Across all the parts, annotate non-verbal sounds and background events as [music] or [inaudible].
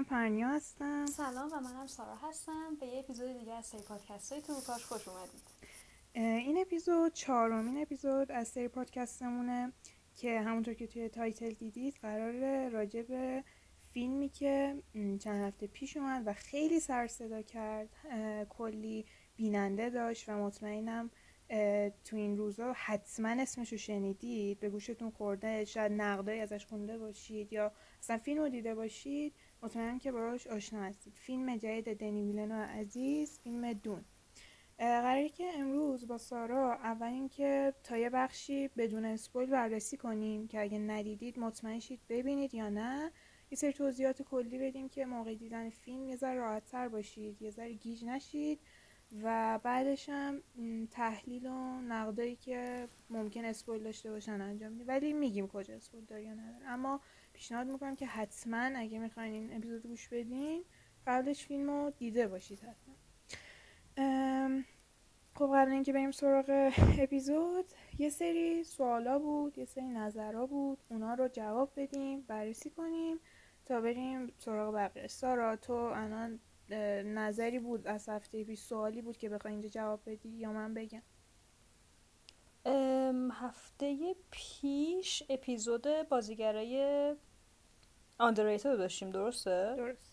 من پرنیا هستم. سلام و منم سارا هستم. به یه اپیزود دیگه از سری پادکست های تو کاش خوش اومدید. این اپیزود چهارمین اپیزود از سری پادکستمونه که همونطور که توی title دیدید قراره راجع به فیلمی که چند هفته پیش اومد و خیلی سر و صدا کرد کلی بیننده داشت و مطمئنم تو این روزا حتما اسمشو شنیدید. به گوشتون خورده شاید نقدایی ازش خونده باشید یا اصلا فیلم رو دیده باشید. مطمئنم که باش آشنا هستید. فیلم جدید دنی ویلنو عزیز فیلم دون. قراره که امروز با سارا اول اینکه تا یه بخشی بدون spoil بررسی کنیم که اگه ندیدید مطمئن شید ببینید یا نه. یه سری توضیحات کلی بدیم که موقع دیدن فیلم یه ذره راحت باشید یه ذره گیج نشید و بعدش هم تحلیل و نقدایی که ممکنه spoil داشته باشن انجام میدیم ولی میگیم کجا spoil داره یا نداره. اما پیشنهاد می‌کنم که حتما اگه می‌خواین این اپیزود گوش بدین قبلش فیلم رو دیده باشید حتما. خب قبل اینکه بریم سراغ اپیزود. یه سری سوالا بود یه سری نظرها بود. اونا رو جواب بدیم بررسی کنیم تا بریم سراغ بقیه. سارا تو الان نظری بود از هفته پیش سوالی بود که بخوای اینجا جواب بدی یا من بگم؟ هفته پیش اپیزود بازیگرای آندریتد داشتیم درسته؟ درست.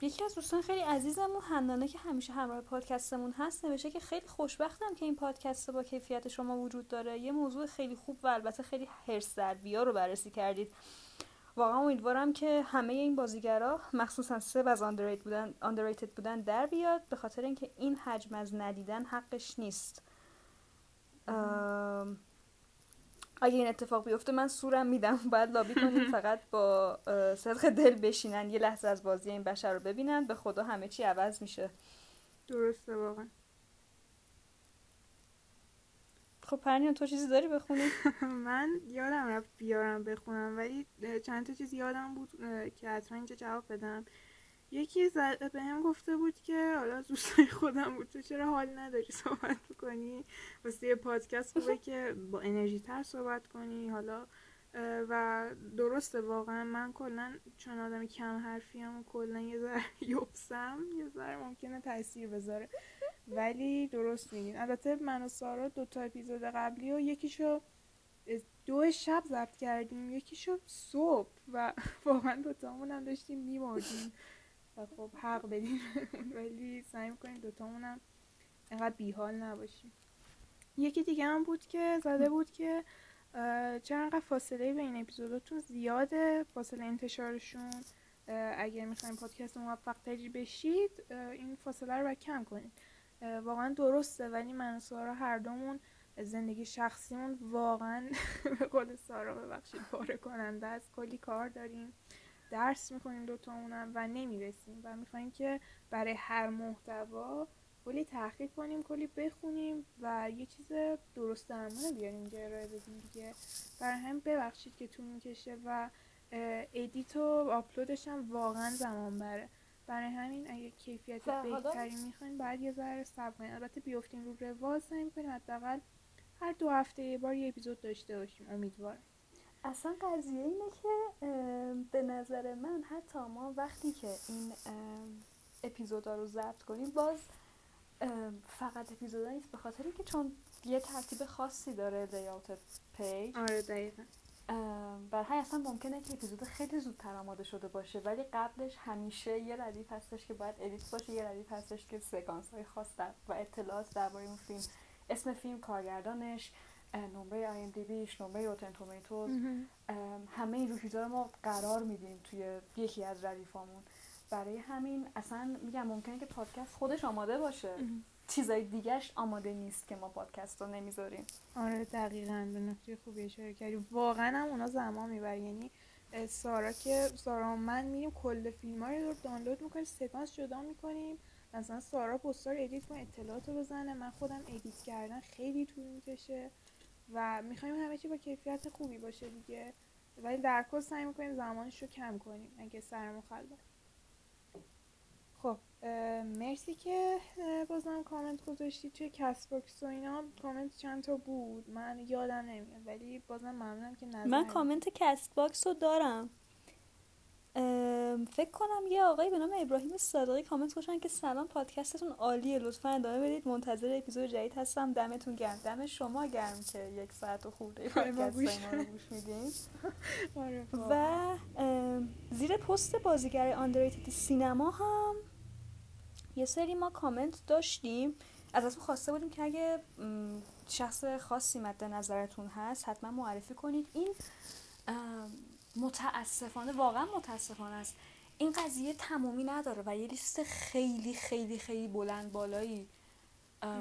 یکی از دوستان خیلی عزیزمون هنانه که همیشه همراه پادکستمون هست نوشته که خیلی خوشبختم که این پادکست با کیفیت شما وجود داره. یه موضوع خیلی خوب و البته خیلی هرس در بیا رو بررسی کردید. واقعا امیدوارم که همه این بازیگرا مخصوصا سه از بودن underrated بودن در بیاد به خاطر اینکه این حجم از ندیدن حقش نیست. اگه این اتفاق بیفته من سورم میدم. [laughs] باید لابی کنید [laughs] فقط با صدق دل بشینن. یه لحظه از بازی این بشر رو ببینن. به خدا همه چی عوض میشه. درسته واقعا. خب پرنیان تو چیزی داری بخونی؟ [laughs] من یادم رفت بیارم بخونم ولی چند تا چیز یادم بود که حتما اینجا جواب بدم. یکی زد به هم گفته بود که حالا دوستای خودم بود. تو چرا حال نداری صحبت کنی؟ واسه یه پادکست خوبه که با انرژی تر صحبت کنی. حالا و درسته واقعا من کلا چون آدم کم حرفی هم کلا یه ذره [laughs] یوبسم یه ذره ممکنه تاثیر بذاره. ولی درست میگین. البته من و سارا دو تا اپیزود قبلی و یکیشو دو شب ضبط کردیم. یکیشو صبح و [laughs] واقعا دوتامون هم داشتیم میمردیم. و خب حق بدیم [laughs] ولی سعی می‌کنیم هم اینقدر بیحال نباشیم یکی دیگه هم بود که زده بود که چرا انقدر فاصله بین اپیزوداتون زیاده فاصله انتشارشون. اگر می‌خوایم پادکست موفق تری بشید این فاصله رو کم کنید واقعا درسته ولی من و سارا هر دومون زندگی شخصیمون واقعا [laughs] به قول سارا ببخشید پاره کننده از کلی کار داریم. درس می‌کنیم دوتامونم و نمی‌رسیم و می‌خوایم که برای هر محتوا کلی تحقیق کنیم کلی بخونیم و یه چیز درست درمونه بیاریم ارائه بدیم دیگه. برای همین ببخشید که طول می‌کشه و edit و آپلودش هم واقعا زمان بره. برای همین اگه کیفیت بهتری می‌خواین باید یه ذره صبر کنیم البته بیفتیم رو روال سعی می‌کنیم حداقل هر دو هفته یه بار یه اپیزود داشته باشیم. امیدوارم. اصلا قضیه اینه که به نظر من حتی ما وقتی که این اپیزودا رو ضبط کنیم باز فقط اپیزودا نیست به خاطر اینکه چون یه ترتیب خاصی داره layout پیج آره دقیقا. برای اصلا ممکنه که اپیزود خیلی زودتر آماده شده باشه ولی قبلش همیشه یه ردیف هستش که باید edit باشه یه ردیف هستش که سکانس های خاص و اطلاعات درباره اون فیلم اسم فیلم کارگردانش نمره آی ام دی بیش نمره روتن تومیتوز همه این رو رو ما قرار میدیم توی یکی از ردیفامون. برای همین اصلا میگم ممکنه که پادکست خودش آماده باشه. چیزای دیگهش آماده نیست که ما پادکست رو نمی‌ذاریم. آره دقیقا. به نکته خوبی اشاره کردی. واقعا هم اونا زمان می‌بره. یعنی سارا که سارا من میریم کل فیلم ها رو دانلود می‌کنیم سکانس جدا می‌کنیم. مثلا سارا پستا رو edit کنه اطلاعات رو بزنه. من خودم edit کردن خیلی طول می‌کشه. و می‌خوایم همه چی با کیفیت خوبی باشه دیگه. ولی در کل سعی می‌کنیم زمانش رو کم کنیم اگه سرمون خلوت. خب مرسی که بازم کامنت گذاشتید توی کست باکس و اینا. کامنت چند تا بود؟ من یادم نمیاد ولی بازم ممنونم که نظر من کامنت کست باکس رو دارم. فکر کنم یه آقایی به نام ابراهیم صادقی کامنت گذاشتن که سلام پادکستتون عالیه لطفا ادامه بدید. منتظر اپیزود جدید هستم. دمتون گرم. دم شما گرم که یک ساعت و خورده پادکست ما رو [laughs] گوش میدین. آره و زیر پست بازیگر آندریتد سینما هم یه سری ما کامنت داشتیم. ازتون خواسته بودیم که اگه شخص خاصی مد نظرتون هست حتما معرفی کنید. این متاسفانه واقعا متاسفانه است. این قضیه تمومی نداره و یه لیست خیلی خیلی خیلی بلند بالایی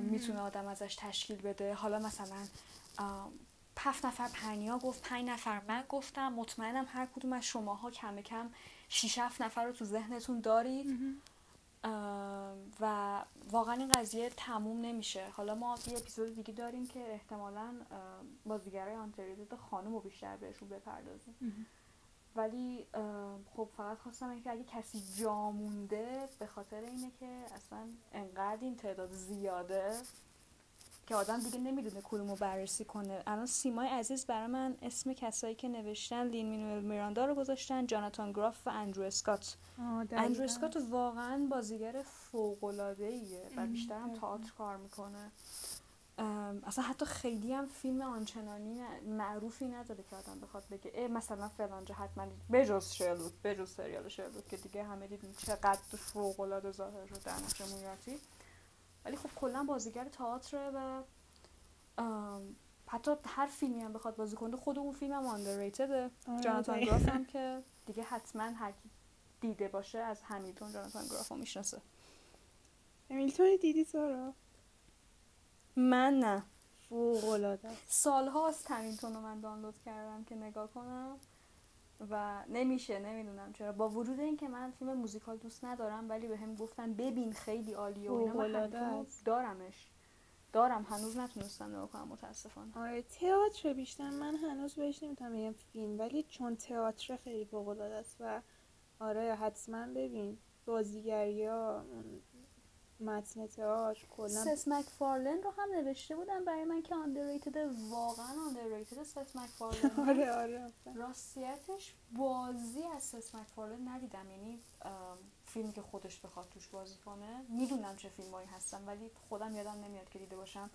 می‌تونه آدم ازش تشکیل بده. حالا مثلا هفت نفر پنیا گفت پنج نفر من گفتم. مطمئنم هر کدوم از شماها کم کم شیش هفت نفر رو تو ذهنتون دارید. و واقعا این قضیه تموم نمیشه. حالا ما یه اپیزود دیگه داریم که احتمالا بازیگرای آنتریدت خانم رو بیشتر بهشون بپردازیم. ولی خب فقط خواستم اینکه اگه کسی جا مونده به خاطر اینه که اصلا انقدر این تعداد زیاده که آدم دیگه نمی‌دونه کدومو بررسی کنه. الان سیمای عزیز برای من اسم کسایی که نوشتن لین مینوئل میراندا رو گذاشتن جاناتان گراف و اندرو اسکات. اندرو اسکات واقعا بازیگر فوق العاده ایه و بیشتر هم تئاتر کار می‌کنه. اصلا حتی خیلی هم فیلم آنچنانی معروفی نداره که آدم بخواد بگه ای مثلا فلان حتما حتما بجز شرلوک بجز سریال شرلوک که دیگه همه دیدیم چقدر فوق العاده ظاهر شد در نقش ولی خب کلا بازیگر تئاتر و حتی هر فیلمی هم بخواد بازی کنه خود اون فیلم هم آندرریتده جاناتان گراف هم که دیگه حتما هر کی دیده باشه از همیلتون جاناتان گراف رو می‌شناسه. همیلتون دیدی سارا من نه. فوق العاده سالها از همیلتون رو من دانلود کردم که نگاه کنم و نمیشه نمی‌دونم چرا. با وجود اینکه من فیلم موزیکال دوست ندارم ولی به هم گفتن ببین خیلی عالیه و اینا دارمش. دارم هنوز نتونستم نگاه کنم متاسفانه. آره تئاتر بیشتر من هنوز بهش نمی‌تونم بگم فیلم ولی چون تئاتر خیلی فوق العاده است و آره حتما ببین بازیگری ها متن تئاتر کلا. سس مکفارلن رو هم نوشته بودم برای من که underrated واقعا underrated سس مکفارلن [laughs] آره آره راستیتش بازی از سس مکفارلن ندیدم. یعنی فیلمی که خودش بخواد توش بازی کنه. می‌دونم چه فیلمایی هستن ولی خودم یادم نمیاد که دیده باشم.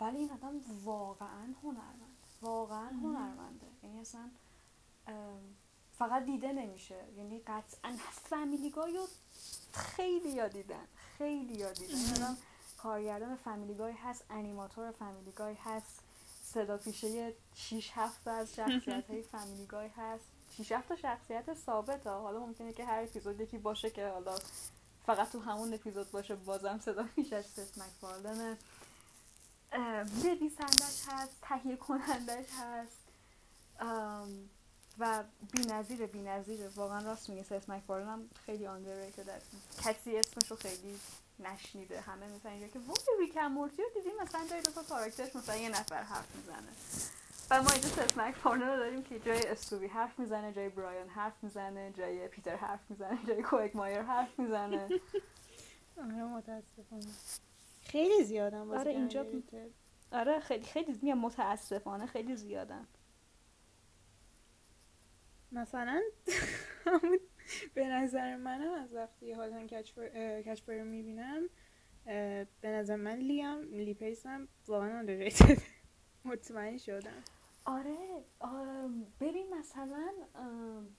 ولی این آدم واقعا هنرمند. واقعا هنرمنده. یعنی اصلا فقط دیده نمیشه. یعنی قطعا [laughs] فامیلیگای رو خیلی یادیدن خیلی یادیدن کارگردان فامیلیگای هست انیماتور فامیلیگای هست صدا پیشه 6 7 از شخصیت های فامیلیگای هست. 6 7 تا شخصیت ثابت ها حالا ممکنه که هر اپیزود یکی باشه که حالا فقط تو همون اپیزود باشه بازم صدا پیشش سس مکفارلنه نویسندش هست تهیه کنندش هست و بی نظیر بی نظیره واقعا راست میگه سس مکفارلن هم خیلی underrated کسی اسمش رو خیلی نشنیده. همه مثلا اینجا که وای ریک اند مورتی رو دیدیم مثلا جای دو تا کاراکترش مثلا یه نفر حرف می‌زنه. و ما اینجا سس مکفارلن رو داریم که جای استویی حرف می‌زنه جای برایان حرف می‌زنه جای پیتر حرف می‌زنه جای کوئگمایر حرف می‌زنه. [laughs] آره متاسفانه. خیلی زیادن آره اینجا آره خیلی خیلی متاسفانه خیلی زیادن. مثلا [laughs] به نظر منم از وقتی حالا کچبر رو می‌بینم به نظر من لیم لیپیس هم واقعا آندرریتد [laughs] مطمئن شدم. آره ببین مثلا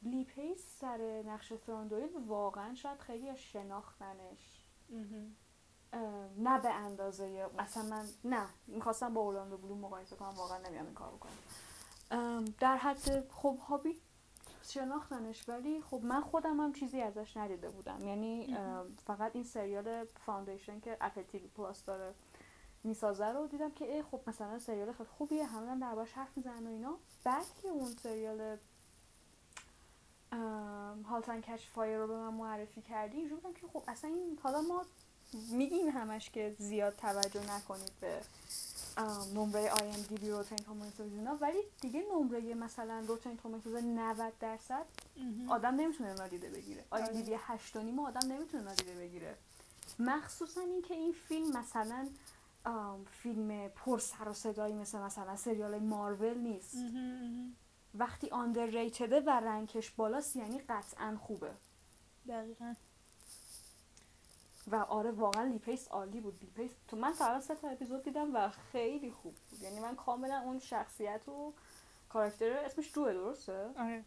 لیپیس سر نقش فراندویل واقعا شاید خیلی شناختنش. نه به اندازه مثلا من نه می‌خواستم با اورلاندو بلوم مقایسه کنم واقعا نمیام این کار بکنم. در حد خب هابیت شناختنش ولی خب من خودم هم چیزی ازش ندیده بودم. یعنی فقط این سریال Foundation که Apple TV Plus داره می‌سازه رو دیدم که ای خب مثلا سریال خیلی خوبیه همه هم دربارش حرف می‌زنن و اینا. بعد که اون سریال Halt and Catch Fire رو به من معرفی کردی اینجور بودم که خب اصلا این حالا ما میگیم همش که زیاد توجه نکنید به نمره IMDb Rotten Tomatoes اینا ولی دیگه نمره مثلا Rotten Tomatoes 90 درصد آدم نمی‌تونه نادیده بگیره. IMDb 8 آدم نمی‌تونه نادیده بگیره. مخصوصا اینکه این فیلم مثلا فیلم پر سر و صدایی مثل مثلا سریال مارول نیست. وقتی underrated ه و rank ش بالاست یعنی قطعا خوبه. دقیقا. و آره واقعا لی پیس عالی بود لی پیس تو من تا سه تا اپیزود دیدم و خیلی خوب بود. یعنی من کاملا اون شخصیت و کاراکتر اسمش جوه درسته؟ آره.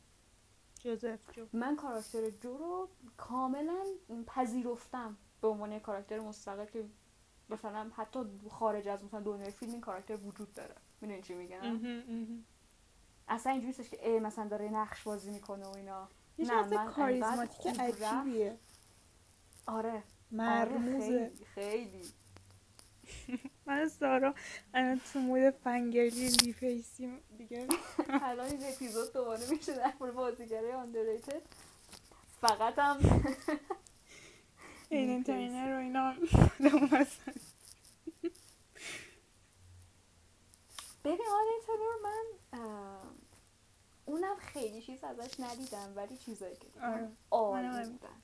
جوزف جو. من کاراکتر جو رو کاملا پذیرفتم به عنوان کاراکتر مستقل که مثلا حتی خارج از مثلا دنیای فیلم این کاراکتر وجود داره. می‌دونی چی میگم؟ اصلا اینجوری نیستش که ای مثلا داره نقش بازی می‌کنه و اینا. نه من کاریزماتیک عجیبیه. آره. مرموزه. خیلی. [laughs] من سارا الان تو مود فنگرلی لیفیسیم دیگه. [laughs] الان این اپیزود دوباره میشه در مورد بازیگره آندرریتد فقط هم [laughs] این ترینر رو اینا ببین آره ترور من اونم خیلی چیز ازش ندیدم ولی چیزایی که دیدم عالی بودن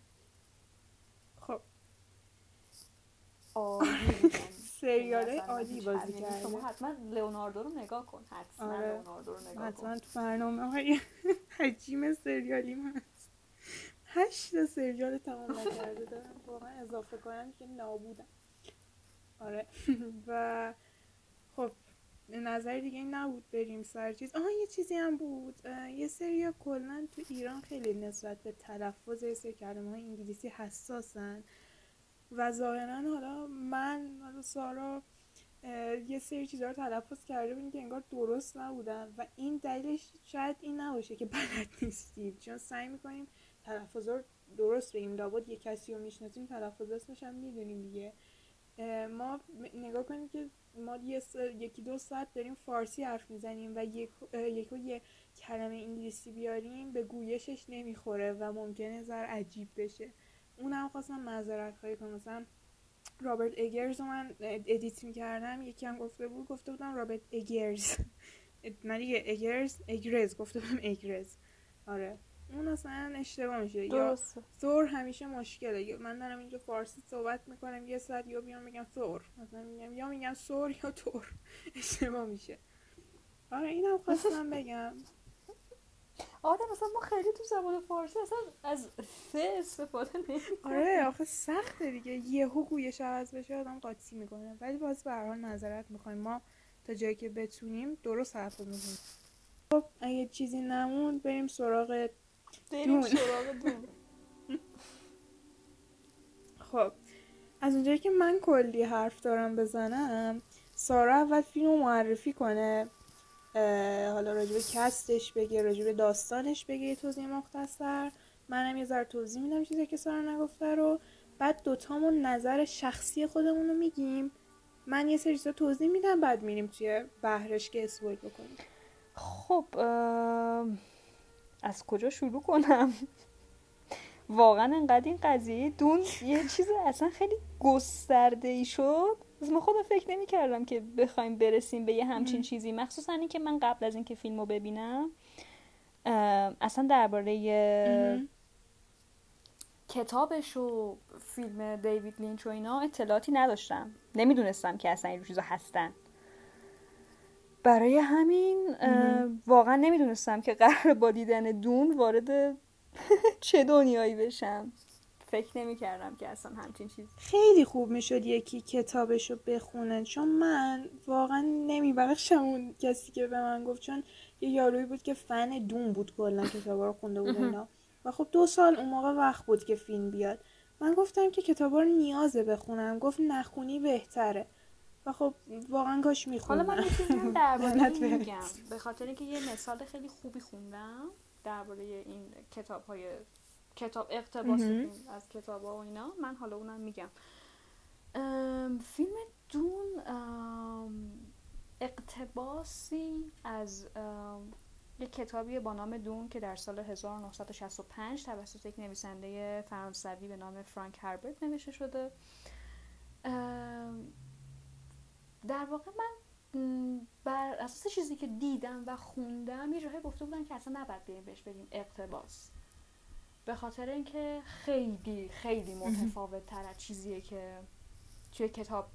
خب عالی سریال عادی بازی کرده شما حتما لئوناردو رو نگاه کن. حتما آره. لئوناردو رو نگاه حتما تو برنامه های [laughs] حجیم سریالی هست. هشت سریال تمام نکرده دارم. واقعا اضافه کنم که نابودم. آره. [laughs] و خب نظر دیگه این نبود بریم سر چیز. آها یه چیزی هم بود. یه سری کلا تو ایران خیلی نسبت به تلفظ یه سری کلمه های انگلیسی حساسن. و ظاهرا حالا من حالا سارا یه سری چیزها رو تلفظ کرده بودیم که انگار درست نبودن و این دلیلش شاید این نباشه که بلد نیستیم. چون سعی می‌کنیم تلفظ رو درست بگیم. لابد یه کسی رو می‌شناسیم تلفظ اسمش هم می‌دونیم دیگه. ما نگاه کنیم که ما یکی دو ساعت داریم فارسی حرف می‌زنیم و یک یه کلمه انگلیسی بیاریم به گویشش نمی‌خوره و ممکنه ذره عجیب بشه. اونم خواستم معذرت خواهی کنم. مثلا رابرت اگرز رو من edit می‌کردم یکی هم گفته بود گفته بودم رابرت اگرز. [laughs] من دیگه اگرز اگرز گفته بودم اگرز. آره. اون اصلا اشتباه میشه. یا ثور همیشه مشکله. من دارم اینجا فارسی صحبت می‌کنم یه ساعت یا بیام میگم ثور مثلا میگم یا میگم ثور یا تور [laughs] اشتباه میشه. آره اینم خواستم بگم. آره مثلا ما خیلی تو زبان فارسی اصلا از ف استفاده نمی آره آخه سخته دیگه. یهو گویش عوض بشه آدم قاطی می‌کنه. ولی باز به هر حال نظرت می‌خوایم. ما تا جایی که بتونیم درست حرف می‌زنیم. خب اگه چیزی نموند بریم سراغ بریم سراغ دون. [laughs] خب از اونجایی که من کلی حرف دارم بزنم سارا اول فیلم معرفی کنه. حالا راجب کستش بگه راجب داستانش بگه توضیح مختصر. منم یه ذره توضیح میدم چیزی که سارا نگفته رو. بعد دوتامون نظر شخصی خودمون رو میگیم. من یه سری توضیح میدم بعد میریم توی بهرش که اسپویل بکنیم. خب از کجا شروع کنم؟ واقعا انقدر این قضیه دون یه چیز اصلا خیلی گسترده ای شد. ما خودم فکر نمی کردم که بخوایم برسیم به یه همچین چیزی. مخصوصا اینکه من قبل از اینکه فیلم رو ببینم اصلا درباره کتابش و فیلم دیوید لینچ و اینا اطلاعاتی نداشتم. نمی‌دونستم که اصلا این چیزا هستن. برای همین واقعا نمی‌دونستم که قرار با دیدن دون وارد [laughs] چه دنیایی بشم. فکر نمی کردم که اصلا همچین چیز خیلی خوب می‌شد یکی کتابش رو بخونه. چون من واقعا نمیبخشم اون کسی که به من گفت. چون یه یارویی بود که فن دون بود کلا کتابا رو خونده بود اینا. و خب دو سال اون موقع وقت بود که فیلم بیاد. من گفتم که کتابا رو نیازه بخونم. گفت نخونی بهتره. و خب واقعا کاش می‌خونم حالا من درباره [laughs] میگم. به خاطر اینکه یه مثال خیلی خوبی خوندم درباره این کتاب های کتاب اقتباس از کتاب ها و اینا من حالا اونم میگم. فیلم دون اقتباسی از یک کتابی با نام دون که در سال 1965 توسط یک نویسنده فرانسوی به نام فرانک هربرت نوشته شده. در واقع من بر اساس چیزی که دیدم و خوندم یه جاهای گفته بودن که اصلا نباید بریم بهش بگیم اقتباس. به خاطر اینکه خیلی خیلی متفاوت تر از چیزیه که توی کتاب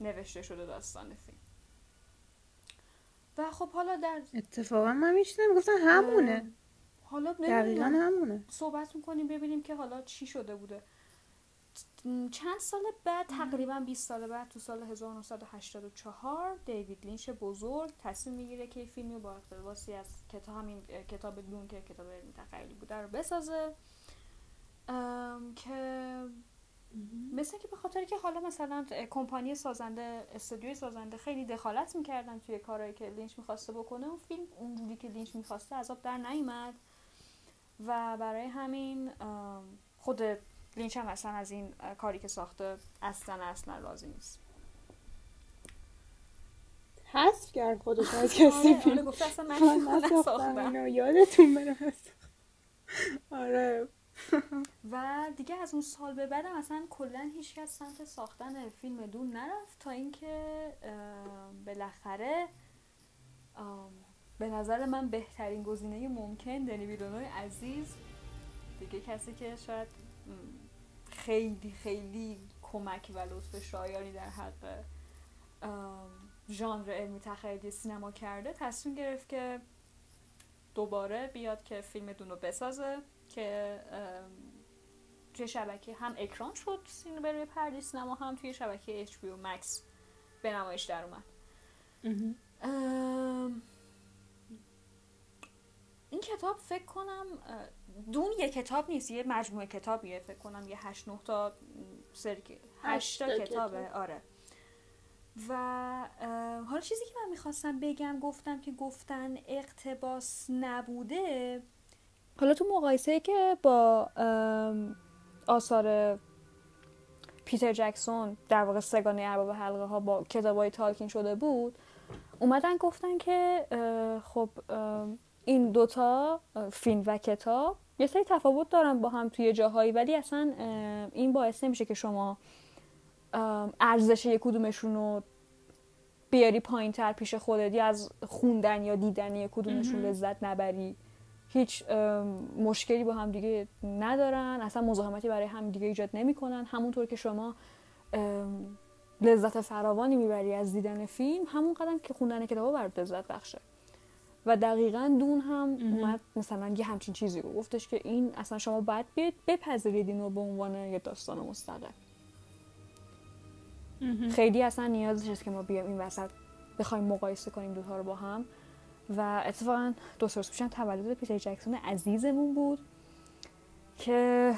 نوشته شده داستان فیلم. و خب حالا در اتفاقا من میشنم گفتن همونه. حالا دقیقا همونه. صحبت می‌کنیم ببینیم که حالا چی شده بوده. چند سال بعد تقریبا 20 سال بعد تو سال 1984 دیوید لینچ بزرگ تصمیم می‌گیره که فیلمی با اقتباسی از کتاب همین کتاب Dune که کتاب تخیلی بوده رو بسازه. که مثل که به خاطر که حالا مثلا کمپانی سازنده استودیوی سازنده خیلی دخالت می‌کردن توی کارهایی که لینچ می‌خواسته بکنه اون فیلم اونجوری که لینچ می‌خواسته از آب در نیومد. و برای همین خود لینچ هم اصلا از این کاری که ساخته اصلا اصلا راضی نیست. حذف کرد خودش از [laughs] کسی آره, آره گفته اصلا من نساختم یادتون بره آره. و دیگه از اون سال به بعدم اصلا کلا هیچکس سمت ساختن فیلم دون نرفت تا اینکه بالاخره به نظر من بهترین گزینه ممکن دنی ویلونوی عزیز دیگه کسی که شاید خیلی خیلی کمک و لطف شایانی در حق ژانر علمی تخیلی سینما کرده. تصمیم گرفت که دوباره بیاد که فیلم دونو بسازه که توی شبکه هم اکران شد سینما بروی پردی سینما هم توی شبکه پی مکس به نمایش در اومد. این کتاب فکر کنم دون یه کتاب نیست یه مجموعه کتابیه فکر کنم یه هشت نه تا سری هشت تا کتابه آره. و حالا چیزی که من می‌خواستم بگم گفتم که گفتن اقتباس نبوده حالا تو مقایسه که با آثار پیتر جکسون در واقع سگانه ارباب حلقه ها با کتابای تالکین شده بود اومدن گفتن که خب این دوتا فیلم و کتاب یه سری تفاوت دارن با هم توی جاهایی ولی اصلا این باعث نمیشه که شما ارزش یک کدومشون رو بیاری پایین تر پیش خودت یا از خوندن یا دیدن یک کدومشون لذت نبری. هیچ مشکلی با هم دیگه ندارن اصلا مزاحمتی برای هم دیگه ایجاد نمی‌کنن. همونطور که شما لذت فراوانی می‌بری از دیدن فیلم همون قدم که خوندن کتابا برات لذت بخشه. و دقیقا دون هم اومد مثلا یه همچین چیزی رو گفتش که این اصلا شما باید بیاید بپذیرید اینو به عنوان یه داستان مستقل. خیلی اصلا نیازش هست که ما بیایم این وسط بخوایم مقایسه کنیم دوتا رو با هم. و اتفاقا دو سال پیشم تولد پیتر جکسون عزیزمون بود که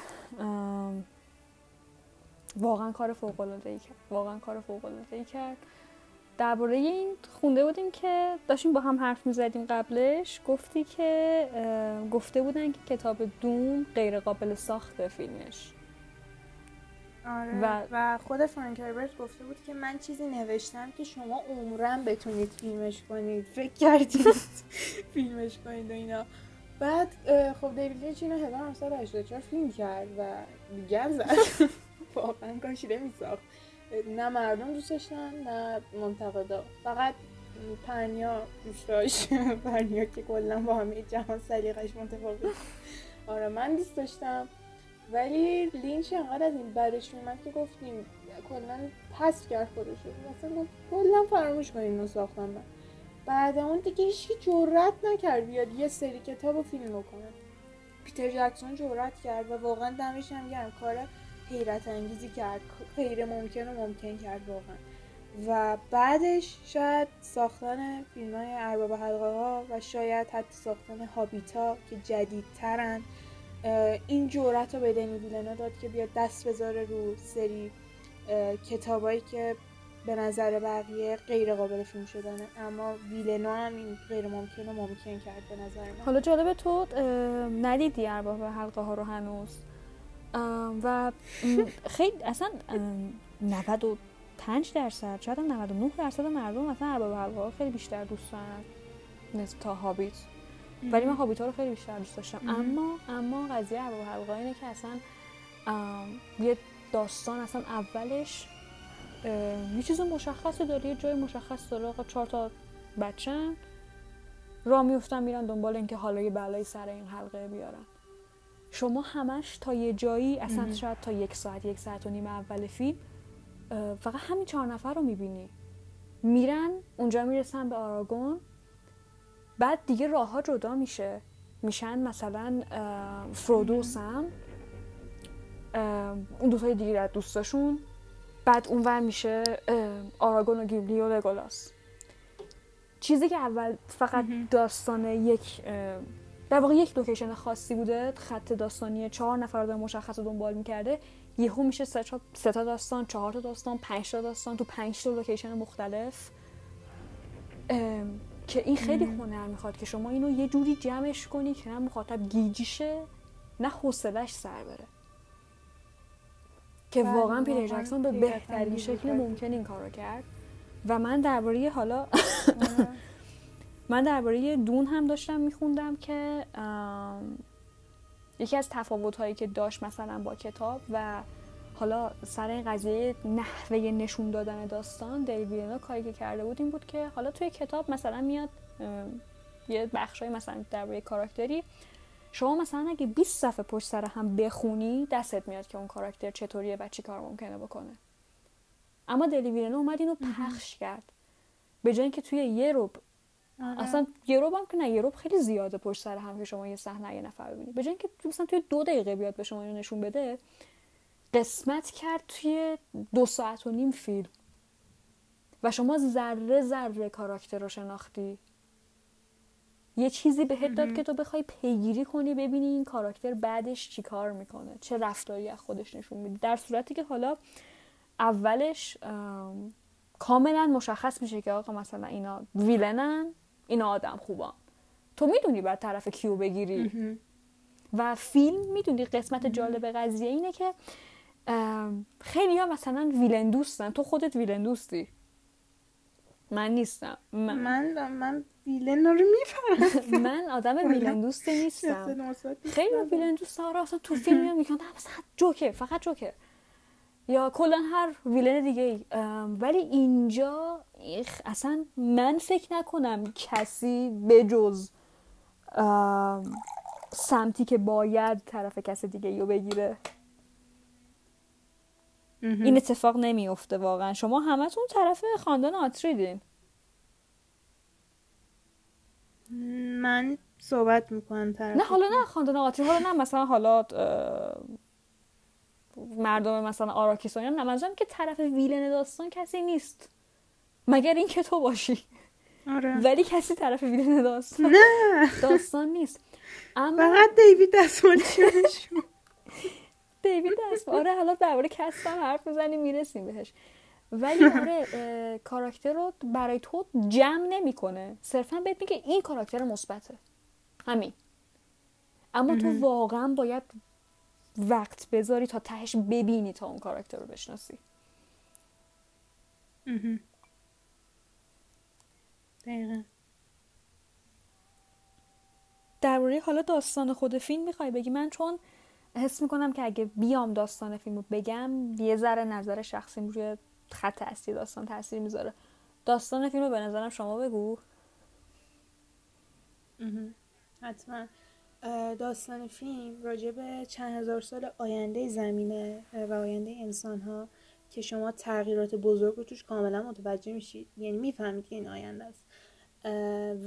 واقعا کار فوق العاده ای کرد. واقعا کار فوق العاده ای کرد. درباره این خونده بودیم که داشتیم با هم حرف می‌زدیم قبلش گفتی که گفته بودن که کتاب دوم غیر قابل ساخته فیلمش. آره و, و خود فرانک هربرت گفته بود که من چیزی نوشتم که شما عمرن بتونید فیلمش کنید. فکر کردید [laughs] فیلمش کنید و اینا. بعد خب دیوید لینچ اینو 1984 فیلم کرد و گب زد. [laughs] واقعا کاشی نمیساخت نه مردم دوست داشتن نه منتقدا. فقط پرنیا دوست داشت [laughs] که کلا با همه جهان سلیقش متفاوت. آره من دوست داشتم. ولی لینچ انقدر از این برش میومد که گفتیم کلا پس کرد خودش مثلا کلا فراموش کنیم اینو ساختن. من بعد اون دیگه هیچکی جرأت نکرد بیاد یه سری کتاب و فیلم بکنه. پیتر جکسون جرأت کرد و واقعا دمش هم گرم. کار حیرت انگیزی کرد غیر ممکن و ممکن کرد واقعا. و بعدش شاید ساختن فیلم های ارباب حلقه ها و شاید حتی ساختن هابیتا که جدیدترن این جورت رو به دنی ویلنا داد که بیاد دست بذاره رو سری کتابایی که به نظر بقیه غیر قابل فیلم شدنه. اما ویلنا هم این غیر ممکن و ممکن کرد به نظر من. حالا جالبه تو ندیدی ارباب حلقه ها رو هنوز؟ و خیلی اصلا 95 درصد شاید 99 درصد مردم مثلا ارباب حلقه ها خیلی بیشتر دوست دارن نسبت تا هابیت. ولی من هابیتا رو خیلی بیشتر دوست داشتم. اما اما قضیه ارباب حلقه اینه که اصلا یه داستان اصلا اولش یه چیز مشخصی داره یه جای مشخص داره. آقا چهار تا بچن را میفتن میرن دنبال اینکه حالا یه بلایی سر این حلقه بیارن. شما همش تا یه جایی اصلا شاید تا یک ساعت یک ساعت و نیم اول فیلم فقط همین چهار نفر رو می‌بینی. میرن اونجا می‌رسن به آراگون بعد دیگه راه ها جدا میشه. میشن مثلا فرودو و سم اون دوتای دیگه از دوستاشون بعد اونور میشه آراگون و گیبلی و لگولاس. چیزی که اول فقط داستان یک در واقع یک لوکیشن خاصی بوده خط داستانی چهار نفر رو مشخص رو دنبال می‌کرده. یهو میشه سه تا داستان چهار تا داستان پنج تا داستان تو پنج تا لوکیشن مختلف. که این خیلی هنر می‌خواد که شما اینو یه جوری جمعش کنی که نه مخاطب گیجیشه نه حوصلش سر بره. که بله، واقعا پیتر جکسون به بهترین شکل ممکن این کار رو کرد. و من درباره حالا من درباره دون هم داشتم میخوندم که یکی از تفاوت هایی که داشت مثلا با کتاب و حالا سر این قضیه نحوه نشون دادن داستان دیویدنا کاری که کرده بود این بود که حالا توی کتاب مثلا میاد یه بخشای مثلا درباره کاراکتری. شما مثلا اگه 20 صفحه پشت سر هم بخونی دستت میاد که اون کاراکتر چطوریه و چی کار ممکنه بکنه. اما دلیویرنو اومد اینو پخش کرد. به جای اینکه توی یه روب آره. اصلا یه روب هم که نه یه خیلی زیاده پشت سر هم که شما یه صحنه یه نفر ببینید. به جای اینکه مثلا توی دو دقیقه بیاد به شما اینو نشون بده قسمت کرد توی دو ساعت و نیم فیلم. و شما ذره ذره کاراکتر رو شناختی. یه چیزی بهت داد که تو بخوای پیگیری کنی ببینی این کاراکتر بعدش چی کار می‌کنه چه رفتاری از خودش نشون میده. در صورتی که حالا اولش کاملا مشخص میشه که آقا مثلا اینا ویلنن اینا آدم خوبان تو می‌دونی بعد طرف کیو بگیری. و فیلم می‌دونی قسمت جالب قضیه اینه که خیلی ها مثلا ویلن دوستن. تو خودت ویلن دوستی؟ من نیستم. من. من, من ویلن رو میفرم [laughs] من آدم ویلن دوستی نیستم. خیلی ویلن دوست اصلا تو فیلم میگن مثلا جوکر فقط جوکر. یا کلا هر ویلن دیگه ای. ولی اینجا اصلا من فکر نکنم کسی بجز سمتی که باید طرف کسی دیگه رو بگیره. این اتفاق نمیفته واقعا. شما همتون طرف خاندان آتریدین من صحبت می‌کنم طرف نه حالا نه خاندان آتری حالا نه مثلا حالا مردم مثلا آراکیسانی نه منظورم که طرف ویلن داستان کسی نیست. مگر اینکه تو باشی. آره. ولی کسی طرف ویلن داستان نه. داستان نیست. اما فقط دیوید دستمال دیوید دست آره حالا درباره کستم حرف می‌زنیم می‌رسیم بهش. ولی آره کاراکتر رو برای تو جمع نمی‌کنه. صرفا بهت میگه این کاراکتر مثبته. همین. اما تو واقعا باید وقت بذاری تا تهش ببینی تا اون کاراکتر رو بشناسی. دقیقا. درباره حالا داستان خود فیلم می‌خوای بگی؟ من چون حس می‌کنم که اگه بیام داستان فیلم رو بگم یه ذره نظر شخصیم روی خط اصلی داستان تاثیر می‌ذاره. داستان فیلم رو به نظرم شما بگو. حتما. داستان فیلم راجع به چند هزار سال آینده زمینه و آینده انسان ها که شما تغییرات بزرگ رو توش کاملا متوجه میشید. یعنی می‌فهمید که این آینده است.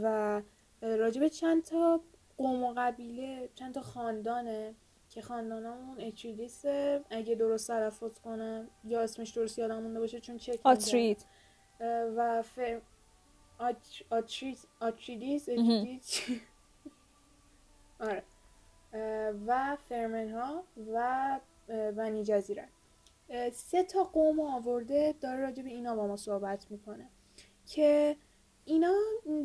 و راجع به چند تا قوم و قبیله چند تا خاندانه که خاندانمون اچریدیس اگه درست تلفظ کنم یا اسمش درست یادم مونده باشه چون چک آترید و فر... آترید آتریدیس آره. و فرمن ها و بنی جزیره. سه تا قوم آورده داره راجع به اینا با ما صحبت می‌کنه. که اینا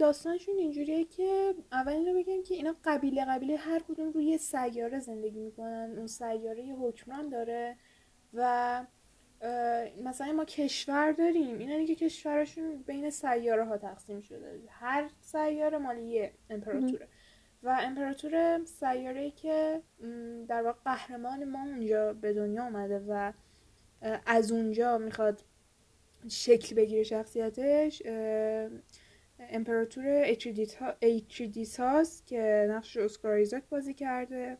داستانشون اینجوریه که اول اینو بگم که اینا قبیله قبیله هر کدوم روی سیاره زندگی می‌کنن. اون سیاره یه حکمران داره و مثلا ما کشور داریم. اینا دیگه کشورشون بین سیاره ها تقسیم شده. هر سیاره مال یه امپراتوره. و امپراتور سیاره که در واقع قهرمان ما اونجا به دنیا اومده و از اونجا می‌خواد شکل بگیره شخصیتش امپراتور ایتریدیس هاست که نقش اسکار ایزاک بازی کرده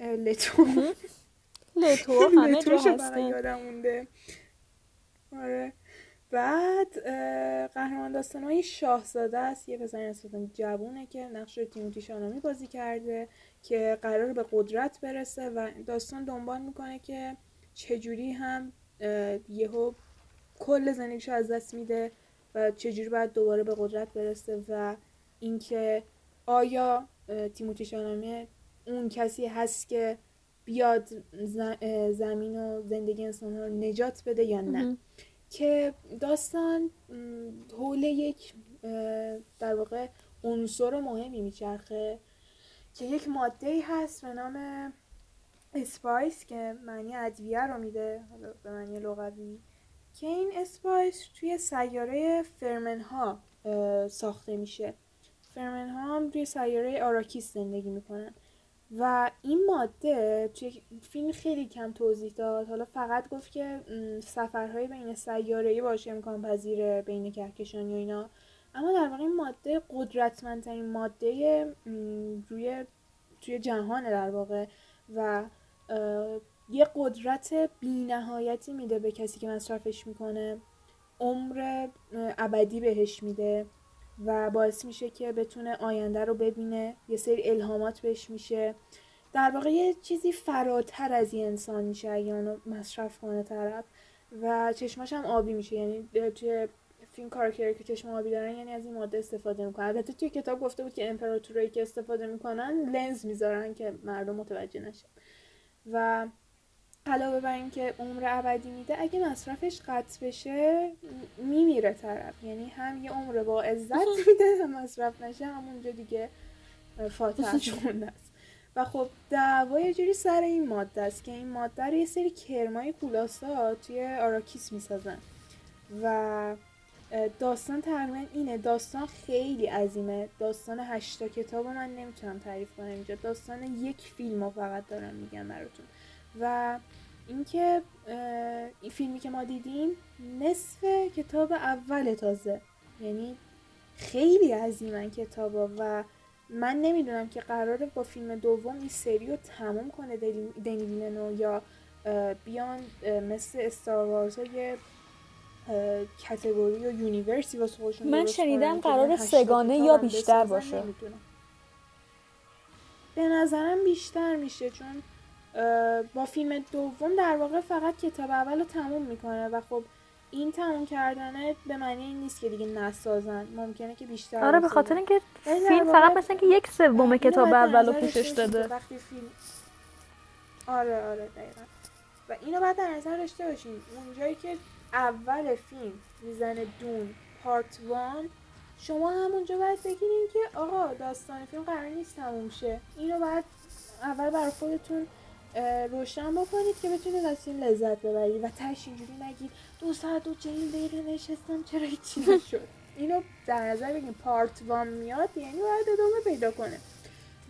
لتو. لتو همه [laughs] جا یادم مونده. آره. بعد قهرمان داستان های شاهزاده است. یه پسر نسبتا جوونه که نقش تیموتی شانامی بازی کرده که قرار به قدرت برسه و داستان دنبال می‌کنه که چجوری هم یهو کل زندگیش از دست میده و چجوری باید دوباره به قدرت برسه و اینکه آیا تیموتی شالامی اون کسی هست که بیاد زمین و زندگی انسان ها رو نجات بده یا نه. که داستان حول یک در واقع عنصر مهمی میچرخه که یک ماده ای هست به نام spice که معنی ادویه رو میده به معنی لغوی. که این spice توی سیاره فرمن ها ساخته میشه. فرمن ها هم توی سیاره آراکیس زندگی می‌کنن. و این ماده توی فیلم خیلی کم توضیح داد. حالا فقط گفت که سفرهای بین سیاره باشه امکان پذیره بین کهکشانی و اینا. اما در واقع این ماده قدرتمندترین ماده روی توی جهانه در واقع و یه قدرت بینهایتی میده به کسی که مصرفش می‌کنه. عمر ابدی بهش میده. و باعث میشه که بتونه آینده رو ببینه. یه سری الهامات بهش میشه. در واقع یه چیزی فراتر از این انسان میشه اگه مصرف کنه طرف. و چشماش هم آبی میشه. یعنی توی فیلم کارکتری که چشم آبی دارن یعنی از این ماده استفاده می‌کنن. البته توی کتاب گفته بود که امپراتورایی که استفاده می‌کنن لنز می‌ذارن که مردم متوجه نشن و علاوه بر اینکه عمر ابدی میده اگه مصرفش قطع بشه میمیره طرف. یعنی هم یه عمر با عزت میده هم مصرف نشه همونجا دیگه فاتحش خونده است. و خب دعوا یه جوری سر این ماده است که این ماده رو یه سری کرمای کولاسا توی آراکیس می‌سازن. و داستان تقریبا اینه. داستان خیلی عظیمه. داستان هشتا کتاب من نمی‌تونم تعریف کنم اینجا. داستان یک فیلم رو فقط دارم میگم براتون. و اینکه این فیلمی که ما دیدیم نصف کتاب اول تازه. یعنی خیلی عظیمن کتابا و من نمی‌دونم که قراره با فیلم دوم این سری رو تموم کنه دنی ویلنو یا بیان مثل استار های کتگوری و یونیورسی واسه خودشون من شنیدم قرار سگانه یا بیشتر باشه. به نظرم بیشتر میشه چون با فیلم دوم در واقع فقط کتاب اول رو تموم می‌کنه و خب این تموم کردنه به معنی این نیست که دیگه نسازن. ممکنه که بیشتر آره به خاطر اینکه فیلم فقط مثلا که یک سوم کتاب اول رو پوشش داده. وقتی فیلم آره آره دقیقا. و اینو بعد در نظر داشته باشین. اونجایی که اول فیلم می‌زنه دون پارت وان شما همونجا باید بگیرین که آقا داستان فیلم قرار نیست تموم شه. اینو بعد اول برای خودتون روشن بکنید که بتونید از این لذت ببرید و تش اینجوری نگید. دو ساعت و چهل دقیقه نشستم چرا هیچی نشد؟ اینو در نظر بگیم پارت وان میاد یعنی باید ادامه پیدا کنه.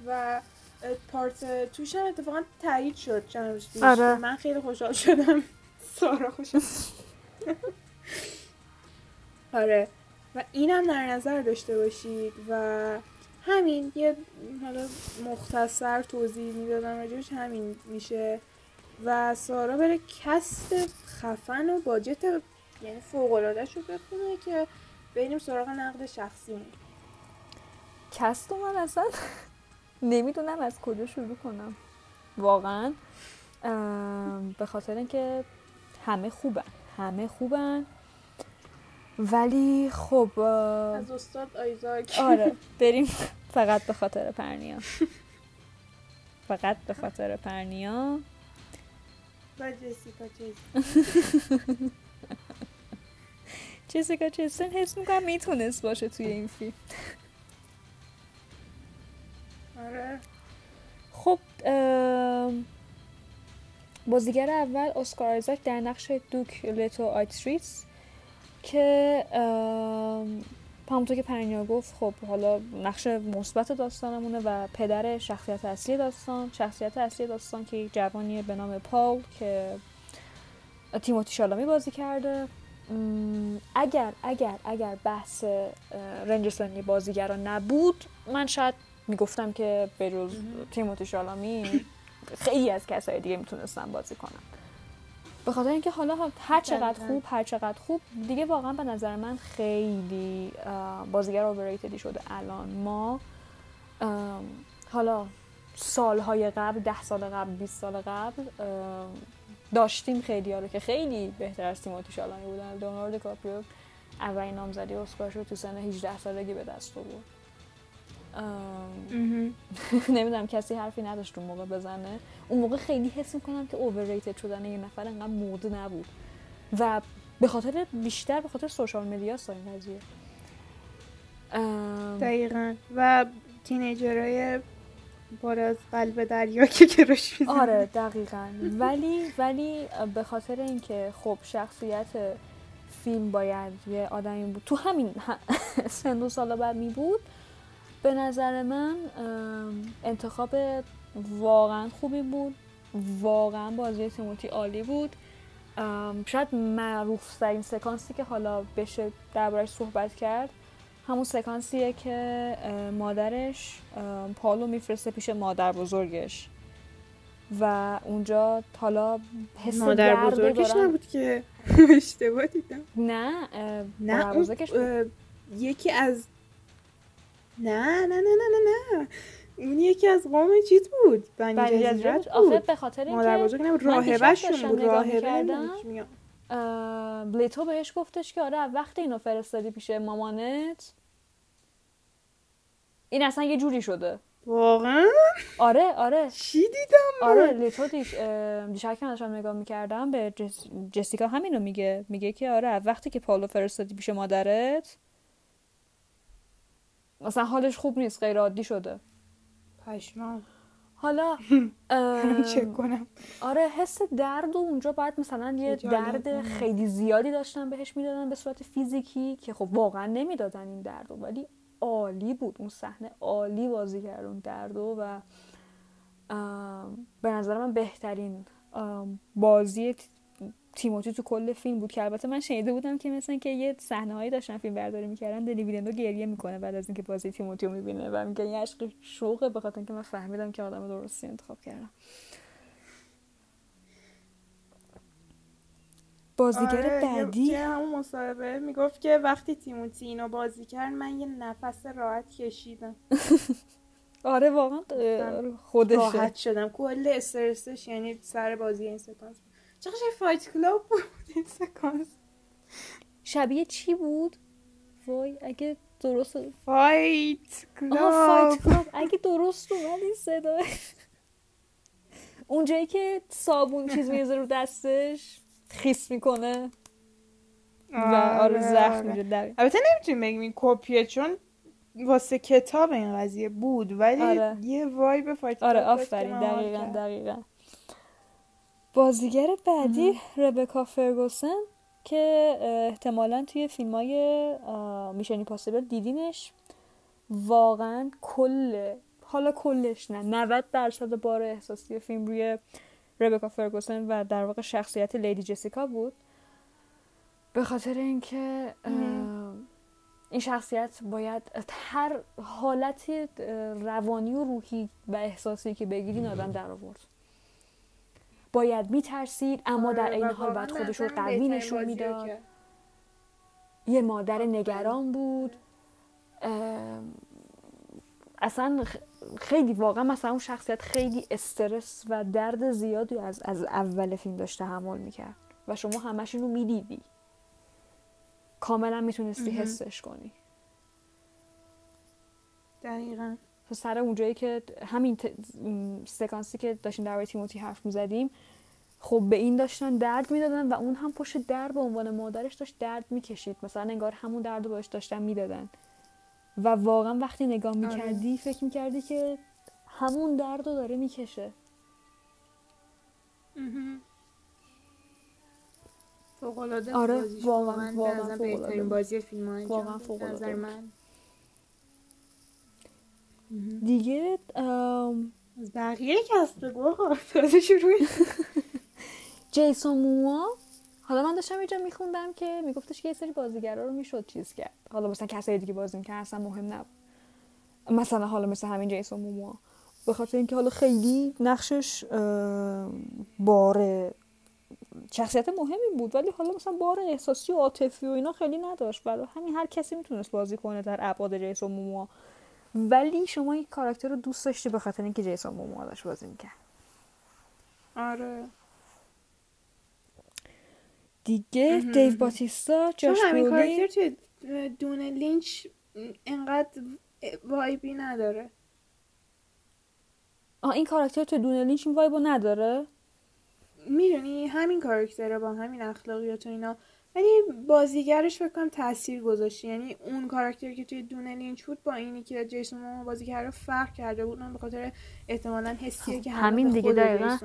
و پارت توش هم اتفاقا تایید شد چند روز پیش. آره. من خیلی خوشحال شدم. سارا خوشحال [laughs] آره. و اینم در نظر داشته باشید و همین یه حالا مختصر توضیح می‌دادم راجبش همین میشه. و سارا بره cast خفن و budget یعنی فوق‌العادش رو بخونه که بریم سراغ نقد شخصی cast من اصلا. نمی‌دونم از کجا شروع کنم. واقعا به خاطر اینکه همه خوبن. همه خوبن. ولی خب از استاد آیزاک. آره [laughs] بریم فقط به خاطر پرنیا. فقط به خاطر پرنیا. و جسیکا [laughs] جسیکا چستن حس می‌کنم می‌تونست باشه توی این فیلم. آره. خب بازیگر اول اسکار آیزاک در نقش دوک لتو آیتریس. که همونطور که پرنیا گفت خب حالا نقش مثبت داستانمونه و پدر شخصیت اصلی داستان شخصیت اصلی داستان که یک جوانیه به نام پاول که تیموتی شالامی بازی کرده. اگر اگر اگر بحث رنج سنی بازیگران نبود من شاید می‌گفتم که به روز تیموتی شالامی خیلی از کسای دیگه می‌تونستم بازی کنم به خاطر اینکه حالا هر چقدر خوب هر چقدر خوب دیگه واقعا به نظر من خیلی بازیگر اوورریتدی شده الان. ما حالا سالهای قبل ده سال قبل 20 سال قبل داشتیم خیلی رو که خیلی بهتر از تیموتی شالانی بودن. لئوناردو کاپریو اولین نامزدی اسکار شد تو سن 18 سالگی به دست آورد. [laughs] نمی‌دونم کسی حرفی نداشت اون موقع بزنه. اون موقع خیلی حس می‌کنم که اوورریتد شدن یه نفر انقدر مود نبود. و به خاطر بیشتر به خاطر سوشال مدیا این قضیه. دقیقا. و تینیجرهای بار از قلب دریا که گروش آره دقیقا. ولی ولی به خاطر اینکه خب شخصیت فیلم باید یه آدمی بود. تو همین [laughs] سن و سالا بعد می بود به نظر من انتخاب واقعا خوبی بود. واقعا بازی تیموتی عالی بود. شاید معروف ترین سکانسی که حالا بشه دربارش صحبت کرد همون سکانسیه که مادرش پالو میفرسته پیش مادر بزرگش. و اونجا حالا حس مادر بزرگش نبود که [laughs] اشتباه دیدم. نه نه بزرگش یکی از نه نه نه نه نه نه. اون یکی از قوم چیز بود؟ بنی جزیرت بود. به خاطر اینکه مادر بزرگ نبود راهبشون بود راهبه بلیتو بهش گفتش که آره وقتی اینو فرستادی پیش مامانت این اصلا یه جوری شده. واقعا؟ آره آره. چی دیدم آره لیتو دیش دیشب که داشتم نگاه می‌کردم به جس... جسیکا همینو میگه. میگه که آره وقتی که پالو فرستادی پیش مادرت مثلا حالش خوب نیست غیر عادی شده. پشمان حالا [laughs] چک کنم. آره حس درد و اونجا باید مثلا یه درد خیلی زیادی داشتن بهش می‌دادن به صورت فیزیکی که خب واقعا نمی‌دادن این درد ولی عالی بود. اون صحنه عالی بازی کرد اون دردو و به نظر من بهترین بازی تیموتی تو کل فیلم بود که البته من شنیده بودم که مثلا که یه صحنه هایی داشتن فیلم برداری می‌کردن دلی ویلندو گریه می‌کنه بعد از اینکه بازی تیموتی رو می‌بینه و میگه یه عشق شوقه به خاطر اینکه من فهمیدم که آدم درستی انتخاب کردم. بازیگر آره، بعدی؟ همون مصاحبه می‌گفت که وقتی تیموتی اینو بازی کرد من یه نفس راحت کشیدم. [laughs] آره واقعا خودشه. راحت شدم. کل استرسش یعنی سر بازی این سکانس چقدر Fight Club بود؟ [laughs] این سکانس شبیه چی بود؟ وای اگه درست Fight Club. اگه درست اومد صدا اونجایی که صابون چیز میزه رو دستش خیس می‌کنه. و آره, آره، زخم آره. البته نمی‌تونیم بگیم این کپیه چون واسه کتاب این قضیه بود ولی آره. یه وایب فایت آره آفرین دقیقا دقیقا. بازیگر بعدی ربکا فرگوسن که احتمالا توی فیلم های میشنی پاسیبل دیدینش. واقعا کل حالا کلش نه 90 درصد بار احساسی فیلم روی ربکا فرگوسن و در واقع شخصیت لیدی جسیکا بود. به خاطر اینکه این شخصیت باید هر حالت روانی و روحی و احساسی که بگیرین آدم در آورد باید میترسید اما در این حال باید خودش رو قوی نشون می‌داد. یه مادر نگران بود. اصلا خیلی واقعا مثلا اون شخصیت خیلی استرس و درد زیادی از, از اول فیلم داشته تحمل می‌کرد و شما همش اینو می‌دیدی. کاملا می‌تونستی حسش کنی. دقیقا. سر اونجایی که همین سکانسی که داشتیم در تیموتی حرف می‌زدیم خب به این داشتن درد می‌دادن و اون هم پشت درد به عنوان مادرش داشت درد می‌کشید. مثلا انگار همون درد رو باش داشتن می‌دادن. و واقعا وقتی نگاه آره. می‌کردی فکر می‌کردی که همون درد رو داره می‌کشه. فوقلاده آره واقعا واقعا بهترین بازی فیلم واقعا فوقلاده من دیگه از بقیه کسب گوه تازه شروع. [laughs] جیسون موما. حالا من داشتم اینجا میخوندم که میگفتش که یه سری بازیگرا رو می‌شد چیز کرد. حالا مثلا کسایی دیگه بازی می‌کنن اصلا مهم نبود. مثلا حالا مثل همین جیسون موموا به خاطر اینکه حالا خیلی نقشش بار شخصیت مهمی بود ولی حالا مثلا بار احساسی و عاطفی و اینا خیلی نداشت. برای همین هر کسی می‌تونست بازی کنه در ابعاد جیسون موموا ولی شما این کاراکتر رو دوست داشتی به خاطر اینکه جیسون موموا داشت بازی می‌کرد. آره. دیگه دیو باتیستا جاش همین کاراکتر توی Dune لینچ انقدر vibe ی نداره. آه این کاراکتر تو Dune لینچ این vibe و نداره؟ می‌دونی همین کاراکتره با همین اخلاقیات و اینا. ولی بازیگرش فکر کنم تاثیر گذاشته. یعنی اون کاراکتری که توی Dune لینچ بود با اینی که جیسون موموآ بازی کرده فرق کرده بود. من به خاطر احتمالا حسیه که همین دیگه دقیقا.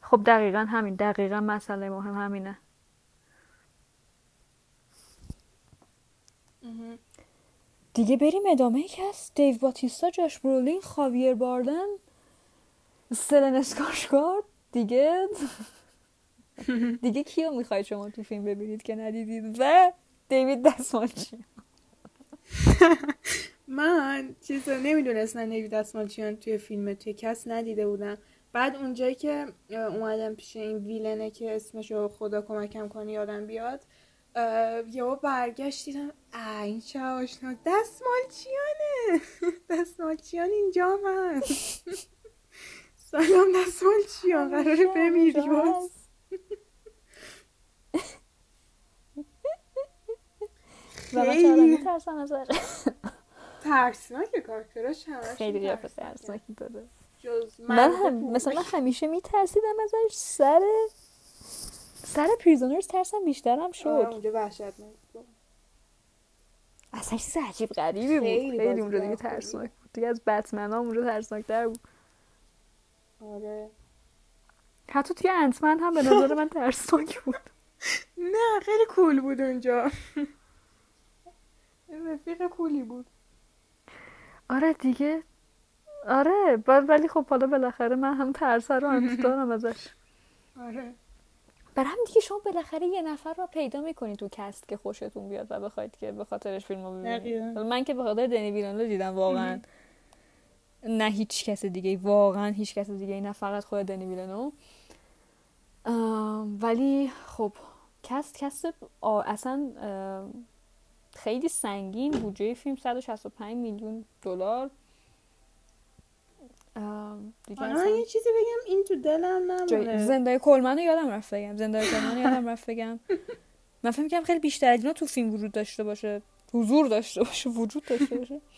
خب دقیقا همین. دقیقا مسئله مهم همینه. دیگه بریم ادامه کس. دیو باتیستا جاش برولین خاویر باردن سلن اسکارشگارد دیگه. [laughs] دیگه کیو می‌خواید شما تو فیلم ببینید که ندیدید؟ و دیوید دستمالچیان. [laughs] من چیز نمی‌دونستم دیوید دستمالچیان توی فیلم توی کس ندیده بودم. بعد اونجایی که اومدم پیش این ویلنه که اسمشو خدا کمکم کنی یادم بیاد یهو برگشت دیدم این چه آشنا دستمالچیانه! [laughs] دستمالچیان اینجا من سلام دستمالچیان قراره بمیری باز. خیلی ترسناکه کارکتراش همش خیلی قیافه ترسناکی داره من هم مثلا همیشه میترسیدم ازش. سر سر پریزونرز ترسم بیشترم شد. اونجا وحشت اصلا چیز عجیب غریبی بود. خیلی اونجا دیگه ترسناک بود. دیگه از بتمن ها اونجا ترسناک بود. آره. حتی توی انتمن هم به نظر من ترسناک بود. نه خیلی کول بود اونجا. رفیق کولی بود. آره دیگه. آره ولی خب حالا بالاخره من هم ترسه رو هم دارم ازش. آره. برای هم دیگه شما بالاخره یه نفر رو پیدا می‌کنید تو کست که خوشتون بیاد و بخواید که به خاطرش فیلم رو ببینید من که به خاطر دنی ویلانو دیدم واقعا. نه هیچ کس دیگه واقعا هیچ کس دیگه نه فقط خود دنی ویلانو ولی خب cast cast اصلا خیلی سنگین بودجه فیلم 165 میلیون دلار. آره یه چیزی بگم این تو دلم نمونه زندایا کلمن یادم رفت بگم زندایا کلمن یادم رفت بگم. من فکر کنم خیلی بیشتر از اینا تو فیلم وجود داشته باشه حضور داشته باشه وجود داشته باشه. [laughs]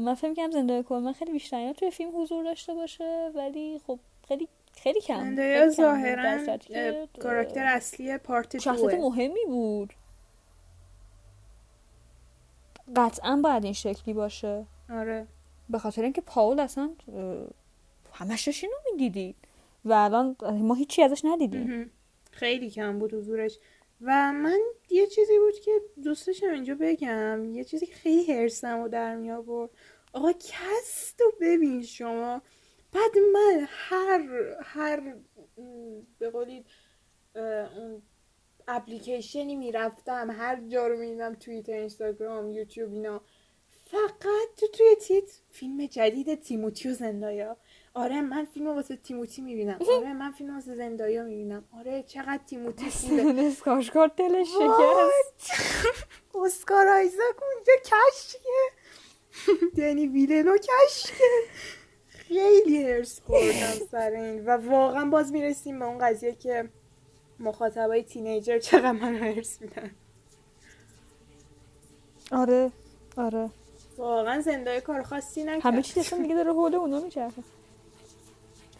من فکر کنم زندایا کلمن خیلی بیشتر اینا توی فیلم حضور داشته باشه ولی خب خیلی خیلی کم. زندای ظاهرا کاراکتر اصلی پارت شخصیت مهمی بود. قطعا باید این شکلی باشه. آره. به خاطر اینکه پاول اصلا همش داشت اینو می‌دیدید و الان ما هیچی ازش ندیدیم. خیلی کم بود حضورش. و من یه چیزی بود که دوستشم اینجا بگم. یه چیزی که خیلی هرسم و در می آورد. آقا کست رو ببین شما. بعد من هر هر به قولید اون اپلیکیشنی می‌رفتم هر جا رو می‌دیدم توییتر اینستاگرام یوتیوب اینا. فقط تو توی تیت فیلم جدید تیموتی و زندایا. آره من فیلم واسه تیموتی می‌بینم. آره من فیلم واسه زندایا می‌بینم. آره چقدر تیموتی خوبه. اسکارشگارد دلش شکست. [laughs] اسکار آیزاک اونجا کشکه. دنی ویلنو کشکه. خیلی هرس خوردم سر این. و واقعا باز می‌رسیم به اون قضیه که مخاطبای تینیجر چقدر من هرس میدن. آره آره. واقعا زنده کار خاصی نکرد. همه چیز دیگه داره حول اونا میچرخه.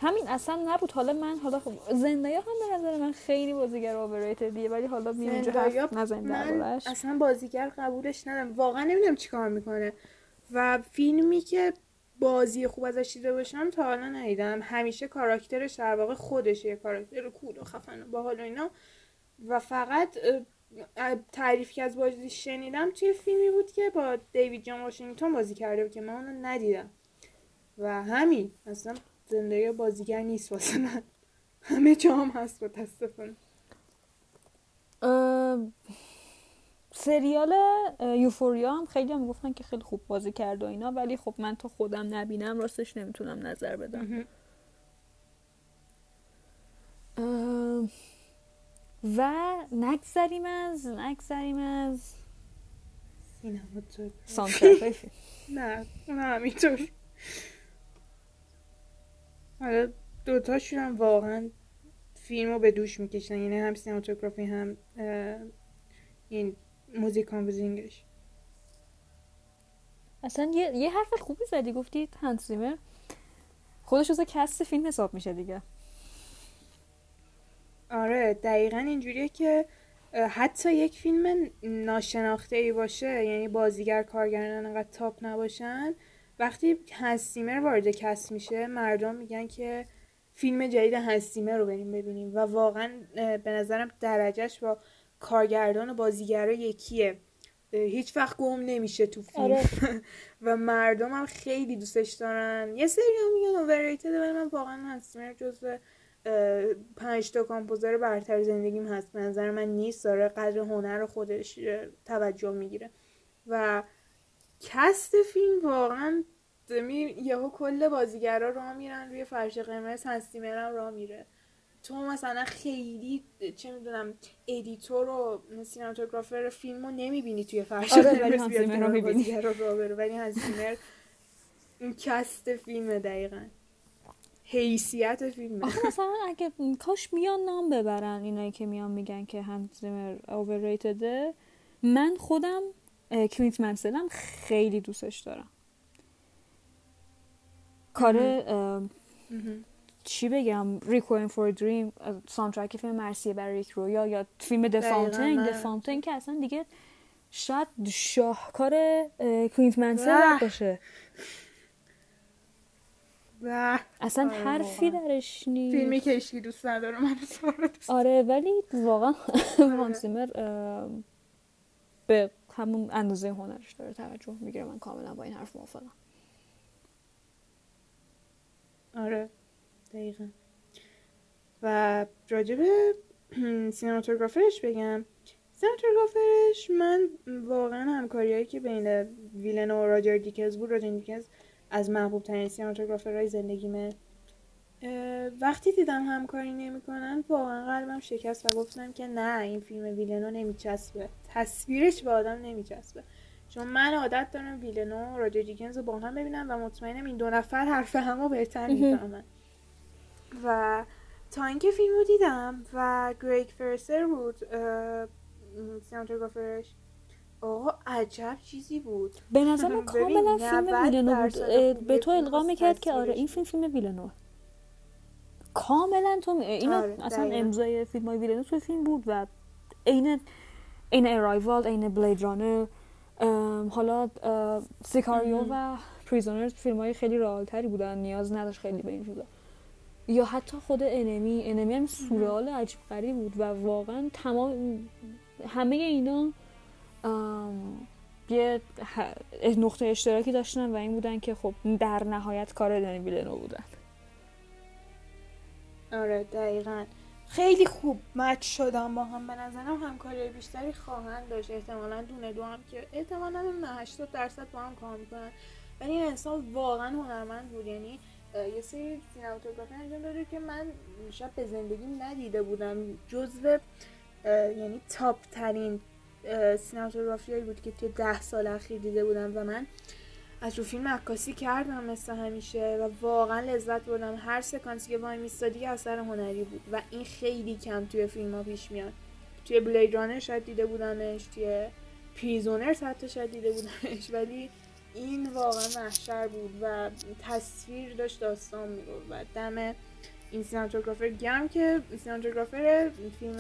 همین اصلا نبود. حالا من حالا خب زندایا هم به نظر من خیلی بازیگر اوورریتدیه ولی حالا می اونجا هست نزن من اصلا بازیگر قبولش ندارم. واقعا نمی‌دونم چیکار می‌کنه. و فیلمی که بازی خوب ازش دیده باشم تا حالا ندیدم. همیشه کاراکترش در واقع خودشه یه کاراکتر کول و خفن و باحال و اینا. و فقط تعریفی که از بازی شنیدم توی فیلمی بود که با دیوید جان واشنگتن بازی کرده بود که من اونو ندیدم. و همین اصلا زندگی بازیگر نیست واسه من. همه جا هم هست متاسفانه. سریال یوفوریا هم خیلی هم گفتن که خیلی خوب بازی کرد و اینا ولی خب من تا خودم نبینم راستش نمی‌تونم نظر بدم. و نگذریم از نگذریم از سانترک نه اون همینطور. حالا دوتاشون هم واقعا فیلم رو به دوش می‌کشن یعنی هم سینماتوگرافی هم این music composing ش. اصلا یه, یه حرف خوبی زدی گفتی هنس زیمر خودش از cast فیلم حساب میشه دیگه. آره دقیقا اینجوریه که حتی یک فیلم ناشناخته ای باشه یعنی بازیگر کارگردان انقدر top نباشن وقتی هنس زیمر وارد cast میشه مردم میگن که فیلم جدید هنس زیمر رو بریم ببینیم و واقعا به نظرم درجهش با کارگردان و بازیگرا یکیه. هیچ وقت گم نمیشه تو فیلم. آره. [laughs] و مردم هم خیلی دوستش دارن. یه سری هم میگن overrated ولی من واقعا هنس زیمر جزو پنج تا composer برتر زندگیم هست. به نظر من نیست. داره قدر هنر خودش توجه می‌گیره. و cast فیلم واقعا یهو کل بازیگرا راه میرن روی فرش قرمز هنس زیمر هم راه میره. تو مثلا خیلی چه می‌دونم editor و cinematographer فیلم رو نمی‌بینی توی فرش آره قرمز بیاد رو بره. ولی این cast فیلم دقیقا. حیثیت فیلم آخه مثلا اگه کاش میان نام ببرن اینایی که میان میگن که هنس زیمر overrated ه من خودم کوینت منسلم خیلی دوستش دارم. کار چی بگم؟ ریکوین فور دریم سانترک فیلم مرسیه برای ریک رویا یا فیلم دفانتین دفانتین که اصلا دیگه شاید شاهکار کوینت منسل باشه اصلا آره حرفی درش نیست. فیلمی که اشکی دوست نداره من آره ولی واقعا هانسیمر به همون اندازه هنرش داره توجه می‌گیره. من کاملا با این حرف موافقم. آره دقیقا. و راجب سینماتوگرافرش بگم. سینماتوگرافرش من واقعا همکاریهایی که بین ویلن و راجر دیکز بود راجر دیکز از محبوب ترین سینماتوگرافرهای زندگیمه وقتی دیدم همکاری نمی‌کنن واقعا قلبم شکست و گفتم که نه این فیلم ویلنو نمیچسبه. تصویرش به آدم نمیچسبه. چون من عادت دارم ویلنو و راجر دیکنز رو با هم ببینم و مطمئنم این دو نفر حرف همو بهتر می‌فهمن. و تا اینکه فیلم رو دیدم و گریگ فرسر بود سینماتوگرافرش آقا عجب چیزی بود. به نظر من [laughs] کاملا فیلم ویلنو بود. به تو القا می‌کرد که آره این فیلم فیلم ویلنو. کاملا تو اینو آره اصلا امضای فیلم های ویلنو تو فیلم بود و عین عین ارایوال عین Blade Runner حالا سیکاریو و Prisoners فیلم های خیلی real تری بودن نیاز نداشت خیلی به این چیزا. یا حتی خود Enemy Enemy هم surreal عجیب غریب بود و واقعا تمام همه اینا یه نقطه اشتراکی داشتن و این بودن که خب در نهایت کار دنی ویلنو بودن. آره دقیقا. خیلی خوب مچ شدن با هم. به نظرم همکاری بیشتری خواهند داشت. احتمالا دونه دو هم که احتمالا نه 80 درصد با هم کار می‌کنن. ولی این انسان واقعا هنرمند بود. یعنی یه سری سینماتوگرافی انجام داده که من شاید به زندگی ندیده بودم. جزو یعنی تاپ ترین سینماتوگرافی بود که توی ده سال اخیر دیده بودم و من از رو فیلم عکاسی کردم مثل همیشه و واقعا لذت بردم. هر سکانسی که وای میستادی اثر هنری بود و این خیلی کم توی فیلم ها پیش میاد. توی بلید رانر شاید دیده بودمش توی پریزونر حتی شاید دیده بودمش ولی این واقعا محشر بود و تصویر داشت داستان می‌گفت و دم این سینماتوگرافر گم که سینماتوگرافر فیلم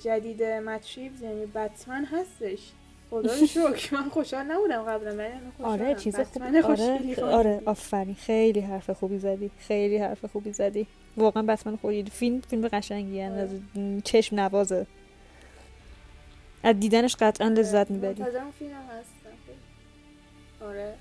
جدید متریوز یعنی بتمن هستش. خدا رو شکر. من خوشحال نبودم قبلا ولی آره چیز خوبی آره آره آفرین. خیلی حرف خوبی زدی. خیلی حرف خوبی زدی. واقعا بتمن خوبی فیلم فیلم قشنگی از چشم نوازه. از دیدنش قطعا لذت می‌بری. فیلم آره.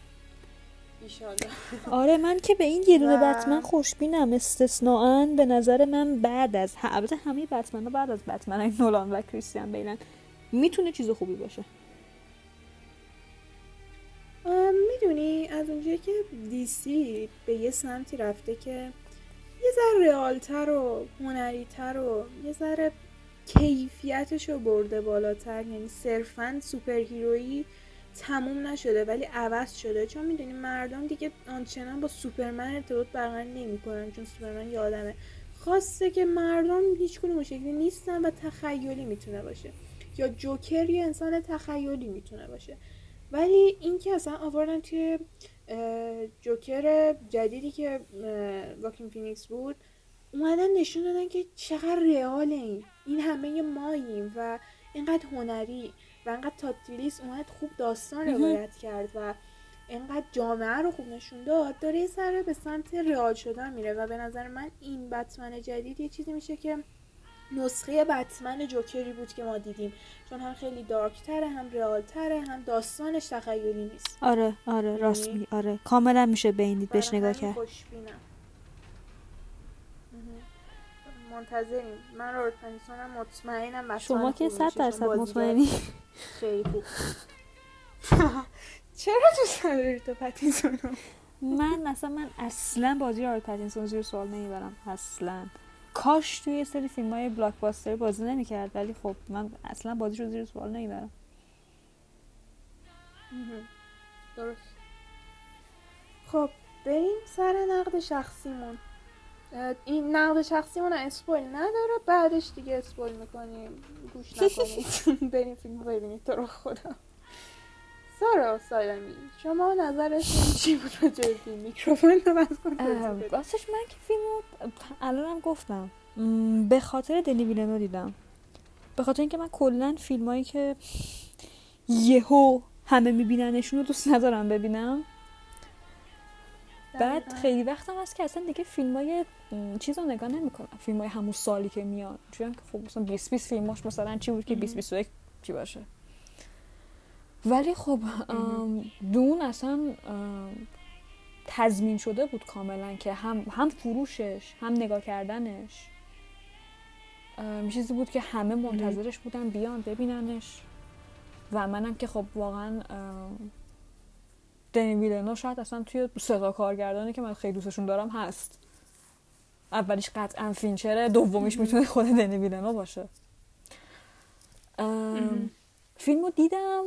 آره من که به این یه دونه بتمن خوشبینم. استثناا به نظر من بعد از البته همه بتمن بعد از بتمن نولان و کریستیان بیلن می‌تونه چیز خوبی باشه. می‌دونی از اونجایی که دیسی به یه سمتی رفته که یه ذره رئالتر و هنریتر و یه ذره کیفیتش رو برده بالاتر یعنی صرفا سوپر هیرویی تموم نشده ولی عوض شده. چون می‌دونی مردم دیگه آنچنان با سوپرمن ارتباط برقرار نمی‌کنن چون سوپرمن یه آدمه. خواسته که مردم هیچ کدوم شکلی نیستن و تخیلی می‌تونه باشه. یا جوکر یه انسان تخیلی می‌تونه باشه. ولی این که اصلا آوردن توی جوکر جدیدی که واکین فینیکس بود اومدن نشون دادن که چقدر real این این همه ماییم و اینقدر هنری و اینقدر تاتویلیس اومد خوب داستان. روایت کرد و اینقدر جامعه رو خوب نشون داد داره یه سر به سمت رئال شدن میره و به نظر من این بتمن جدید یه چیزی میشه که نسخه بتمن جوکری بود که ما دیدیم. چون هم خیلی دارکتره هم رئالتره هم داستانش تخیلی نیست. آره آره راست یعنی- میگی. آره. کاملا میشه به این دید بهش نگاه کرد. خوشبینم. منتظریم. من رابرت پتینسونم مطمئنم شما که صد درصد مطمئنی؟ خیلی خوب. [laughs] چرا دوست نداری تو پتینسون رو؟ من اصلا من اصلا بازی رابرت پتینسون زیر سوال نمی‌برم. اصلا. کاش توی یه سری فیلم های blockbuster بازی نمی‌کرد ولی خب من اصلا بازیش رو زیر سوال نمی‌برم. درست. خب بریم سر نقد شخصیمون. این نقد شخصیمون اسپویل نداره بعدش دیگه اسپویل می‌کنیم گوش [laughs] نکنید بریم فیلم ببینید تو رو خدا سارا سالمی شما نظرتون چی بود؟ راجع به فیلم میکروفون رو بس کن. راستش من که فیلمو الانم گفتم. به خاطر دنی ویلنو دیدم. به خاطر اینکه من کلا فیلمایی که یهو همه میبیننشون رو دوست ندارم ببینم. بعد. خیلی وقتم هست که اصلا دیگه فیلم های چیز رو نگاه نمی‌کنم. فیلم های همون سالی که میاد. چون که خب مثلا 20 20 فیلماش مثلا چی بود که 20 21 چی باشه؟ ولی خب دون اصلا تضمین شده بود کاملا که هم هم فروشش هم نگاه کردنش. چیزی بود که همه منتظرش بودن بیان ببیننش. و منم که خب واقعا دنی ویلنو شاید اصلا توی صدا کارگردانی که من خیلی دوستشون دارم هست. اولیش قطعا فینچره دومیش می‌تونه خود دنی باشه. ام، فیلمو دیدم.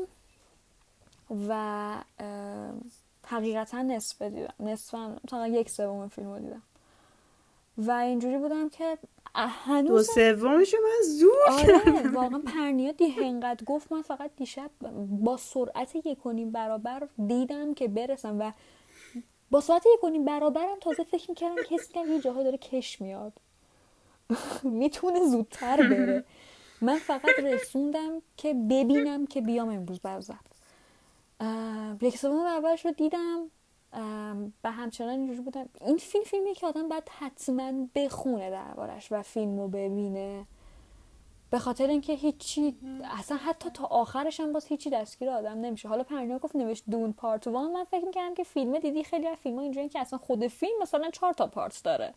و حقیقتا نصف دیدم. نصفا مثلا یک سوم فیلم رو دیدم. و اینجوری بودم که دو هنوز سومشو من زور آره واقعا پرنیا دی انقدر گفت من فقط دیشب با سرعت یک و نیم برابر دیدم که برسم و با سرعت یک و نیم برابرم تازه فکر می‌کردم که حس یه جاها داره کش میاد. [laughs] می‌تونه زودتر بره. [laughs] من فقط رسوندم که ببینم که بیام امروز بر ضبط اه، یک سوم اولش رو دیدم. و همچنان اینجوری بودم. این فیلم فیلمیه که آدم باید حتما بخونه دربارش و فیلم رو ببینه. به خاطر اینکه هیچی اصلا حتی تا آخرش هم باز هیچی دستگیر آدم نمیشه. حالا پرنیا گفت نوشت دون پارت وان من فکر می‌کردم که فیلم دیدی خیلی از فیلم اینجوری که اصلا خود فیلم مثلا چهار تا پارت داره.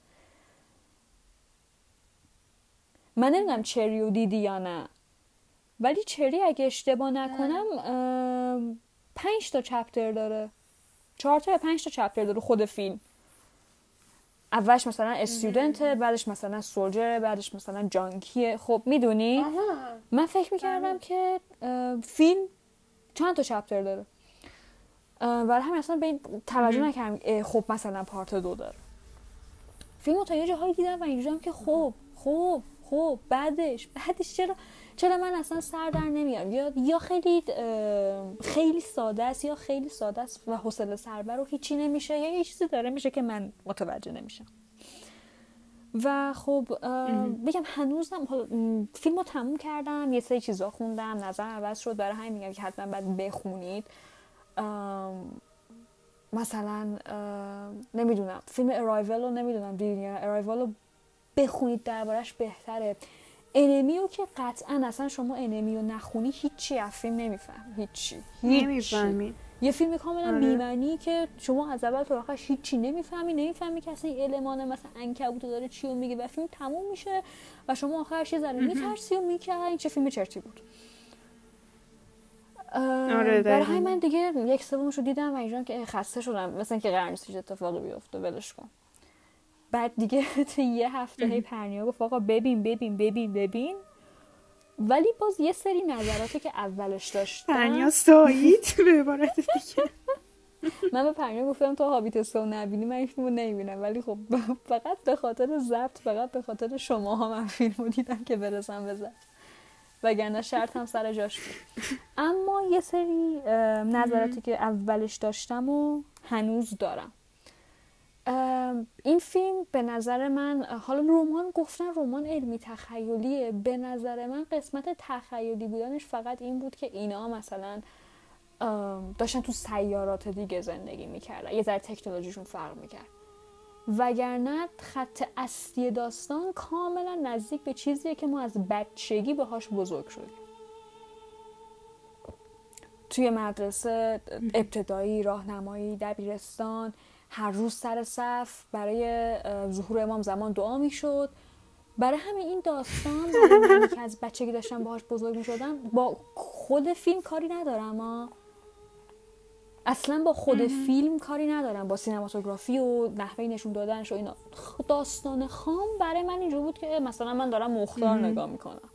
من نمی‌دونم چری رو دیدی یا نه. ولی چری اگه اشتباه نکنم پنج تا چپتر داره. چهار تا یا پنج تا چپتر داره خود فیلم. اولش مثلا استودنت بعدش مثلا سولجر بعدش مثلا جانکیه. خب می‌دونی؟ من فکر می‌کردم که اه، فیلم چند تا چپتر داره. برای همین اصلا به این توجه نکردم. خب مثلا پارت دو داره. فیلم رو تا یه جاهایی دیدم و اینجورم که خب خب خب بعدش بعدش چرا؟ چرا من اصلا سر در نمیام یا یا خیلی خیلی ساده است یا خیلی ساده است و حوصله سربر و هیچی نمیشه یا یه چیزی داره میشه که من متوجه نمیشم. و خب بگم هنوزم فیلم رو تموم کردم یه سری چیزا خوندم نظر عوض شد برای همین میگم که حتما باید بخونید. مثلا نمی‌دونم فیلم ارایول رو نمی‌دونم دیدین ارایول رو بخونید دربارش بهتره. Enemy و که قطعا اصلا شما Enemy و نخونی هیچی از فیلم نمی‌فهمی هیچی. نمی‌فهمی. یه فیلم کاملا آره. بیمعنی که شما از اول تا آخر هیچی نمی‌فهمی نمی‌فهمی که اصلا این المان مثلا عنکبوت داره چی رو میگه و فیلم تموم میشه و شما آخرش یه ذره میترسی و میگی این چه فیلم چرتی بود. آره، برای من دیگه یک سومش رو دیدم و اینجا که خسته شدم. مثلا که قرار نیست اتفاقی بیفته ولش کن. بعد دیگه [laughs] تو یه هفته هی پرنیا گفت آقا ببین ببین ببین ببین. ولی باز یه سری نظراتی که اولش داشتم. پرنیا سایید به [laughs] عبارت دیگه. من به پرنیا گفتم تو هابیت سو نبینی من این فیلمو نمی‌بینم. ولی خب [laughs] فقط به خاطر ضبط فقط به خاطر شما ها من فیلمو دیدم که برسم به ضبط. وگرنه شرط هم سر جاش بود. اما یه سری نظراتی که اولش داشتم و هنوز دارم. این فیلم به نظر من حالا رمان گفتن رمان علمی تخیلیه. به نظر من قسمت تخیلی بودنش فقط این بود که اینا مثلا داشتن تو سیارات دیگه زندگی می‌کردن. یه ذره تکنولوژیشون فرق می‌کرد. وگرنه خط اصلی داستان کاملا نزدیک به چیزیه که ما از بچگی باهاش بزرگ شدیم. توی مدرسه ابتدایی راهنمایی دبیرستان هر روز سر صف برای ظهور امام زمان دعا می‌شد. برای همین این داستان برای که از بچگی داشتم باهاش بزرگ می شدم با خود فیلم کاری ندارم ها اصلا با خود فیلم کاری ندارم. با سینماتوگرافی و نحوه نشون دادنش و اینا. داستان خام برای من اینجور بود که مثلا من دارم مختار نگاه می‌کنم.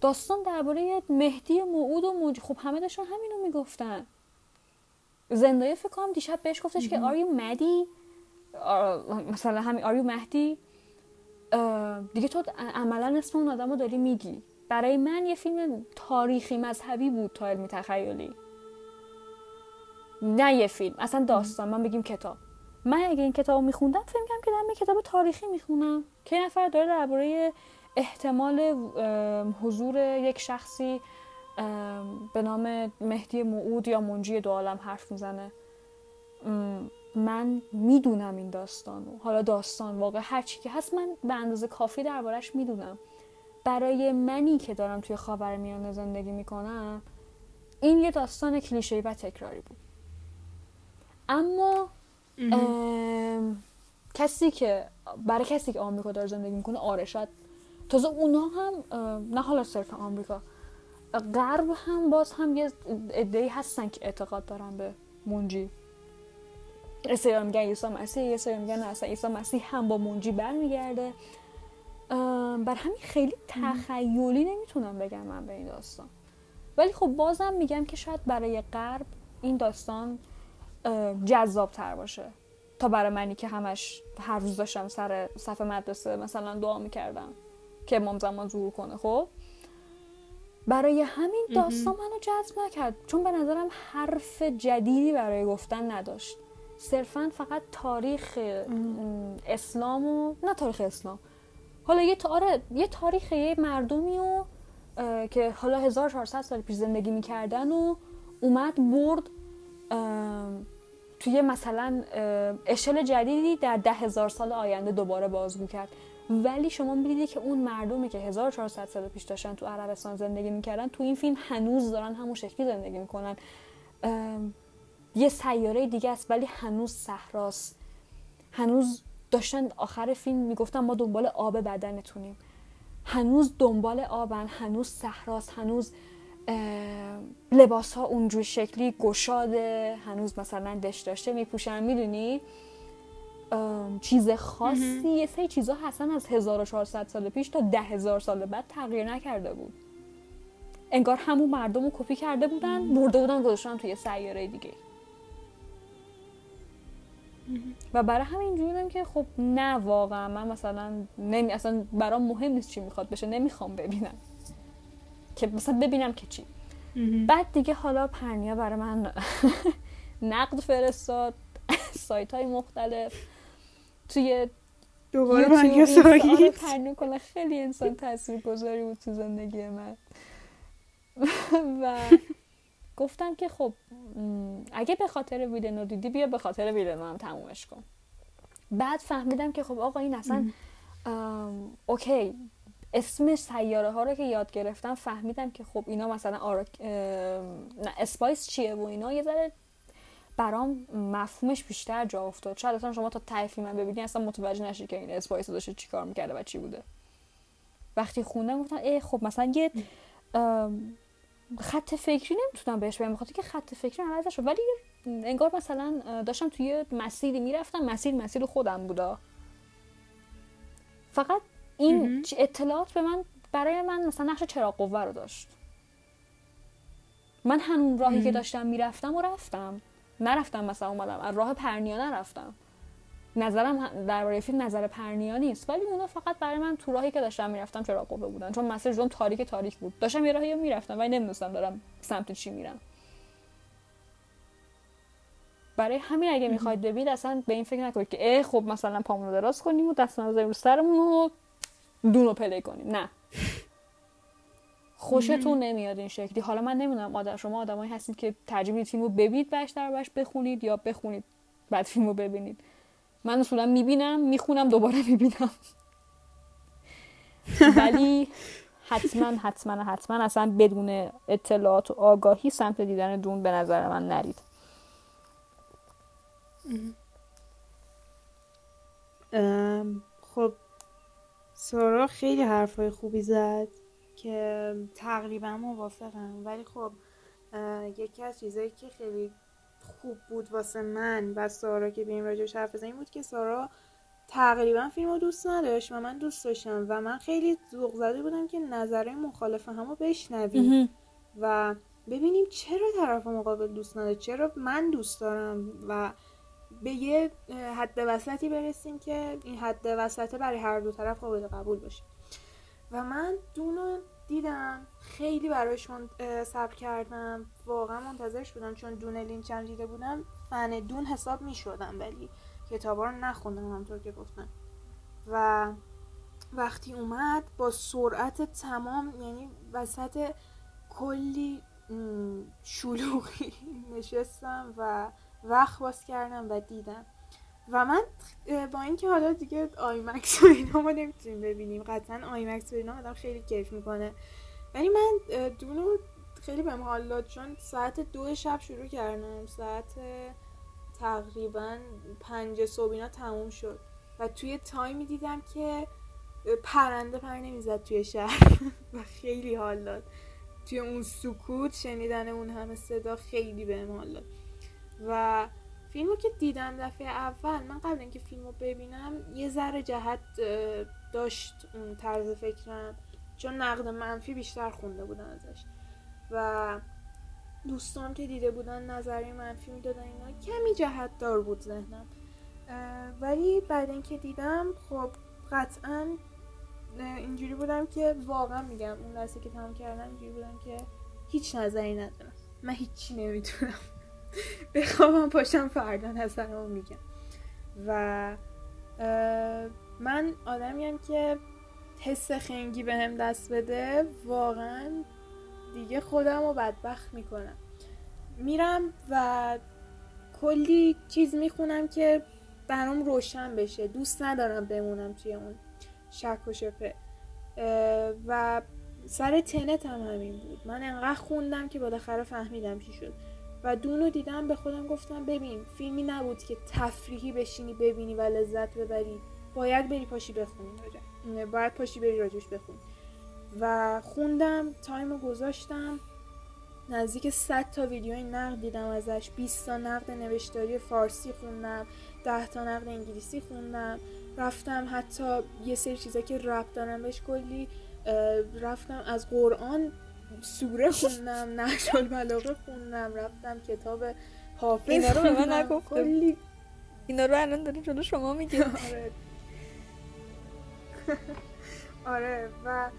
داستان درباره مهدی موعود و موج خب همه داشتن همینو می‌گفتن. زندایی فکر کنم دیشب بهش گفتش که آریو مدی مثلا همین آریو مهدی دیگه تو عملا اسم اون آدم رو داری میگی. برای من یه فیلم تاریخی مذهبی بود تا علمی تخیلی. نه یه فیلم اصلا داستان من بگیم کتاب. من اگه این کتاب رو میخوندم فکر می‌کنم که دارم یه کتاب تاریخی می‌خونم. که نفر داره درباره احتمال حضور یک شخصی به نام مهدی موعود یا منجی دو عالم حرف می‌زنه. من می‌دونم این داستان رو. حالا داستان واقع هر چی که هست من به اندازه کافی دربارش می‌دونم. برای منی که دارم توی خاورمیانه زندگی می‌کنم این یه داستان کلیشه‌ای و تکراری بود. اما ام، کسی که برای کسی که آمریکا داره زندگی می‌کنه آره شاید. تازه اونا هم نه حالا صرف آمریکا. غرب هم باز هم یه عده‌ای هستن که اعتقاد دارن به منجی یه سری میگن عیسی مسیح یه سری میگن اصلا عیسی مسیح هم با منجی برمیگرده. بر همین خیلی تخیلی نمی‌تونم بگم من به این داستان. ولی خب بازم میگم که شاید برای غرب این داستان جذاب تر باشه. تا برای منی که همش هر روز داشتم سر صف مدرسه مثلا دعا می‌کردم که امام زمان ظهور کنه خب؟ برای همین داستان منو جذب نکرد. چون به نظرم حرف جدیدی برای گفتن نداشت. صرفا فقط تاریخ اسلام و نه تاریخ اسلام. حالا یه تا- آره، یه تاریخ یه مردمی و که حالا 1400 سال پیش زندگی می‌کردن و اومد برد توی مثلا اشل جدیدی در ده هزار سال آینده دوباره بازگو کرد ولی شما می‌دیدی که اون مردمی که 1400 سال پیش داشتن تو عربستان زندگی می‌کردن تو این فیلم هنوز دارن همون شکلی زندگی می‌کنن. یه سیاره دیگه است ولی هنوز صحراست. هنوز داشتن آخر فیلم می‌گفتن ما دنبال آب بدنتونیم. هنوز دنبال آبن هنوز صحراست هنوز لباس ها اونجور شکلی گشاده هنوز مثلا دش داشته میپوشن می‌دونی؟ چیز خاصی یه سری چیزا هستن از 1400 سال پیش تا 10000 سال بعد تغییر نکرده بود. انگار همون مردم رو کپی کرده بودن برده بودن گذاشتن توی سیاره دیگه. و برای همین جورم که خب نه واقعا من مثلا نمی اصلا برام مهم نیست چی می‌خواد بشه نمی‌خوام ببینم. که مثلا ببینم که چی. بعد دیگه حالا پرنیا برای من [laughs] نقد فرستاد [laughs] سایت های مختلف. توی دوباره یوتیوب، پرنیا اینستا. آره، کلا خیلی انسان تاثیر گذاری بود تو زندگی من. [laughs] و گفتم که خب اگه به خاطر ویلن رو دیدی بیا به خاطر ویلن هم تمومش کن. بعد فهمیدم که خب آقا این اصلا okay. اسم سیاره ها رو که یاد گرفتم فهمیدم که خب اینا مثلا. نه spice چیه و اینا. یه ذره برام مفهومش بیشتر جا افتاد. شاید اصلا شما تا ته من ببینی اصلا متوجه نشی که این spice داشته چیکار می‌کرده و چی بوده. وقتی خوندم گفتم ای خب مثلا یه خط فکری نمی‌تونم بهش بگم بخاطر که خط فکری عوض شد ولی انگار مثلا داشتم توی مسیری می‌رفتم مسیر مسیر خودم بودا. فقط این اطلاعات به من برای من مثلا نقش چراغ قوه رو داشت. من هنون راهی که داشتم می‌رفتم و رفتم. نرفتم مثلا اومدم. از راه پرنیا نرفتم. نظرم درباره فیلم نظر پرنیا نیست. ولی اونا فقط برای من تو راهی که داشتم می‌رفتم چرا قوه بودن. چون مسیر جون تاریک تاریک بود. داشتم یه راهی می‌رفتم ولی نمی‌دونستم دارم سمت چی میرم. برای همین اگه می‌خواید ببینید اصلا به این فکر نکنید که اه خب مثلا پامونو دراز کنیم و دست رو سرمون و دونو پلی کنیم. نه. [laughs] خوشتون نمیاد این شکلی. حالا من نمی‌دونم آدم شما آدمایی هستید که ترجیح می‌دید فیلمو ببینید بهش دربارش بخونید یا بخونید بعد فیلمو ببینید. من اصولا می‌بینم می‌خونم دوباره می‌بینم. ولی حتما حتما حتما اصلا بدون اطلاعات و آگاهی سمت دیدن دون به نظر من نرید. خب سارا خیلی حرفای خوبی زد. که تقریبا موافقم. ولی خب یکی از چیزایی که خیلی خوب بود واسه من و سارا که بیم راجعش حرف بزنیم بود که سارا تقریبا فیلم رو دوست نداشت و من دوست داشتم و من خیلی ذوق زده بودم که نظرهای مخالف همو بشنویم و ببینیم چرا طرف مقابل دوست نداره چرا من دوست دارم و به یه حد وسطی برسیم که این حد وسطه برای هر دو طرف قابل قبول باشه. و من دونو دیدم. خیلی برایش صبر کردم. واقعا منتظرش بودم. چون دون لینچم دیده بودم فن دون حساب می شدم ولی کتابا رو نخوندم همطور که گفتم. و وقتی اومد با سرعت تمام یعنی وسط کلی شلوغی [laughs] نشستم و وقت باز کردم و دیدم. و من با اینکه حالا دیگه آیمکس و اینا ما نمی‌تونیم ببینیم قطعا آیمکس و اینا آدم خیلی کیف می‌کنه. ولی من Dune و خیلی بهم حال داد چون ساعت دو شب شروع کردم. ساعت تقریبا پنج صبح اینا تموم شد. و توی time ی دیدم که پرنده پر نمی‌زد توی شهر. [laughs] و خیلی حال داد. توی اون سکوت شنیدن اون همه صدا خیلی بهم حال داد. و فیلمو که دیدم دفعه اول من قبل اینکه فیلمو ببینم یه ذره جهت داشت اون طرز فکرم. چون نقد منفی بیشتر خونده بودن ازش. و دوستان که دیده بودن نظری منفی می‌دادن اینا کمی جهت دار بود ذهنم. ولی بعد اینکه دیدم خب قطعا اینجوری بودم که واقعا میگم اون لحظه که تمام کردم اینجوری بودم که هیچ نظری ندارم. من هیچی نمی‌تونم بخوابم پاشم فردا نظرمو میگم و من آدمیم که حس خنگی به هم دست بده واقعا دیگه خودم رو بدبخت می‌کنم. میرم و کلی چیز می‌خونم که برام روشن بشه. دوست ندارم بمونم توی اون شک و شپه و سر تنت هم همین بود. من انقدر خوندم که بالاخره فهمیدم چی شد. و دونو دیدم به خودم گفتم ببین فیلمی نبود که تفریحی بشینی ببینی و لذت ببری. باید بری پاشی بخونی. باید پاشی بری راجش بخونی. و خوندم تایم گذاشتم. نزدیک 100 تا ویدیوی نقد دیدم ازش. 20 تا نقد نوشتاری فارسی خوندم. 10 تا نقد انگلیسی خوندم. رفتم حتی یه سری چیزا که رب دارم بهش کلی رفتم از قرآن سوره خوندم نهج البلاغه خوندم رفتم کتاب حافظ اینا رو به من نگفتم اینا رو الان داری جلو شما میگه [laughs] آره. [laughs] آره و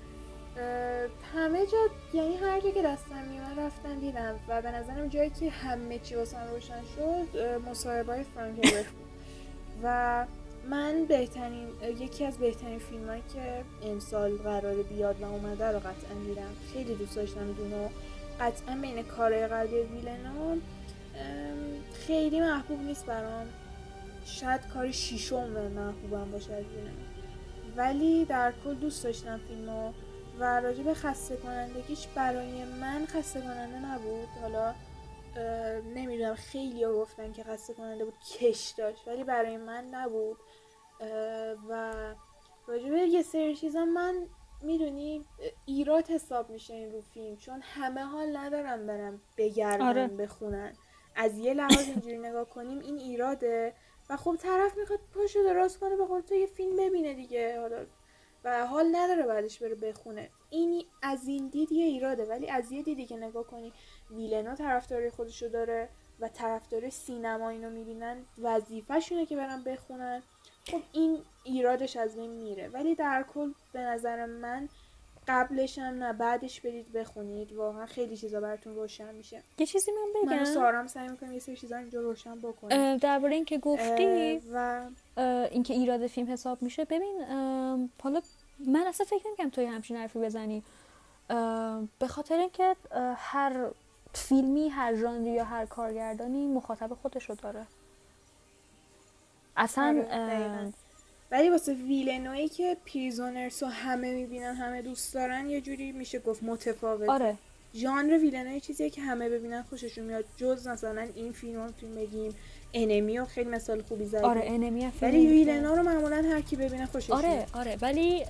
همه جا یعنی هر جا که دستم میومد رفتم دیدم و به نظرم جایی که همه چی واسم روشن شد مصاحبه های فرانک بود و من بهترین یکی از بهترین فیلم که امسال قرار بیاد و اومده رو قطعا دیدم. خیلی دوست داشتم دونو قطعا بین کارهای قبلی ویلنا خیلی محبوب نیست برام. شاید کار شیشم محبوبم باشه از ولی در کل دوست داشتم فیلمو و راجع به خسته کنندگیش برای من خسته کننده نبود. حالا نمی‌دونم خیلی ها گفتن که خسته کننده بود کش داشت. ولی برای من نبود. و راجع به یه سری چیزا من می‌دونی ایراد حساب میشه این رو فیلم چون همه حال ندارم برم بگردن آره. بخونن. از یه لحاظ اینجوری نگاه کنیم این ایراده و خب طرف می‌خواد پاشو دراز کنه به تو یه فیلم ببینه دیگه حالا و حال نداره بعدش بره بخونه. این از این دید یه ایراده ولی از یه دیدی که نگاه کنی ویلنا طرفداری خودشو داره و طرفدار سینما اینو می‌بینن وظیفهشونه که برن بخونن. خب این ایرادش از بین میره. ولی در کل به نظر من قبلش هم نه بعدش برید بخونید. واقعا خیلی چیزا براتون روشن میشه. یه چیزی من بگم؟ من سارام سعی می‌کنم یه سری چیزا اینجا روشن بکنم درباره اینکه گفتی و اینکه ایراد فیلم حساب میشه. ببین حالا من اصلا فکر نمی‌کنم توی همچین حرفی بزنی. به خاطر اینکه هر فیلمی هر ژانری یا هر کارگردانی مخاطب خودشو داره. اصلا آره، ولی واسه ویلنوی که Prisoners رو همه می‌بینن همه دوست دارن یه جوری میشه گفت متفاوت. آره. ژانر ویلنوی چیزیه که همه ببینن خوششون میاد. جز مثلا این فیلم رو بگیم Enemy خیلی مثال خوبی زدی آره Enemy ولی ویلنوا رو معمولا هر کی ببینه خوشش آره آره ولی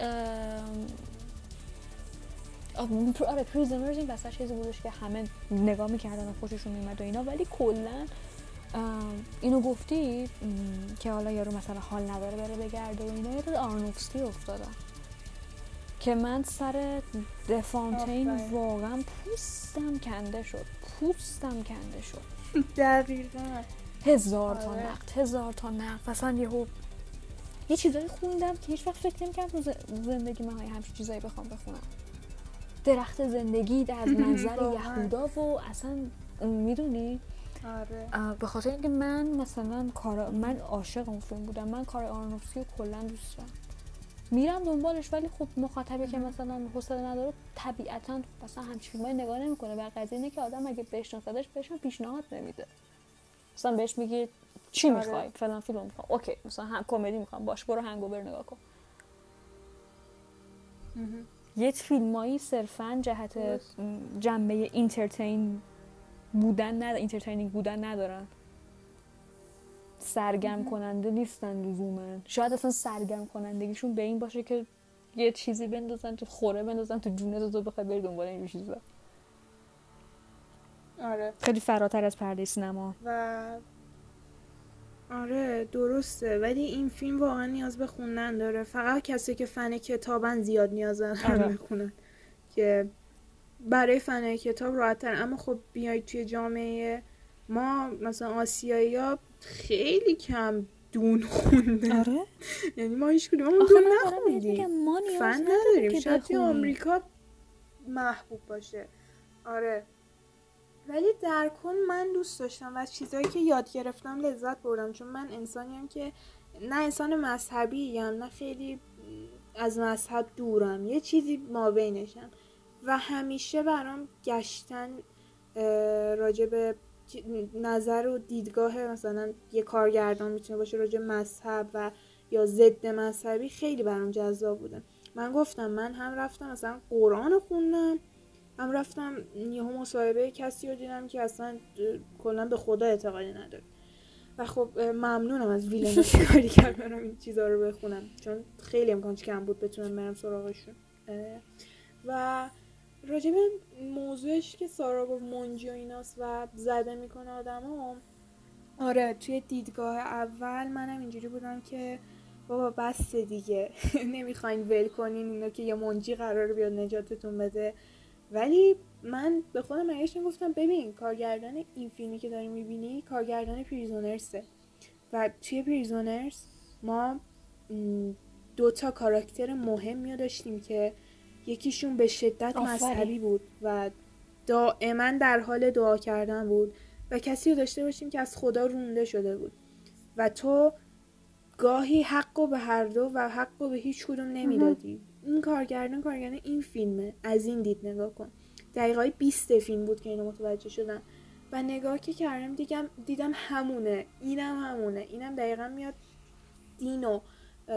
آره پریزنرز این واسه چیزی بودش که همه نگاه می‌کردن و خوششون میمد و اینا. ولی کلا اینو گفتی که حالا یارو مثلا حال نداره بره بگرده و اینا یاد آرنوفسکی افتادم. که من سر دفانتین واقعا پوستم کنده شد پوستم کنده شد. [laughs] دقیقا. هزار تا آره. نقد هزار تا نقد. اصلا یهو یه چیزایی خوندم که هیچ وقت فکر نمی‌کردم تو زندگی من همچین چیزایی بخوام بخونم. درخت زندگی در [laughs] منظر یهودا و اصلا می‌دونی؟ آره. به خاطر اینکه من مثلا کار من عاشق اون فیلم بودم. من کار آرنوفسکی کلا دوست دارم. میرم دنبالش ولی خب مخاطبی که مثلا حوصله نداره طبیعتا مثلا همچین فیلمای نگاه نمی‌کنه. و قضیه اینه که آدم اگه بشناسدش بهش پیشنهاد نمیده. مثلا بهش میگی چی آره. می‌خوای؟ فلان فیلم می‌خوام. اوکی مثلا هم کمدی می‌خوام. باش برو هنگوور نگاه کن. یه فیلمایی صرفا جهت جنبه entertain بودن ندارن entertaining بودن ندارن. سرگرم کننده نیستن لزوما. شاید اصلا سرگرم کنندگیشون به این باشه که یه چیزی بندازن تو خوره بندازن تو جونه تو بخوای بری دنبال این چیزا. آره. خیلی فراتر از پرده سینما. و آره درسته. ولی این فیلم واقعا نیاز به خوندن داره. فقط کسی که فن کتابن زیاد نیاز دارن آره. [laughs] بخونن که برای فن کتاب راحتتر. اما خب بیاید توی جامعه ما مثلا آسیایی ها خیلی کم دون خونده. آره؟ یعنی ما هیچ کدوم دون نخوندیم. فن نداریم شاید توی آمریکا محبوب باشه. آره. ولی در کن من دوست داشتم و از چیزهایی که یاد گرفتم لذت بردم. چون من انسانیم که نه انسان مذهبی هم نه خیلی از مذهب دورم. یه چیزی ما بینشم. و همیشه برام گشتن راجع به نظر و دیدگاه مثلا یه کارگردان می‌تونه باشه راجع مذهب و یا ضد مذهبی خیلی برام جذاب بوده من گفتم من هم رفتم مثلا قرآن خوندم هم رفتم یهو مصاحبه کسی رو دیدم که اصلا کلا به خدا اعتقادی نداره. و خب ممنونم از ویلنا که کاری برم این چیزا رو بخونم چون خیلی امکانش کم بود بتونم برم سراغشون. و راجب موضوعش که سارا گفت منجی و ایناست و زده می‌کنه آدم ها آره توی دیدگاه اول منم اینجوری بودم که بابا بس دیگه. [laughs] نمی‌خواین ول کنین اینو که یه منجی قرار بیاد نجاتتون بده. ولی من به خودم مگهش گفتم ببین کارگردان این فیلمی که داری می‌بینی کارگردان پریزونرسه و توی پریزونرز ما دوتا کاراکتر مهمی داشتیم که یکیشون به شدت مذهبی بود و دائما در حال دعا کردن بود و کسی رو داشته باشیم که از خدا رونده شده بود. و تو گاهی حق و به هر دو و حق و به هیچ کدوم نمی‌دادی. این کارگردان کارگردان این فیلمه. از این دید نگاه کن. دقیقای 20 فیلم بود که اینو متوجه شدم. و نگاه که کردم دیدم دیدم همونه. اینم همونه. اینم دقیقا میاد دین و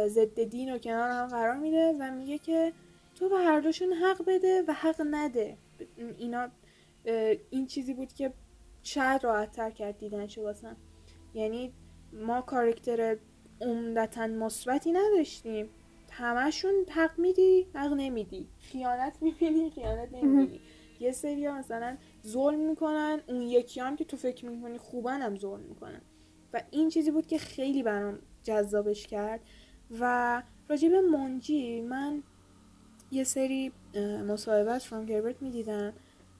ضد دین و کنار هم قرار میده و میگه که تو به هر دوشون حق بده و حق نده. اینا این چیزی بود که شاید راحت تر کرد دیدنش واسم. یعنی ما کارکتر عمدتا مثبتی نداشتیم. همشون حق میدی حق نمیدی. خیانت می‌بینی خیانت نمی‌بینی. [laughs] یه سری مثلا ظلم می‌کنن اون یکی هم که تو فکر می‌کنی خوبن هم ظلم می‌کنن. و این چیزی بود که خیلی برام جذابش کرد. و راجب منجی من یه سری مصاحبه از فرانک هربرت می‌دیدم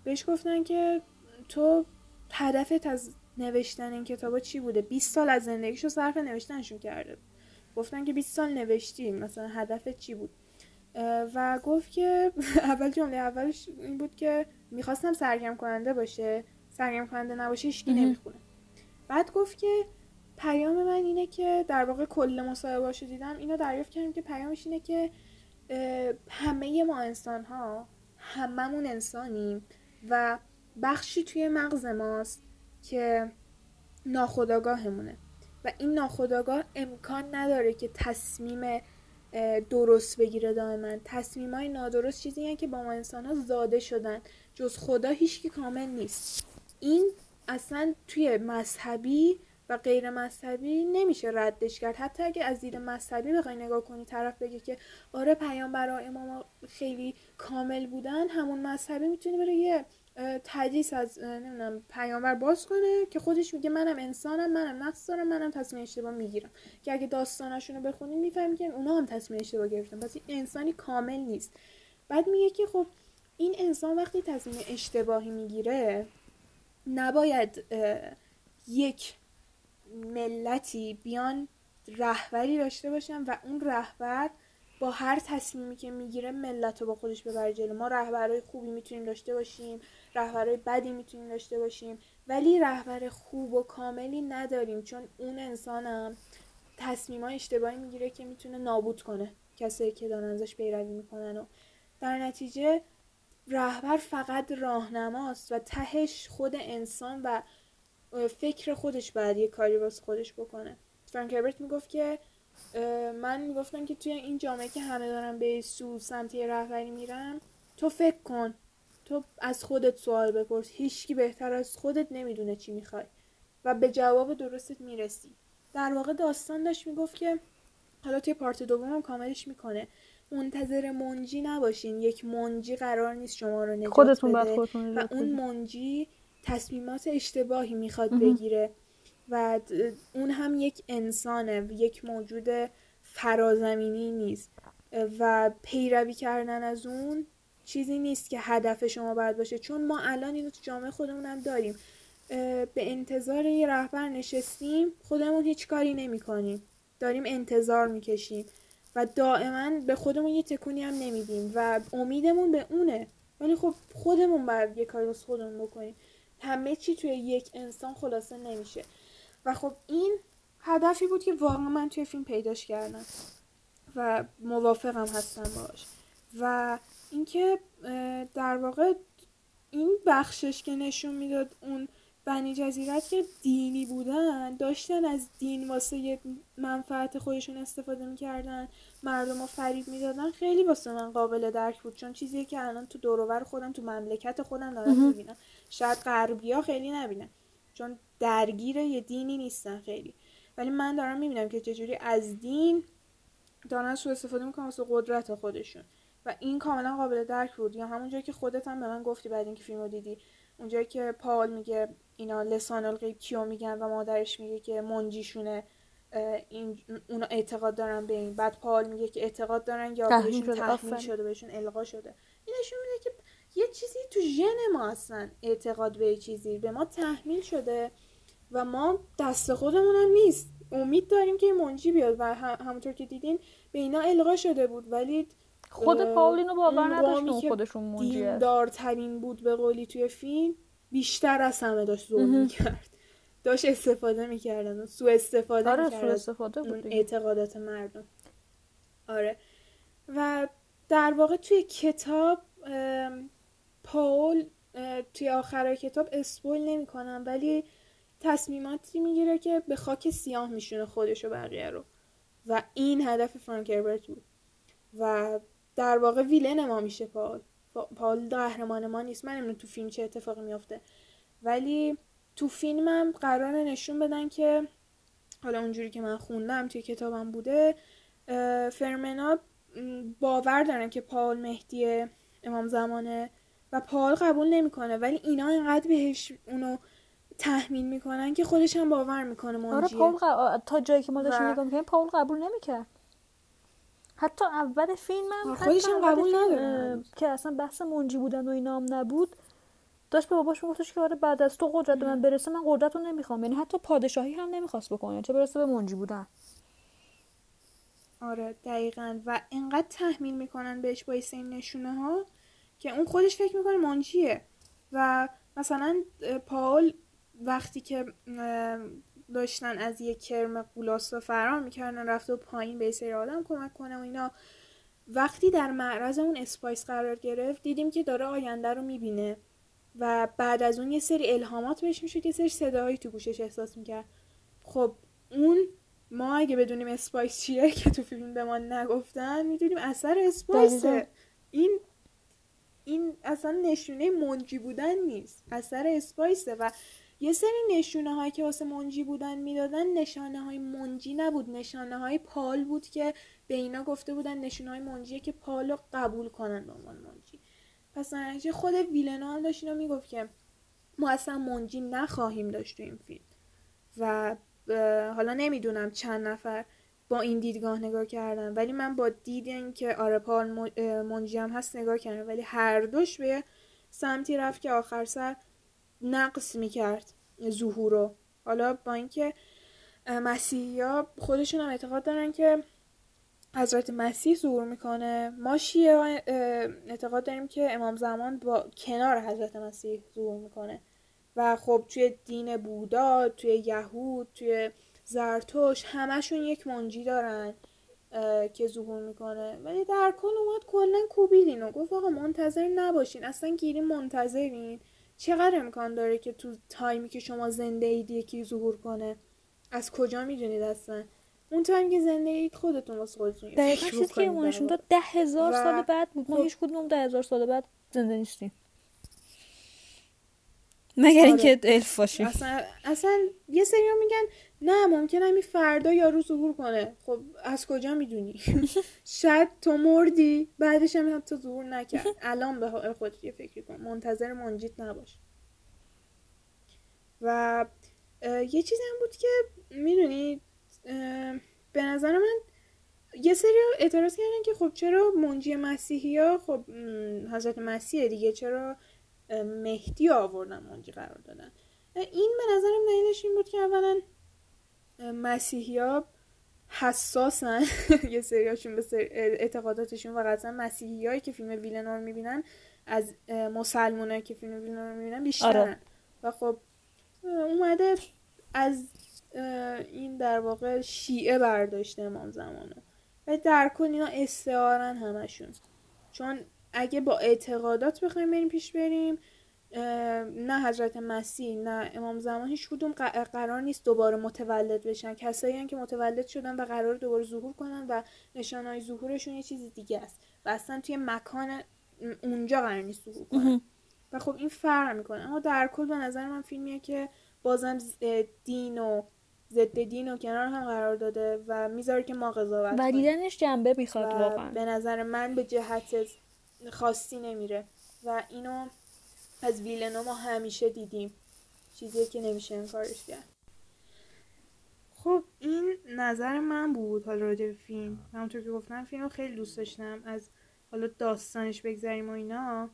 بهش گفتن که تو هدفت از نوشتن این کتابا چی بوده؟ 20 سال از زندگیشو صرف نوشتنشون کرده گفتن که 20 سال نوشتیم مثلا هدفت چی بود؟ و گفت که [laughs] اول جمله اولش این بود که می‌خواستم سرگرم کننده باشه. سرگرم کننده نباشه هیچکی نمی‌خونه. بعد گفت که پیام من اینه که در واقع کل مصاحبه دیدم. اینو دریافت کردم که پیامش اینه که همه ما انسان ها هممون انسانیم و بخشی توی مغز ماست که ناخداگاهمونه و این ناخداگاه امکان نداره که تصمیم درست بگیره دائما. تصمیم های نادرست چیزی که با ما انسان ها زاده شدن جز خدا هیچکی کامل نیست. این اصلا توی مذهبی و غیر مذهبی نمیشه ردش کرد. حتی اگه از دید مذهبی بخوای نگاه کنی طرف بگه که آره پیامبرا امام خیلی کامل بودن همون مذهبی می‌تونه بره یه تدریس از نمی‌دونم پیامبر باز کنه که خودش میگه منم انسانم منم نقص دارم منم تصمیم اشتباه می‌گیرم. که اگه داستانشون بخونیم می‌فهمیم که اونا هم تصمیم اشتباه گرفتن. پس این انسانی کامل نیست. بعد میگه که خب این انسان وقتی تصمیم اشتباهی می‌گیره نباید یک ملتی بیان رهبری داشته باشن و اون رهبر با هر تصمیمی که می‌گیره ملت رو با خودش ببره جلو. ما رهبرهای خوبی می‌تونیم داشته باشیم رهبرهای بدی می‌تونیم داشته باشیم ولی رهبر خوب و کاملی نداریم چون اون انسانم تصمیم اشتباهی می‌گیره که می‌تونه نابود کنه کسایی که دارن ازش پیروی می‌کنن. و در نتیجه رهبر فقط راهنماست و تهش خود انسان و فکر خودش باید یه کاری واسه خودش بکنه. فرانک هربرت می‌گفت که من می‌گفتم که توی این جامعه که همه دارن به سو سمتی رهبری میرن تو فکر کن. تو از خودت سوال بپرس. هیچکی بهتر از خودت نمی‌دونه چی می‌خوای. و به جواب درستت می‌رسی. در واقع داستان داشت می‌گفت که حالا توی پارت دوم کاملش می‌کنه. منتظر منجی نباشین. یک منجی قرار نیست شما رو نجات خودتون بده. خودتون و اون منجی تصمیمات اشتباهی می‌خواد بگیره و اون هم یک انسانه یک موجود فرازمینی نیست. و پیروی کردن از اون چیزی نیست که هدف شما باید باشه. چون ما الان اینو تو جامعه خودمون هم داریم. به انتظار یه رهبر نشستیم خودمون هیچ کاری نمی کنیم داریم انتظار می‌کشیم. و دائما به خودمون یه تکونی هم نمیدیم. و امیدمون به اونه. ولی خب خودمون باید یه کاری واسه خودمون بکنیم. همه چی توی یک انسان خلاصه نمیشه. و خب این هدفی بود که واقعا من توی فیلم پیداش کردم و موافقم هستم باش و اینکه در واقع این بخشش که نشون می‌داد اون بنی جزیرت که دینی بودن داشتن از دین واسه منفعت خودشون استفاده می‌کردن مردم رو فریب می‌دادن خیلی واسه من قابل درک بود. چون چیزی که الان تو دورور خودم تو مملکت خودم دارم می‌بینم. شاید غربی ها خیلی نبینن. چون درگیر یه دینی نیستن خیلی. ولی من دارم می‌بینم که چجوری از دین دارن سو استفاده می‌کنن واسه قدرت خودشون. و این کاملا قابل درک بود. یا همون جایی که خودت هم به من گفتی بعد اینکه فیلمو دیدی. اونجایی که پال میگه اینا لسان الغیب کیو میگن و مادرش میگه که منجیشونه این اونا اعتقاد دارن به این. بعد پال میگه که اعتقاد دارن یا بهشون تحمیل شده بهشون القا شده. این نشون میده که یه چیزی تو ژن ما هستن اعتقاد به چیزی به ما تحمیل شده و ما دست خودمون هم نیست. امید داریم که منجی بیاد و همونطور که دیدین به اینا القا شده بود. ولی خود پاولینو باور نداشت خودشون منجی دارترین بود به قولی توی فیلم بیشتر از همه داشت ظلم می‌کرد. داشت استفاده می‌کردن و سو استفاده آره می‌کردن سو استفاده بود اعتقادات مردم. آره. و در واقع توی کتاب پاول توی آخر کتاب اسپویل نمی‌کنم ولی تصمیماتی می‌گیره که به خاک سیاه میشونه خودش و بقیه رو. و این هدف فرانک هربرت بود. و در واقع ویلن ما میشه پال پال قهرمان ما نیست. من تو فیلم چه اتفاقی میافته. ولی تو فیلمم قرار نشون بدن که حالا اونجوری که من خوندم توی کتابم بوده فرمنا باور دارن که پال مهدی امام زمانه و پال قبول نمی‌کنه ولی اینا اینقدر بهش اونو تحمیل می‌کنن که خودش هم باور می‌کنه منجیه. آره پاول تا جایی که ما داشتیم نگاه می‌کنیم پاول قبول نمی‌کرد. حتی اول فیلم هم خودش هم قبول نداره. که اصلا بحث منجی بودن و اینا هم نبود. داشت به باباش میگفتش که آره بعد از تو قدرت به من برسه من قدرت رو نمی‌خوام. یعنی حتی پادشاهی هم نمی‌خواست بکنه چه برسه به منجی بودن. آره دقیقا. و انقدر تحمیل می‌کنن بهش با این نشونه ها که اون خودش فکر می‌کنه منجیه. و مثلا پاول وقتی که داشتن از یک کرم قولاسا فرار می‌کردن رفته و پایین به سری آدم کمک کنه و اینا. وقتی در معرض اون اسپایس قرار گرفت دیدیم که داره آینده رو می‌بینه و بعد از اون یه سری الهامات بهش می‌شد یه سری صداهایی تو گوشش احساس می‌کرد. خب اون ما اگه بدونیم اسپایس چیه که تو فیلم به ما نگفتن می‌دونیم اثر اسپایسه. این این اصلا نشونه منجی بودن نیست. اثر اسپایسه و یه سری نشونه هایی که واسه منجی بودن می‌دادن نشانه های منجی نبود. نشانه های پال بود که به اینا گفته بودن نشانه های منجیه که پال رو قبول کنن به عنوان منجی. پس نتیجه خود ویلنا هم داشت اینو می‌گفت که ما اصلا منجی نخواهیم داشت تو این فیلم. و حالا نمی‌دونم چند نفر با این دیدگاه نگاه کردن ولی من با دید که آره پال منجی هست نگاه کردم. ولی هر دوش به سمتی رفت که آخر سر نقص می‌کرد ظهور رو. حالا با اینکه مسیحی ها خودشون هم اعتقاد دارن که حضرت مسیح ظهور می‌کنه ما شیعه اعتقاد داریم که امام زمان با کنار حضرت مسیح ظهور می‌کنه. و خب توی دین بودا توی یهود توی زرتوش همشون یک منجی دارن که ظهور می‌کنه. ولی در کل اومد کلا کوبیدین و گفت آقا منتظر نباشین. اصلا گیریم منتظرین. چقدر امکان داره که تو تایمی که شما زنده اید یکی ظهور کنه؟ از کجا می‌دونید اصلا؟ اون تایم که زنده اید خودتون واسه خودتون دقیقا چیزی که نشون داد ده هزار سال بعد بود. ما خب. هیچ کدوم ده هزار سال بعد زنده نیستیم. مگر آره. اینکه الف باشیم. اصلا اصلا یه سری میگن نه ممکنه همین فردا یارو ظهور کنه. خب از کجا می‌دونی؟ [laughs] شاید تو مردی بعدش هم تو ظهور نکرد. الان به خود یه فکری کن. منتظر منجیت نباش. و یه چیزی هم بود که می‌دونی به نظر من یه سری اعتراض کردن که خب چرا منجی مسیحی ها خب حضرت مسیح دیگه چرا مهدی آوردن منجی قرار دادن؟ این به نظرم دلیلش این بود که اولا مسیحی ها حساسن. [laughs] یه سریاشون به اعتقاداتشون و قطعا مسیحی هایی که فیلم ویلنور می‌بینن از مسلمان که فیلم ویلنور می‌بینن بیشترن. آره. و خب اومده از این در واقع شیعه برداشته امام زمانو. و در کل اینا استعارن همشون. چون اگه با اعتقادات بخوایم بریم پیش بریم نه حضرت مسیح نه امام زمان هیچ کدوم قرار نیست دوباره متولد بشن. کسایی که متولد شدن و قرار دوباره ظهور کنن و نشانهای ظهورشون یه چیز دیگه است و اصلا توی مکان اونجا قرار نیست ظهور کنن. و خب این فرق می‌کنه. اما در کل به نظر من فیلمیه که بازم دین و ضد دین و کنار هم قرار داده و می‌ذاره که ما قضاوت و دیدنش جنبه می‌خواد واقعا. به نظر من به جهت خاصی نمیره. و اینو از ویلنا ما همیشه دیدیم. چیزی که نمیشه انکارش کرد. خب این نظر من بود حالا راجع به فیلم. همونطور که گفتم فیلم خیلی دوست داشتم. از حالا داستانش بگذریم و اینا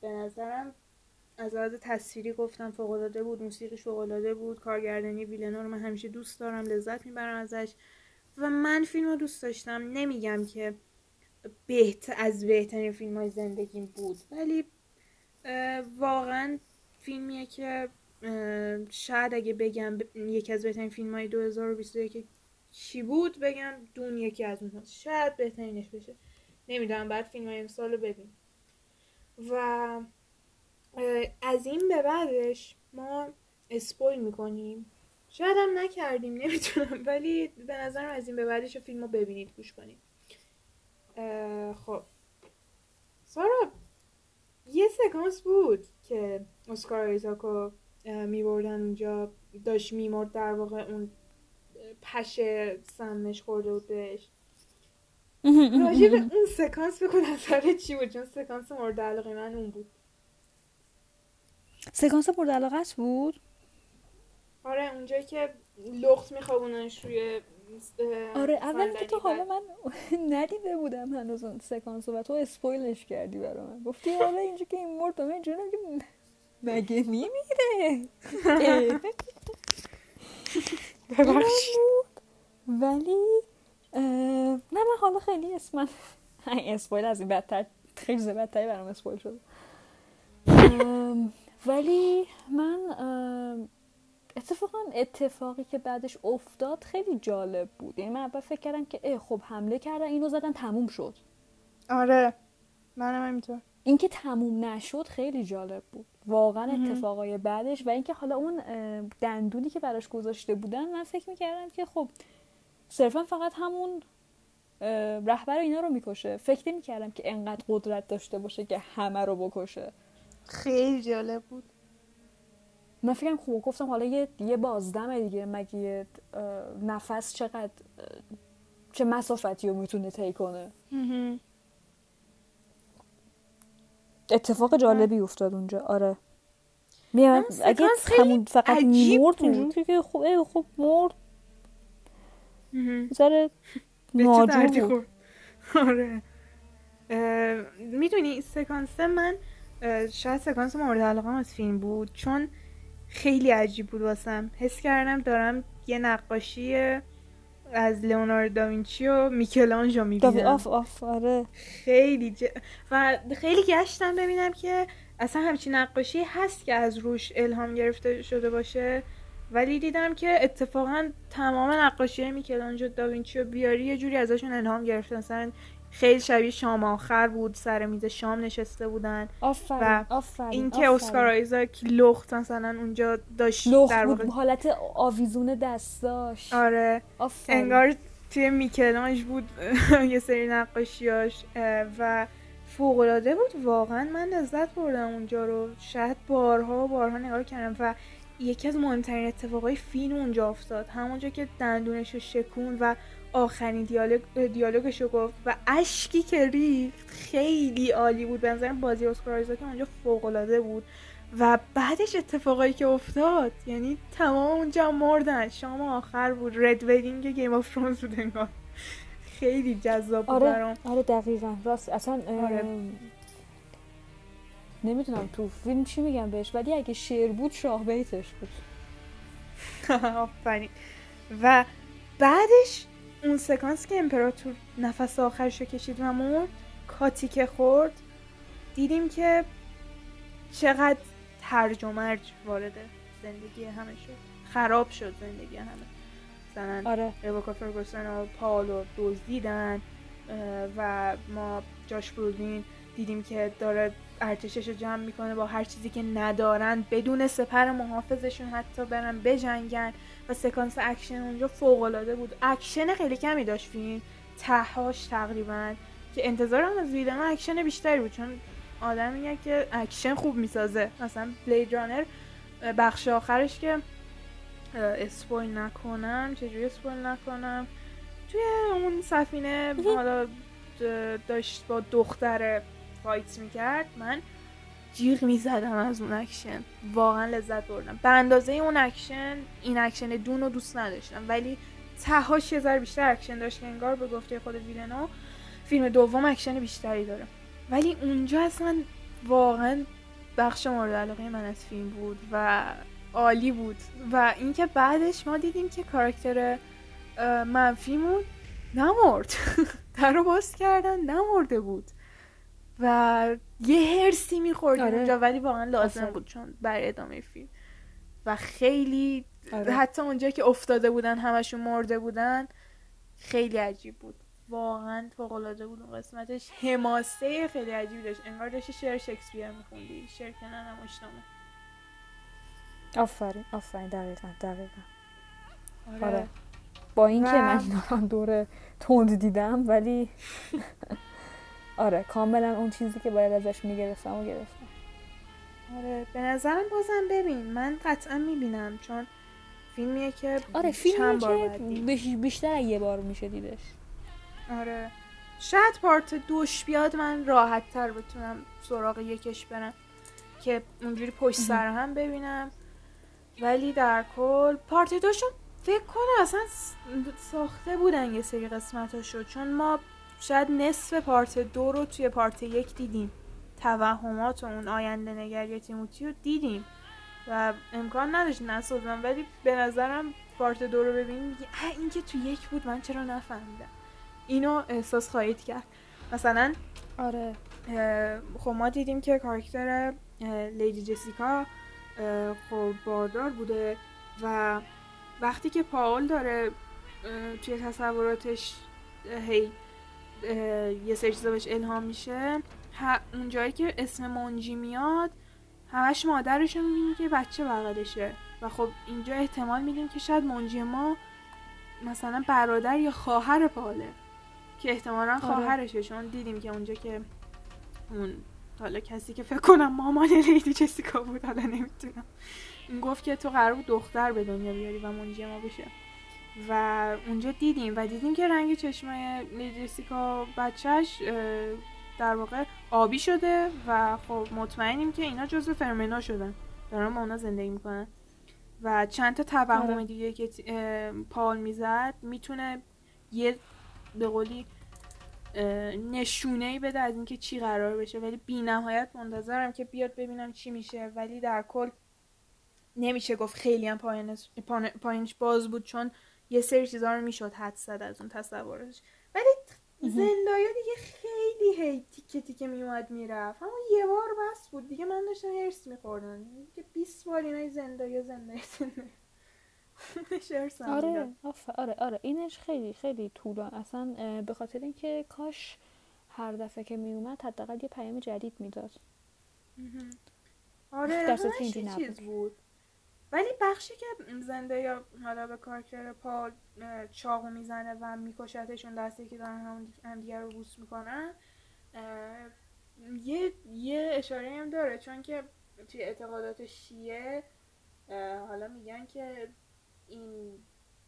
به نظرم از لحاظ تصویری گفتم فوقالعاده بود موسیقیش فوقالعاده بود. کارگردانی ویلنا رو من همیشه دوست دارم لذت می‌برم ازش. و من فیلم رو دوست داشتم. نمیگم که بهت از بهترین فیلم های زندگیم بود ولی واقعا فیلمیه که شاید اگه بگم یکی از بهترین فیلم های 2021 چی بود بگم دون یکی از اونها. شاید بهترینش بشه. نمی‌دونم بعد فیلم های امسال رو ببین. و از این به بعدش ما اسپویل می‌کنیم. شاید هم نکردیم نمی‌تونم [laughs] ولی به نظرم از این به بعدش فیلم رو ببینید گوش کنید. خب. سارا یه سکانس بود که اسکار ایزاکو میبردن اونجا. داشت میمرد در واقع اون پشه سمش خورده بود بهش اون سکانس بکن اثر چی بود؟ چون سکانس مورد علاقه من اون بود. سکانس مورد علاقت بود؟ آره اونجایی که لخت میخوابوننش روی آره اول که تو حالا من [laughs] ندیده بودم هنوز اون سکانس و تو اسپویلش کردی برای من. گفتی حالا اینجا که این مرد من که مگه میمیره؟ ولی نه من حالا خیلی اسم اسپویل از این بدتر خیلی بدتری برام اسپویل شد. ولی من اتفاقا اتفاقی که بعدش افتاد خیلی جالب بود. یعنی من اول فکر کردم که اه خب حمله کردن اینو زدن تموم شد. آره منم همینطور. اینکه تموم نشد خیلی جالب بود. واقعا اتفاقای بعدش و اینکه حالا اون دندونی که براش گذاشته بودن من فکر می‌کردم که خب صرفا فقط همون رهبر اینا رو می‌کشه. فکر نمی‌کردم که انقدر قدرت داشته باشه که همه رو بکشه. خیلی جالب بود. من فکرم خوب گفتم حالا یه, یه بازدم دیگه مگه نفس چقدر چه مسافتی رو می‌تونه طی کنه؟ اتفاق جالبی افتاد اونجا. آره. میاد اگه همون فقط مرد اونجوری که خب خب مرد. [laughs] بذاره ناجور بود. [laughs] آره. می‌دونی سکانس من شاید سکانس مورد علاقه از فیلم بود چون خیلی عجیب بود واسم. حس کردم دارم یه نقاشی از لئوناردو داوینچی و میکلانژو می‌بینم. آف آف آره. خیلی ج... و خیلی گشتم ببینم که اصلا همچین نقاشی هست که از روش الهام گرفته شده باشه. ولی دیدم که اتفاقا تمام نقاشی میکلانجو داوینچی و بیاری یه جوری ازشون الهام گرفته مثلا خیلی شبیه شام آخر بود سر میز شام نشسته بودن. آفرین و اینکه اسکار آیزاک لخت مثلا اونجا داشت در واقع حالت آویزون دستاش آره. آفرین. انگار توی میکلانج بود [laughs] یه سری نقاشیاش و فوق العاده بود. واقعا من لذت بردم اونجا رو. شاید بارها و بارها نگاه کردم و یکی از مهمترین اتفاقای فیلم اونجا افتاد. همونجا که دندونش رو شکون و آخرین دیالوگ دیالوگش رو گفت و اشکی که ریخت خیلی عالی بود. بنظرم بازی اسکار که اونجا فوق العاده بود. و بعدش اتفاقایی که افتاد یعنی تمام اونجا مردن. شام آخر بود. Red Wedding Game of Thrones بود انگار. خیلی جذاب بود آره برام. آره دقیقا. راست. اصلا آره. نمی‌دونم تو فیلم چی میگم بهش ولی اگه شعر بود شاه بیتش بود. [laughs] آفرین. و بعدش اون سکانس که امپراتور نفس آخرش رو کشید و مرد cut ی که خورد دیدیم که چقدر هرج و مرج وارد زندگی همه شد. خراب شد زندگی همه. مثلا آره. ریبکا فرگوسن و پال رو دزدیدن و ما جاش برولین دیدیم که داره ارتشش رو جمع می‌کنه با هر چیزی که ندارن بدون سپر محافظشون حتی برن بجنگن. و سکانس اکشن اونجا فوق العاده بود. اکشن خیلی کمی داشت فیلم. تهاش تقریبا. که انتظارم از ویلنو اکشن بیشتری بود. چون آدم میگه که اکشن خوب می‌سازه. مثلا Blade Runner بخش آخرش که spoil نکنم. چجوری spoil نکنم؟ توی اون سفینه حالا داشت با دختر fight می‌کرد. من جیغ می‌زدم از اون اکشن. واقعا لذت بردم. به اندازه اون اکشن این اکشن Dune رو دوست نداشتم. ولی تهاش یه ذره بیشتر اکشن داشت که انگار به گفته خود ویلنو فیلم دوم اکشن بیشتری داره. ولی اونجا اصلا واقعا بخش مورد علاقه من از فیلم بود و عالی بود. و اینکه بعدش ما دیدیم که کاراکتر منفیمون نمرد. [laughs] در رو باز کردن نمرده بود. و یه حرصی میخوردیم آره. اونجا ولی واقعا لازم بود چون برای ادامه فیلم. و خیلی آره. حتی اونجا که افتاده بودن همشون مرده بودن خیلی عجیب بود. واقعا فوقالعاده بود اون قسمتش. حماسه خیلی عجیبی داشت. انگار داشتی شعر شکسپیر میخوندی. شعر کنن نماشنامه آفرین آفرین. دقیقا دقیقا. آره, آره. با اینکه و... من دور تند دیدم ولی [laughs] آره کاملا اون چیزی که باید ازش می‌گرفتم و گرفتم. آره به نظرم بازم ببین من قطعا می‌بینم چون فیلمیه که آره فیلمیه که بیشتر یه بار میشه دیدش. آره. شاید پارت دوش بیاد من راحت تر بتونم سراغ یکش برم که اونجوری پشت سر هم ببینم. ولی در کل پارت دوشو فکر کنم اصلا ساخته بودن یه سری قسمتاشو چون ما شاید نصف پارت دو رو توی پارت یک دیدیم. توهمات و اون آینده نگری تیموتی رو دیدیم. و امکان نداشت نسازم ولی به نظرم پارت دو رو ببینیم این که تو یک بود من چرا نفهمیدم؟ اینو احساس خواهید کرد. مثلا آره. خب ما دیدیم که کاراکتر لیدی جسیکا خب باردار بوده و وقتی که پاول داره توی تصوراتش هی یه سری چیزا بهش الهام میشه. اونجایی که اسم مونجی میاد همش مادرش رو می‌بینی که بچه بغلشه. و خب اینجا احتمال میدیم که شاید مونجی ما مثلا برادر یا خواهر پاله که احتمالا آره. خواهرشه. چون دیدیم که اونجا که اون حالا کسی که فکر کنم مامان لیدی جسیکا بود حالا نمی‌تونم. این گفت که تو قرار بود دختر به دنیا بیاری و منجی ما بشه. و اونجا دیدیم و دیدیم که رنگ چشمای لیدی جسیکا بچهش در واقع آبی شده و خب مطمئنیم که اینا جزو فرمنا شدن. دارن با اونا زندگی می‌کنن. و چند تا توهم آره. دیگه که پال می‌زد می‌تونه یه به قولی نشونه ای بده از اینکه چی قرار بشه. ولی بی نهایت منتظرم که بیاد ببینم چی میشه. ولی در کل نمیشه گفت خیلی هم پایینش باز بود چون یه سری چیزا رو می‌شد حد زد از اون تصورش. ولی زندایا دیگه خیلی هی تیکه تیکه میومد می‌رفت. اما یه بار بس بود. دیگه من داشتم هرس میخوردم. دیگه 20 بار اینای زندایا زندایا زندایا [laughs] آره آره آره. اینش خیلی خیلی طولان اصلا به خاطر اینکه کاش هر دفعه که میومد حداقل یه پیام جدید می‌داد. آره در چیز بود؟ ولی بخشی که زنده یا حالا به کارکتر پال چاقو می‌زنه و میکشتشون دستی که دارن هم دیگر رو بوس می‌کنن یه یه اشاره هم داره. چون که توی اعتقادات شیعه حالا میگن که این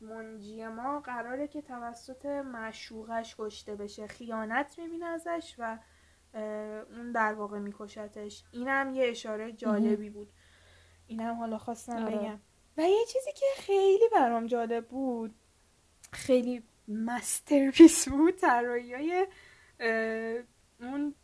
منجی ما قراره که توسط معشوقش کشته بشه. خیانت می‌بینه ازش و اون در واقع میکشتش. اینم یه اشاره جالبی بود. اینم حالا خواستم آره. بگم و یه چیزی که خیلی برام جالب بود خیلی مسترپیس بود طراحی های اون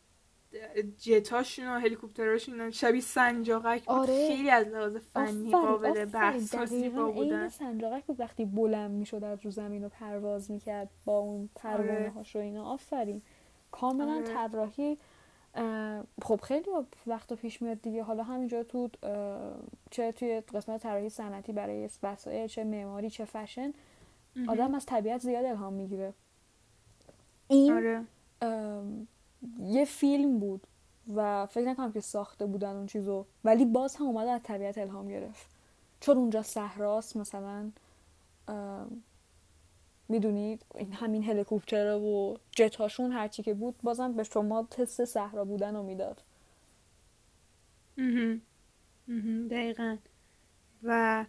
جتاشون و هلیکوپتراشون شبیه سنجاقک بود آره. خیلی از لحاظ فنی قابل بحث و زیبا بودن سنجاقک بود وقتی بلند می‌شد از رو زمین رو پرواز می‌کرد با اون پروانه آره. هاش و اینا آفرین کاملا آره. طراحی خب خیلی وقت پیش میاد دیگه. حالا همینجا تو چه توی قسمت طراحی صنعتی برای وسایل چه معماری چه فشن آدم از طبیعت زیاد الهام می‌گیره. این آره. یه فیلم بود و فکر نکنم که ساخته بودن اون چیزو ولی باز هم اومده از طبیعت الهام گرفت. چون اونجا صحراست مثلا می‌دونید این همین هلیکوپتر و جتاشون هرچی که بود بازم به شما تست صحرا بودن رو می‌داد. دقیقا. و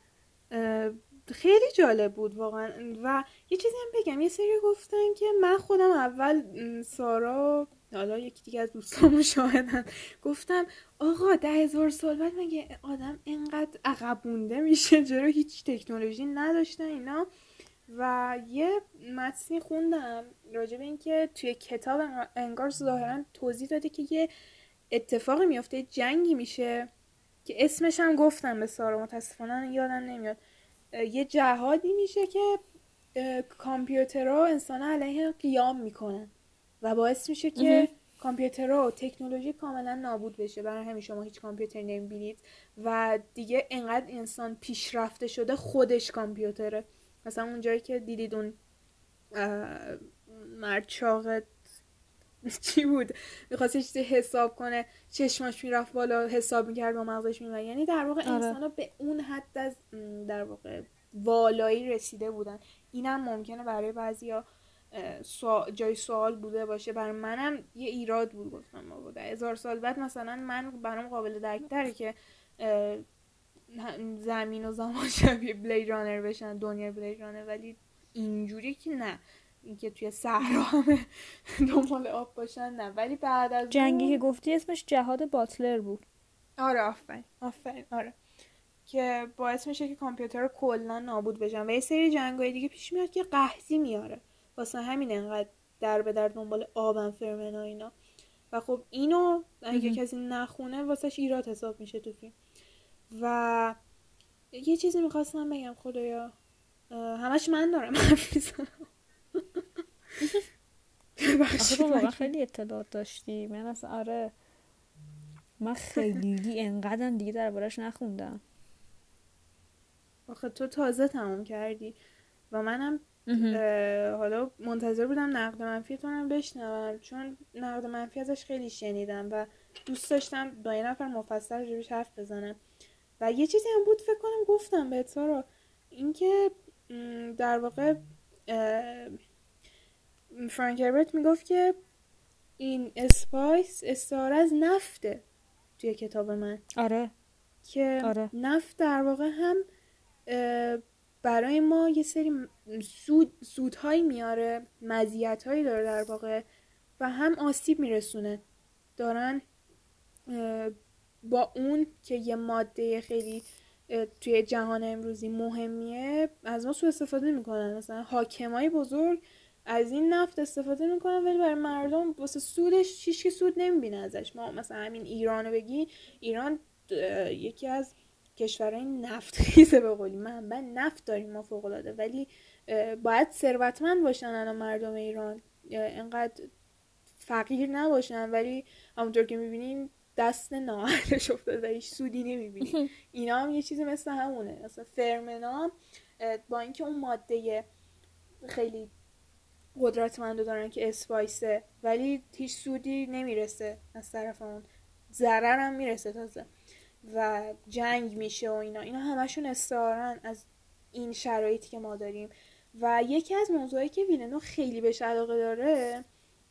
خیلی جالب بود واقعا. و یه چیزی هم بگم. یه سری گفتن که من خودم اول سارا حالا یکی دیگه از دوستامو شاهدن گفتم آقا ده هزار سال بعد مگه آدم اینقدر عقب مونده میشه؟ چرا هیچ تکنولوژی نداشتن اینا؟ و یه متنی خوندم راجع به اینکه توی کتاب انگار ظاهرا توضیح داده که یه اتفاقی میافته جنگی میشه که اسمش هم گفتم به سارا متاسفانه یادم نمیاد. یه جهادی میشه که کامپیوترها انسان علیه قیام می‌کنن و باعث میشه که کامپیوترها و تکنولوژی کاملا نابود بشه. برای همین شما هیچ کامپیوتر نمی‌بینید و دیگه انقدر انسان پیشرفته شده خودش کامپیوتره. مثلا اونجایی که دیدید اون مرد چاقت [laughs] چی بود؟ می‌خواست چیزی حساب کنه چشماش می‌رفت بالا حساب می‌کرد با مغزش میمد یعنی در واقع آره. انسان به اون حد از در واقع والایی رسیده بودن. اینم ممکنه برای بعضیا جای سوال بوده باشه. برای منم یه ایراد بود گفتم ما بوده هزار سال بعد مثلا من برام قابل درک که زمین و زمان شبیه بلید رانر بشن دنیا بلید رانر ولی اینجوری که نه. اینکه توی صحرا همه دنبال آب باشن نه. ولی بعد از جنگی که گفتی اسمش جهاد باتلر بود. آره آفرین. آفرین. آره. که باعث میشه که کامپیوتر کلا نابود بشن. و یه سری جنگای دیگه پیش میاد که قحطی میاره. واسه همین انقدر در به در دنبال آبن فرمن و اینا. و خب اینو اگه کسی نخونه واسهش ایراد حساب میشه تو فیلم. و یه چیزی می‌خواستم بگم خدایا. همش من دارم حرف واقعا خیلی اطلاعات داشتی من اصلا آره. من خیلی انقدرم دیگه دربارش نخوندم. آخه تو تازه تموم کردی و منم حالا منتظر بودم نقد منفیتونم بشنوم. چون نقد منفی ازش خیلی شنیدم و دوست داشتم با یه نفر مفصل راجبش حرف بزنم. و یه چیزی هم بود فکر کنم گفتم به سارا. اینکه در واقع فرانک هربرت می‌گفت که این اسپایس استعاره از نفته توی کتاب من. آره. که آره. نفت در واقع هم برای ما یه سری سود سودهایی میاره مزیتهایی داره در واقع و هم آسیب میرسونه. دارن با اون که یه ماده خیلی توی جهان امروزی مهمیه از ما سو استفاده می‌کنن. مثلا حاکمای بزرگ از این نفت استفاده می‌کنن ولی برای مردم واسه سودش هیچ سود نمی‌بینه ازش. ما مثلا همین ایرانو بگی ایران یکی از کشورهای نفت خیزه به قولی. منبع نفت داریم ما فوق العاده ولی باید ثروتمند باشن الان مردم ایران. انقدر فقیر نباشن. ولی همونطور که می‌بینیم دست نااهلش افتاده هیچ سودی نمی‌بینیم [laughs] اینا هم یه چیزی مثل همونه. مثلا فرمنا با اینکه اون ماده خیلی قدرتمند دارن که اسپایسه ولی هیچ سودی نمی‌رسه از طرف اون. ضرر هم می‌رسه تازه. و جنگ میشه و اینا. اینا همشون استعارن از این شرایطی که ما داریم. و یکی از موضوعی که ویلنو خیلی بهش علاقه داره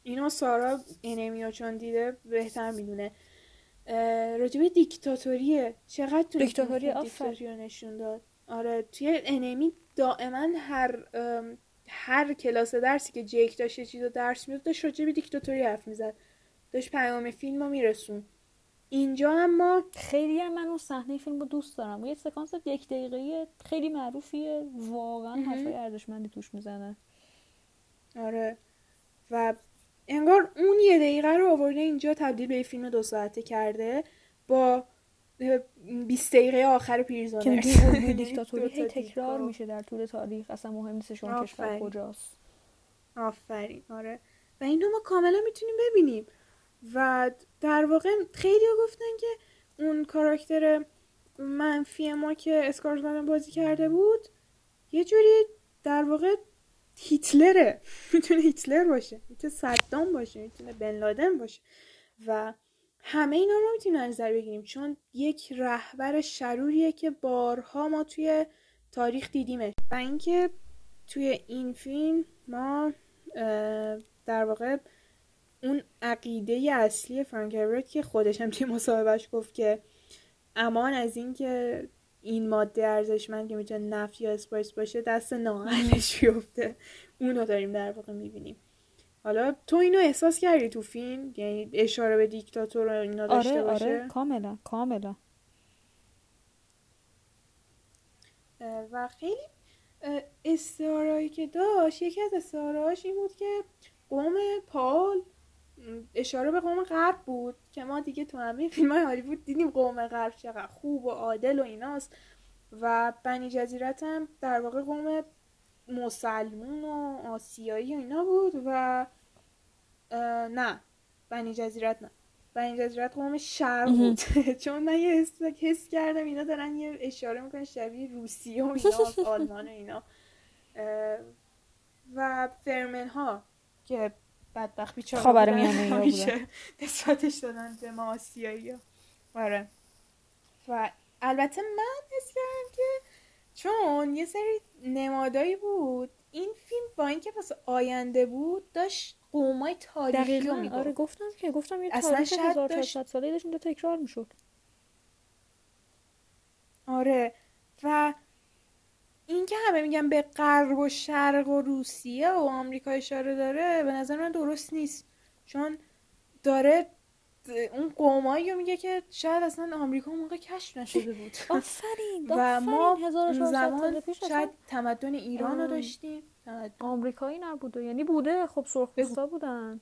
اینو سارا Enemy و چون دیده بهتر می‌دونه. راجبه دیکتاتوریه چقدر تو دیکتاتوری دیکتاتوری نشون داد. آره توی Enemy دائما هر هر کلاس درسی که جیک داشت یه چیز درس می‌داد داشت راجبه دیکتاتوری حرف می‌زد. داشت پیام فیلم رو می‌رسوند اینجا هم ما خیلی هم من اون صحنه فیلم رو دوست دارم. یه سکانس یک دقیقه خیلی معروفیه. واقعا حرفای ارزشمندی توش می‌زنه. آره. و انگار اون یه دقیقه رو آورده اینجا تبدیل به فیلم دو ساعته کرده با 20 دقیقه آخر پیرزونر که [laughs] دیکتاتوری تکرار میشه در طول تاریخ. اصلا مهم نیست شما کشور کجاست. آفرین. آره. و اینو ما کاملا می‌تونیم ببینیم. و در واقع خیلی گفتن که اون کاراکتر منفی ما که اسکارزمن بازی کرده بود یه جوری در واقع هیتلره. [laughs] می‌تونه هیتلر باشه. می‌تونه صدام باشه. می‌تونه بن لادن باشه. و همه اینا رو می‌تونیم نظر بگیریم. چون یک رهبر شروریه که بارها ما توی تاریخ دیدیمش. و اینکه توی این فیلم ما در واقع اون عقیده اصلی فرانک که خودش هم توی مصاحبهش گفت که امان از اینکه این ماده ارزشمند که می‌تونه نفت یا اسپایس باشه دست نااهلش بیفته. اونو داریم در واقع می‌بینیم. حالا تو اینو احساس کردی تو فیلم؟ یعنی اشاره به دیکتاتور و اینا داشته آره، باشه؟ آره کاملا. کاملا و خیلی استعارهایی که داشت یکی از استعارهاش این بود که قوم پال اشاره به قوم غرب بود که ما دیگه تو همه فیلم های هالیوود دیدیم قوم غرب چقدر خوب و عادل و ایناست و بنی جزیرت هم در واقع قوم مسلمون و آسیایی و اینا بود و نه بنی جزیرت نه. بنی جزیرت قوم شرق بود. [laughs] چون من یه حس, کردم اینا دارن یه اشاره می‌کنن شبیه روسیه و اینا [laughs] آلمان و اینا. و فرمن ها که بدبخت بیچاره خبر میانه بودن. نسبتش دادن به ما آسیایی ها. آره. و البته من حس کردم که چون یه سری نمادایی بود این فیلم با اینکه واسه آینده بود داشت قومای تاریخی رو دقیقا. آره گفتم که گفتم یه اصلا تاریخ شاید 1400 داشت- ساله داشت تکرار می‌شد. آره. و اینکه همه میگن به غرب و شرق و روسیه و آمریکا اشاره داره به نظر من درست نیست. چون داره اون قومایی رو میگه که شاید اصلا آمریکا اون موقع کشف نشده بود. [laughs] آفرین [laughs] و ما آفرین 1400 اون سال زمان پیش شاید تمدن ایران رو. داشتیم. آمریکایی نبوده یعنی بوده. خب سرخ بگو. پوستا بودن.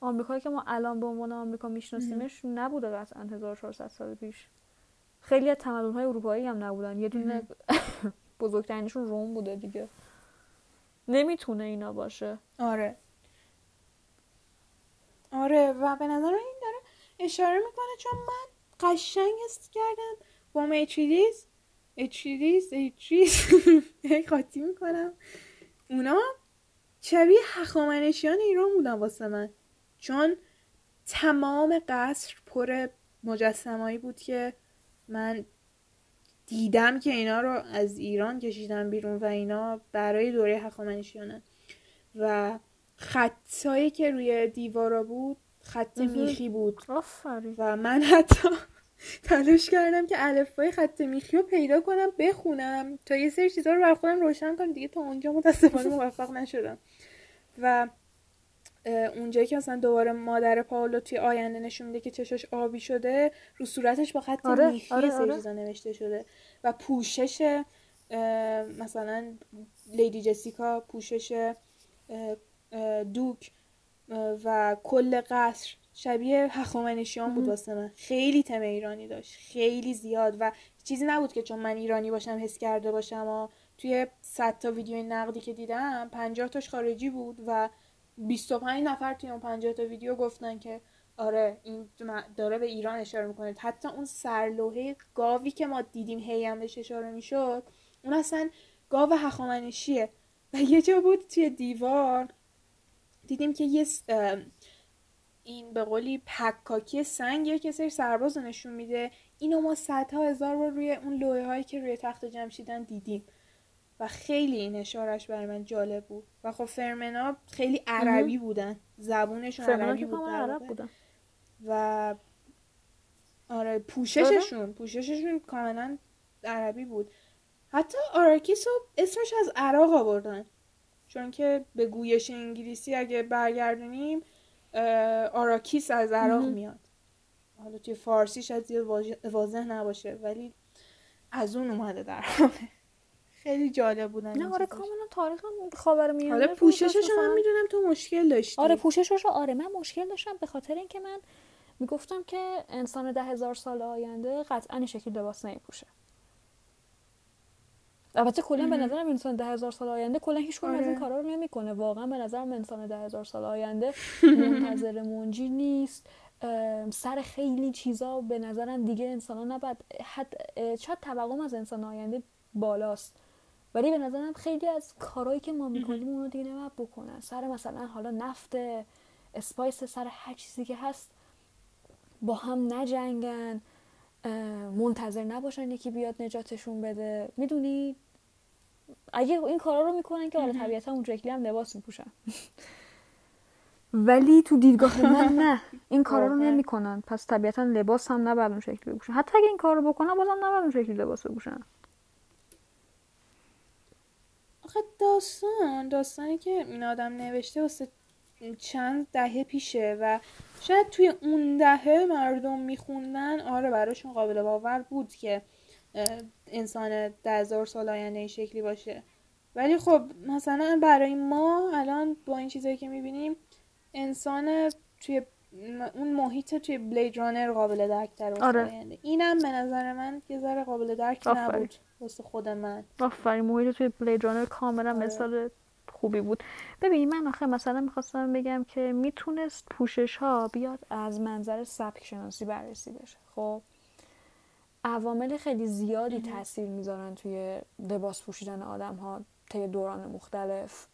آمریکایی که ما الان به عنوان آمریکا میشناسیمش نبوده قطعا 1400 سال پیش. خیلی از تمدن‌های اروپایی هم نبودن. یه دونه [laughs] بزرگترینشون روم بوده دیگه. نمی‌تونه اینا باشه. آره. آره و به نظر این داره اشاره می‌کنه چون من قشنگ حس کردم با میتریدیز اتریدیز اتریز هی قاطی می‌کنم. اونا شبیه هخامنشیان ایران بودن واسه من. چون تمام قصر پر مجسمایی بود که من دیدم که اینا رو از ایران کشیدن بیرون و اینا برای دوره هخامنشیانه و خطایی که روی دیوارا بود خط. میخی بود. و من حتی [laughs] تلاش کردم که الفبای خط میخی رو پیدا کنم بخونم. تا یه سری چیزا رو بر خودم روشن کنم. دیگه تا اونجا متاسفانه موفق نشدم. و اونجایی که مثلا دوباره مادر پاولو توی آینده نشون میده که چشاش آبی شده رو صورتش با خط آره، میخی آره، آره. نوشته شده و پوشش مثلا لیدی جسیکا پوشش دوک و کل قصر شبیه هخامنشیان بود. واسه من خیلی تم ایرانی داشت خیلی زیاد و چیزی نبود که چون من ایرانی باشم حس کرده باشم و توی 100 تا ویدیو نقدی که دیدم 50 تاش خارجی بود و 25 نفر توی اون 50 تا ویدیو گفتن که آره این داره به ایران اشاره می‌کنه. حتی اون سرلوحه گاوی که ما دیدیم هی هم بهش اشاره می‌شد اون اصلا گاو هخامنشیه. و یه جا بود توی دیوار دیدیم که یه این به قولی پکاکی سنگه که سری سرباز رو نشون میده. اینو ما صدها هزار بار روی اون لوحه هایی که روی تخت جمشیدن دیدیم. و خیلی این اشارش برای من جالب بود. و خب فرمنا خیلی عربی بودن. زبونشون عربی بود عرب. بودن. و آره پوشششون پوشششون کاملا عربی بود. حتی آراکیس رو اسمش از عراق آوردن. چون که به گویش انگلیسی اگه برگردونیم آراکیس از عراق مهم. میاد. حالا توی فارسی شاید زیاد واضح نباشه ولی از اون اومده در خیلی جالب بودن نه آره. کاملا تاریخ هم خاورمیانه حالا بود، پوششش هم می‌دونم تو مشکل داشتی آره پوششش آره من مشکل داشتم به خاطر اینکه من می‌گفتم که انسان ده هزار سال آینده قطعا این شکل لباس نمیپوشه البته کلا به. نظرم انسان ده هزار سال آینده کلا هیچ کدوم از این آره. کارا رو نمی‌کنه واقعا به نظرم انسان ده هزار سال آینده [laughs] منتظر منجی نیست سر خیلی چیزا به نظرم دیگه انسان ها نباید حد شاید توقعم از انسان آینده بالاست ولی به نظرم خیلی از کارهایی که ما می‌کنیم اونو دیگه نباید بکنن. سر مثلا حالا نفت اسپایس سر هر چیزی که هست با هم نجنگن منتظر نباشن یکی بیاد نجاتشون بده. می‌دونی؟ اگه این کارا رو می‌کنن که حالا طبیعتا اون شکلی هم لباس میپوشن. ولی تو دیدگاه من نه. [laughs] این کارا رو. نمی‌کنن. پس طبیعتا لباس هم نباید اون شکلی بپوشن. حتی اگه این کار رو بکنن بازم نباید اون شکلی لباس بپوشن. آخه داستان داستانی که این آدم نوشته واسه چند دهه پیشه و شاید توی اون دهه مردم میخوندن آره براشون قابل باور بود که انسان ده هزار سال آینده این شکلی باشه ولی خب مثلا برای ما الان با این چیزایی که می‌بینیم انسان توی اون محیط توی بلید رانر قابل درک تر آره. اینم به نظر من یه ذره قابل درک آفرین. نبود واسه خود من. آفرین محیط توی بلید رانر کاملا آره. مثال خوبی بود. ببین من آخه مثلا می‌خواستم بگم که می‌تونست پوشش ها بیاد از منظر سبک شناسی بررسی بشه. خب عوامل خیلی زیادی تاثیر می‌ذارن توی لباس پوشیدن آدم ها طی دوران مختلف.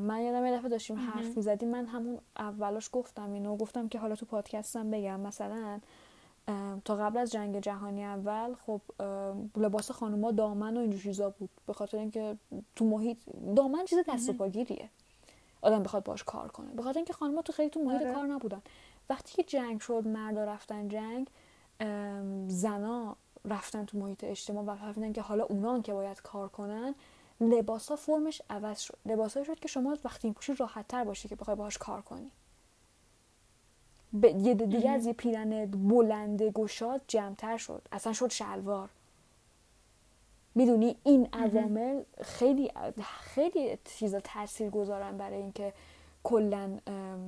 من یادم یه دفعه داشتیم حرف می‌زدیم. من همون اولاش گفتم اینو گفتم که حالا تو پادکستم بگم. مثلا تا قبل از جنگ جهانی اول خب لباس خانوما دامن و اینجور چیزا بود. به خاطر اینکه تو محیط دامن چیز دست و پاگیریه. آدم بخواد باش کار کنه. به خاطر اینکه خانوما تو خیلی تو محیط آره. کار نبودن. وقتی که جنگ شد مردا رفتن جنگ زنا رفتن تو محیط اجتماع و فهمیدن که حالا اونان که باید کار کنن لباسا فرمش عوض شد. لباسایی شد که شما وقتی پوشی راحت تر باشه که بخوای باهاش کار کنی. یه دیگه از یه پیرن بلند گشاد جمعتر شد. اصلا شد شلوار. می‌دونی این عوامل خیلی خیلی چیزا تاثیر گذارن برای اینکه کلا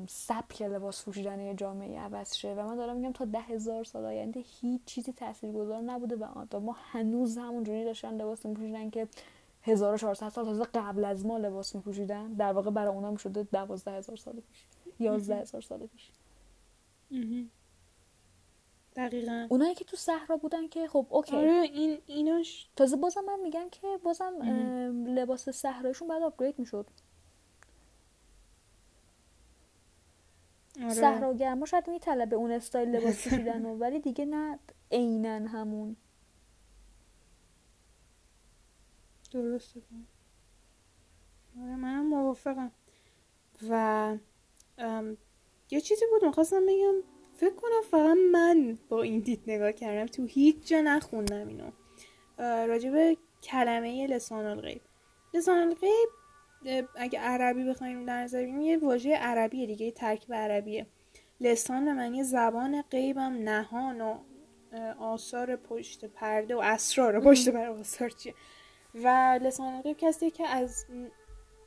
سبک لباس پوشیدن جامعه عوض شه. و من دارم میگم تا ده هزار سال آینده هیچ چیزی گذار نبوده و ما هنوز همون جوری داشتن لباس میپوشیدن که 1400 سال تازه قبل از ما لباس میپوشیدن. در واقع برای اونا می‌شده 12000 سال پیش 11000 سال پیش. دقیقا. اونایی که تو صحرا بودن که خب اوکی. آره این ایناش. تازه بازم من میگم که بازم لباس صحرایشون بعد آپگرید می‌شد. آره. صحرا گرما شاید میطلبه اون استایل لباس پوشیدن ولی دیگه نه عینا همون. درسته. آره منم موافقم. و یه چیزی بود می‌خواستم بگم. فکر کنم فقط من با این دید نگاه کردم. تو هیچ جا نخوندم اینو. راجب کلمه لسان الغیب. لسان الغیب اگه عربی بخوایم در نظر بگیریم یه واژه عربیه دیگه یه ترکیب عربیه. لسان به معنی زبان غیبم نهان و آثار پشت پرده و اسرار. پشت پرده آثار چیه؟ و لسان غیب کسی که از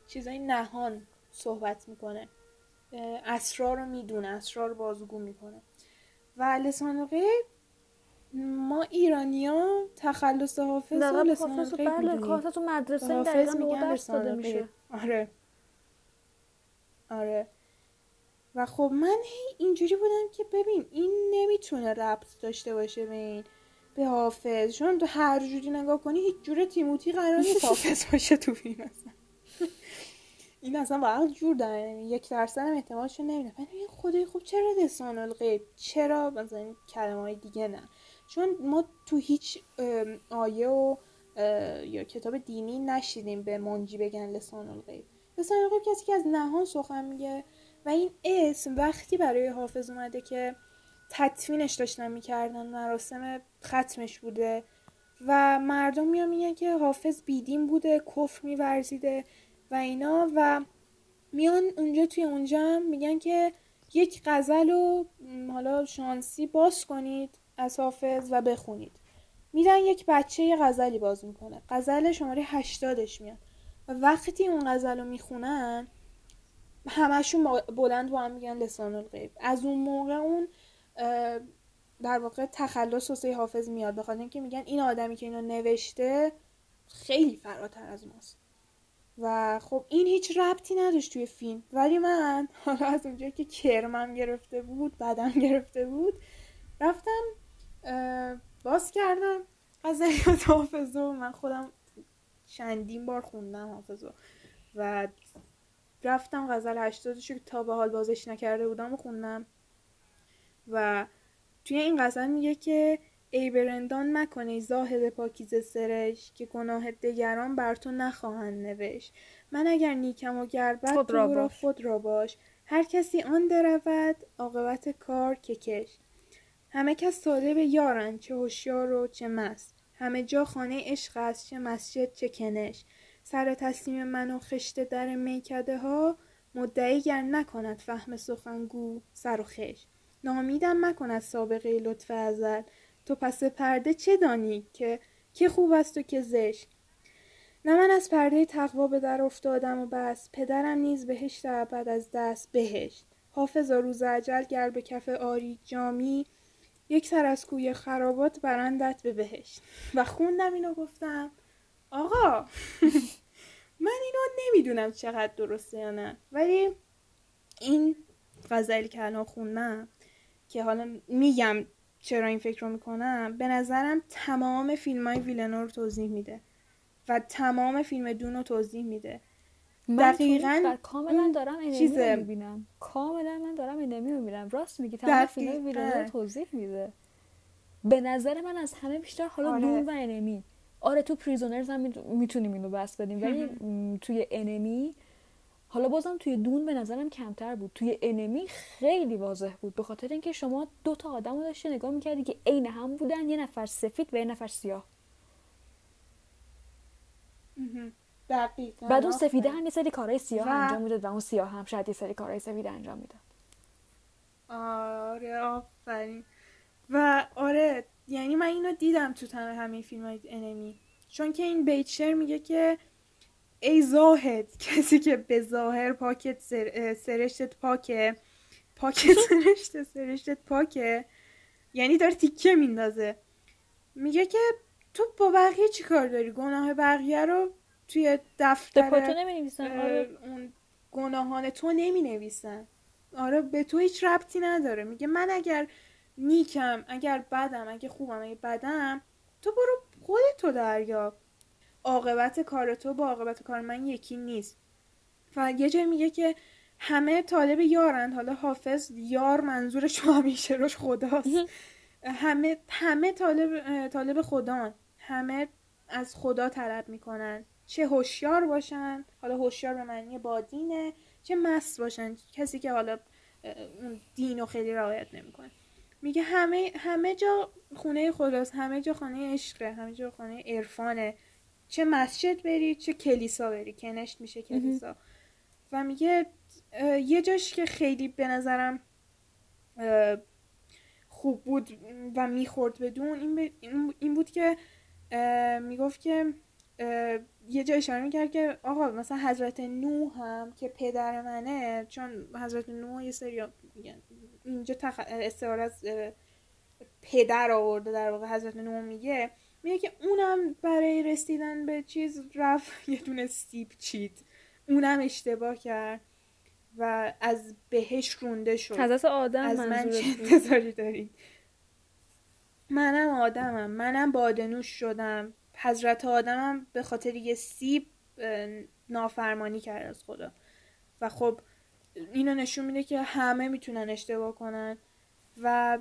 چیزای نهان صحبت می‌کنه. اسرار رو می‌دونه اسرار رو بازگو می‌کنه. و لسان غیب ما ایرانیا تخلص حافظ و لسان غیب بله تو مدرسه دقیقا درس داده میشه. آره. آره. و خب من هی اینجوری بودم که ببین این نمی‌تونه ربط داشته باشه به این به حافظ. چون تو هر جوری نگاه کنی هیچ جور تیموتی قرار نیست حافظ باشه تو فیلم اصلا. این اصلا واقعا جور داره یک درصد هم احتمالش نمیده من خدای خوب چرا لسان الغیب؟ چرا مثلا کلمه های دیگه نه؟ چون ما تو هیچ آیه و یا کتاب دینی نشیدیم به منجی بگن لسان الغیب. لسان الغیب کسی که از نهان سخن میگه و این اسم وقتی برای حافظ اومده که تطمینش داشتن می‌کردن مراسم ختمش بوده و مردم میان میگن که حافظ بیدین بوده کفر میورزیده. و اینا و میان اونجا توی اونجا میگن که یک غزل رو حالا شانسی باز کنید از حافظ و بخونید. میرن یک بچه یه غزلی باز می‌کنه. غزل شماره هشتادش میاد. و وقتی اون غزل رو می‌خونن همشون بلند با هم میگن لسان الغیب. از اون موقع اون در واقع تخلص واسه حافظ میاد. بخاطر اینکه میگن این آدمی که اینو نوشته خیلی فراتر از ماست. و خب این هیچ ربطی نداشت توی فیلم. ولی من حالا از اونجا که کرمم گرفته بود بدم گرفته بود رفتم باز کردم. از حافظ و من خودم چندین بار خوندم حافظ و رفتم غزل هشتادش که تا به حال بازش نکرده بودم و خوندم. و توی این غزل میگه که ای برندان مکنی زاهد پاکیز سرش که گناه دگران بر تو نخواهند نوشت. من اگر نیکم و گربت خود را, باش. خود را باش. هر کسی آن درود عاقبت کار که کش همه کس طالب یارن چه هوشیار و چه مست. همه جا خانه عشق است چه مسجد چه کنش. سر تسلیم من و خشت در میکده ها مدعی گر نکند فهم سخنگو سر و خش نامیدم مکن از سابقه لطف ازل. تو پس پرده چه دانی که که خوب است و که زشت؟ نه من از پرده تقوا به در افتادم و بس پدرم نیز بهشت ابد از دست بهشت. حافظا روز عجل گر به کف آری جامی یک سر از کوی خرابات برندت به بهشت. و خوندم اینو گفتم آقا [laughs] من اینو نمی‌دونم چقدر درسته یا نه. ولی این غزلی که الان خوندم که حالا میگم چرا این فکر رو می‌کنم؟ به نظرم تمام فیلم های ویلنو رو توضیح میده و تمام فیلم Dune رو توضیح میده. دقیقا کاملا دارم Enemy رو می‌بینم. کاملا من دارم Enemy رو می‌بینم. راست میگی تمام فیلم ویلنو رو توضیح میده. به نظر من از همه بیشتر حالا آره. Dune و Enemy آره تو Prisoners هم می‌تونیم اینو بسط بدیم ولی توی Enemy حالا بازم توی Dune به نظرم کمتر بود. توی Enemy خیلی واضح بود. به خاطر اینکه شما دو تا آدم رو داشتی نگاه می‌کردی که عین هم بودن یه نفر سفید و یه نفر سیاه. دقیقا. بعد اون سفیده هم یه سری کارهای سیاه و- انجام می‌داد و اون سیاه هم شاید یه سری کارهای سفید انجام می‌داد. آره آفرین. و آره یعنی من اینو دیدم تو تمام همه فیلم های Enemy. چون که این بیتشر میگه که ای زاهد کسی که به ظاهر پاکت سر... سرشتت پاکه. پاکت [laughs] سرشت سرشتت پاکه. یعنی داره تیکه میندازه. میگه که تو با بقیه چی کار داری؟ گناه بقیه رو توی دفتر آره. اون گناهان تو نمی نویسن آره به تو هیچ ربطی نداره. میگه من اگر نیکم اگر بدم اگه خوبم اگه بدم تو برو خودتو دریاب عاقبت کار تو با عاقبت کار من یکی نیست. و یه جای میگه که همه طالب یارند حالا حافظ یار منظورش همیشه روش خداست. همه همه طالب طالب خدان. همه از خدا طلب می‌کنن. چه هوشیار باشن. حالا هوشیار به معنی بادینه. چه مست باشن. کسی که حالا دین رو خیلی رعایت نمی‌کنه. میگه همه همه جا خونه خداست. همه جا خانه عشقه. همه جا خانه عرفانه. چه مسجد بری چه کلیسا بری کنشت میشه کلیسا. و میگه یه جاش که خیلی به نظرم خوب بود و می‌خورد بدون این, این- بود که می‌گفت که یه جا اشاره می‌کرد که آقا مثلا حضرت نوح هم که پدر منه چون حضرت نوح یه سری میگن اینجا تخ... استعاره از پدر آورده در واقع حضرت نوح میگه. میگه که اونم برای رسیدن به چیز رفت [laughs] یه دونه سیب چید اونم اشتباه کرد و از بهش رونده شد. حضرت آدم از من چه. انتظاری دارید؟ منم آدمم. منم بادنوش شدم. حضرت آدمم به خاطر یه سیب نافرمانی کرد از خدا. و خب اینو نشون میده که همه می‌تونن اشتباه کنن و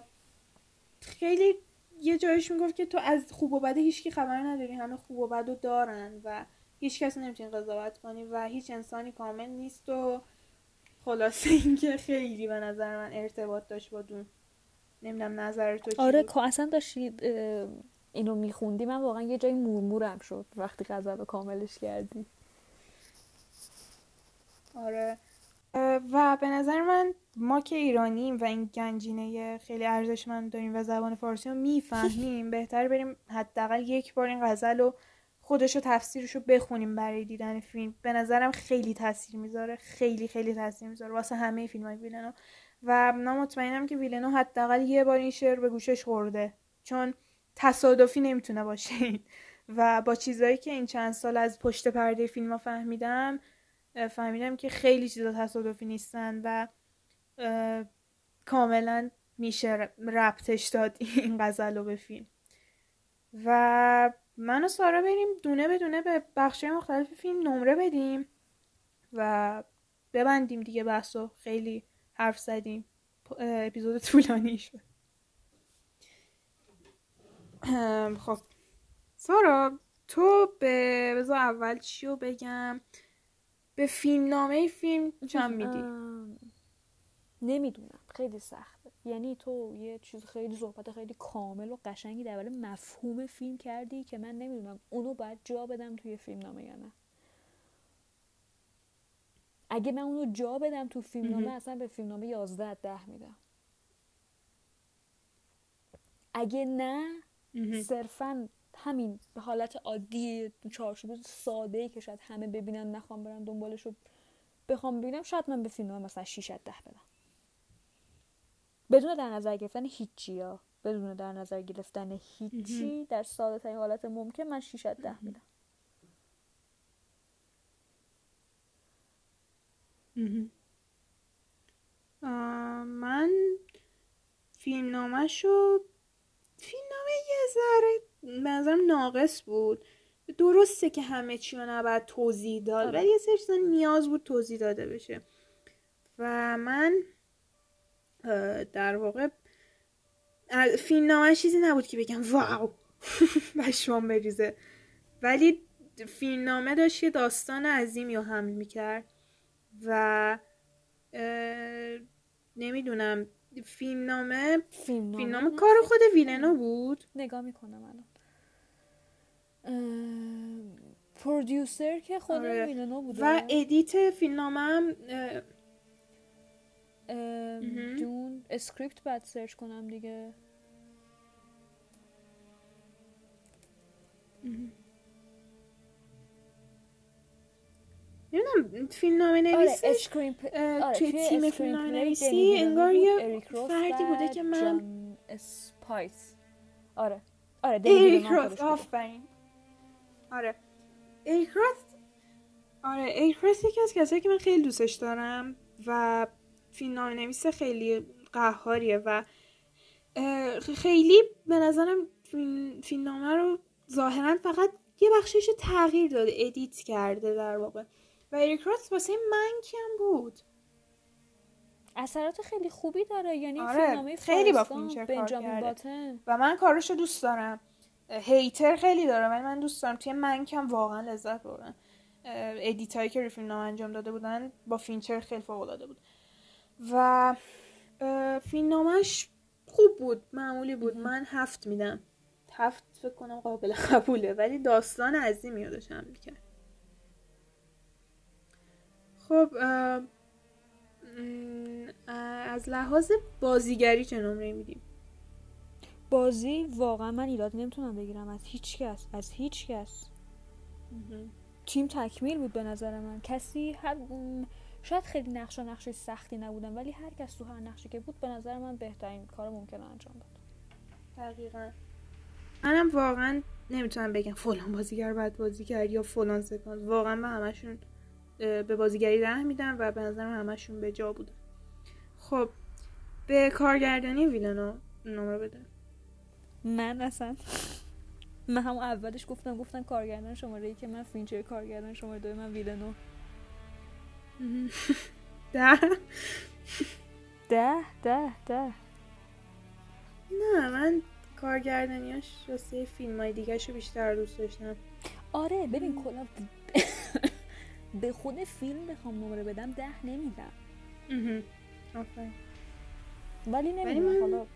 خیلی یه جایش می‌گفت که تو از خوب و بد هیچکی خبر نداری همه خوب و بد رو دارن و هیچ کسی نمی‌تونی قضاوت کنی و هیچ انسانی کامل نیست و خلاصه [laughs] اینکه خیلی به نظر من ارتباط داشت با دون. نمی‌دونم نظر تو چی آره؟ که اصلا داشتی اه، اینو میخوندی؟ من واقعا یه جایی مورمورم شد وقتی غزل کاملش کردی. آره. و به نظر من ما که ایرانیم و این گنجینه خیلی ارزشمند داریم و زبان فارسی رو می‌فهمیم [laughs] بهتر بریم حداقل یک بار این غزل رو خودش رو تفسیرش رو بخونیم برای دیدن فیلم به نظرم خیلی تاثیر می‌ذاره خیلی خیلی تاثیر می‌ذاره واسه همه فیلم های ویلنو و من مطمئنم که ویلنو حداقل یه بار این شعر به گوشش خورده چون تصادفی نمی‌تونه باشه. [laughs] و با چیزایی که این چند سال از پشت پرده فیلم ها فهمیدم فهمیدم که خیلی چیزا تصادفی نیستن و کاملا میشه ربطش داد این غزل رو به فیلم. و من و سارا بریم دونه به دونه به بخشای مختلف فیلم نمره بدیم و ببندیم دیگه بحثو. خیلی حرف زدیم. اپیزود طولانی شد. خب. سارا تو به بذار اول چی رو بگم؟ به فیلم نامه فیلم چند [laughs] میدی؟ نمی‌دونم. خیلی سخته. یعنی تو یه چیز خیلی صحبت خیلی کامل و قشنگی درباره مفهوم فیلم کردی که من نمی‌دونم اونو باید جا بدم توی فیلم نامه یا نه. اگه من اونو جا بدم تو فیلم نامه. اصلا به فیلم نامه 11 از 10 میدم. اگه نه. صرفا همین به حالت عادی چارچوب ساده ای که شاید همه ببینن نخوام برن دنبالش رو بخوام ببینم شاید من به فیلم مثلا 6 از 10 بدم. بدون در نظر گرفتن هیچی ها. بدون در نظر گرفتن هیچی در ساده ترین حالت ممکن من 6 از 10 میدم من فیلم نامشو فیلم نامه یه ذره به نظرم ناقص بود. درسته که همه چی رو نباید توضیح داد آره. ولی یه سری چیزا نیاز بود توضیح داده بشه. و من در واقع فیلم نامه چیزی نبود که بگم واو. [laughs] بشمام بریزه. ولی فیلم نامه داشت یه داستان عظیمی رو حمل می‌کرد و نمی‌دونم فیلم نامه فیلم فیلم نامه کار خود ویلنو بود. نگاه می‌کنم الان. producer که خود آره. ویلنو بوده و edit فیلم نامه هم. Dune script بعد search کنم دیگه نمی‌دونم فیلم نامه آره نویسش اسکرین اه، آره توی تیم فیلم پلی نویسی انگار بود، یه اریک فردی بوده که من اسپایس آره آره خودش بوده. آفرین آره. ایریک راست آره ایریک راست یکی از کسایی که من خیلی دوستش دارم و فیلم نویس خیلی قهاریه و خیلی به نظرم فیلم, نامه رو ظاهرا فقط یه بخشش تغییر داده ادیت کرده در واقع. و ایریک راست واسه من کم بود؟ اثرات خیلی خوبی داره یعنی آره، فیلمنامه خیلی با فینچر کار بنجامین کرده. باتن. و من کارش رو دوست دارم. هیتر خیلی دارم ولی من دوست دارم توی منکم واقعا لذت بردم ادیت هایی که روی فیلم نام انجام داده بودن با فینچر خیلی فوق العاده بود. و فیلم نامش خوب بود معمولی بود. من هفت میدم. هفت فکر کنم قابل قبوله ولی داستان عظیمی رو داشت حمل کرد. خب از لحاظ بازیگری چه نمره میدیم؟ بازی واقعا من ایراد نمی‌تونم بگیرم. از هیچ کس از هیچ کس. تیم تکمیل بود به نظر من. کسی هر شاید خیلی نقش و نقش سختی نبودن ولی هر کس تو هر نقشی که بود به نظر من بهترین کار ممکن انجام داد. دقیقا. منم واقعا نمی‌تونم بگم فلان بازیگر بازی کرد یا فلان سکانس. واقعا به همشون به بازیگری ده میدم و به نظرم همشون به جا بودن خب به کارگردانی ویلنوو نمره بده. من اصلا من هم اولش گفتم گفتم کارگردان شماره یک من فینچر کارگردان شماره دو من ویلنو. [laughs] ده؟ ده ده ده. نه من کارگردانیاش واسه فیلم های دیگه شو بیشتر دوست داشتم. آره ببین کلا [laughs] به خود فیلم بخوام نمره بدم ده نمیدم. ولی نمی‌دونم حالا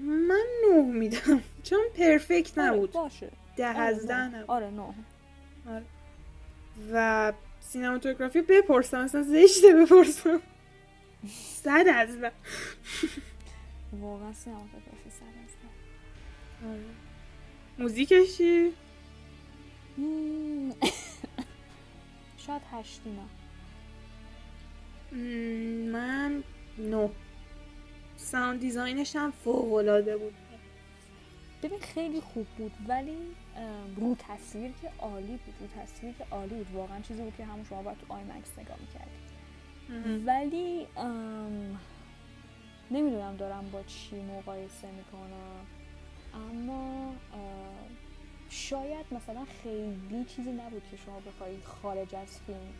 من نه میدم چون پرفکت آره، نبود باشه ده آره، از ده نه. نبود آره نه آره. و cinematography بپرسم اصلا زشته بپرسم صد از ده واقعا cinematography صد از ده. آره. موزیکش چی؟ شاید هشت اینا مم، من نو sound design ش هم فوق العاده بود. ببین خیلی خوب بود ولی رو تصویر که عالی بود رو تصویر که عالی بود. واقعا چیزی بود که همون شما باید تو آیمکس نگاه می‌کردی. ولی نمی‌دونم دارم با چی مقایسه می‌کنم. اما ام، شاید مثلا خیلی چیزی نبود که شما بخوای خارج از فیلم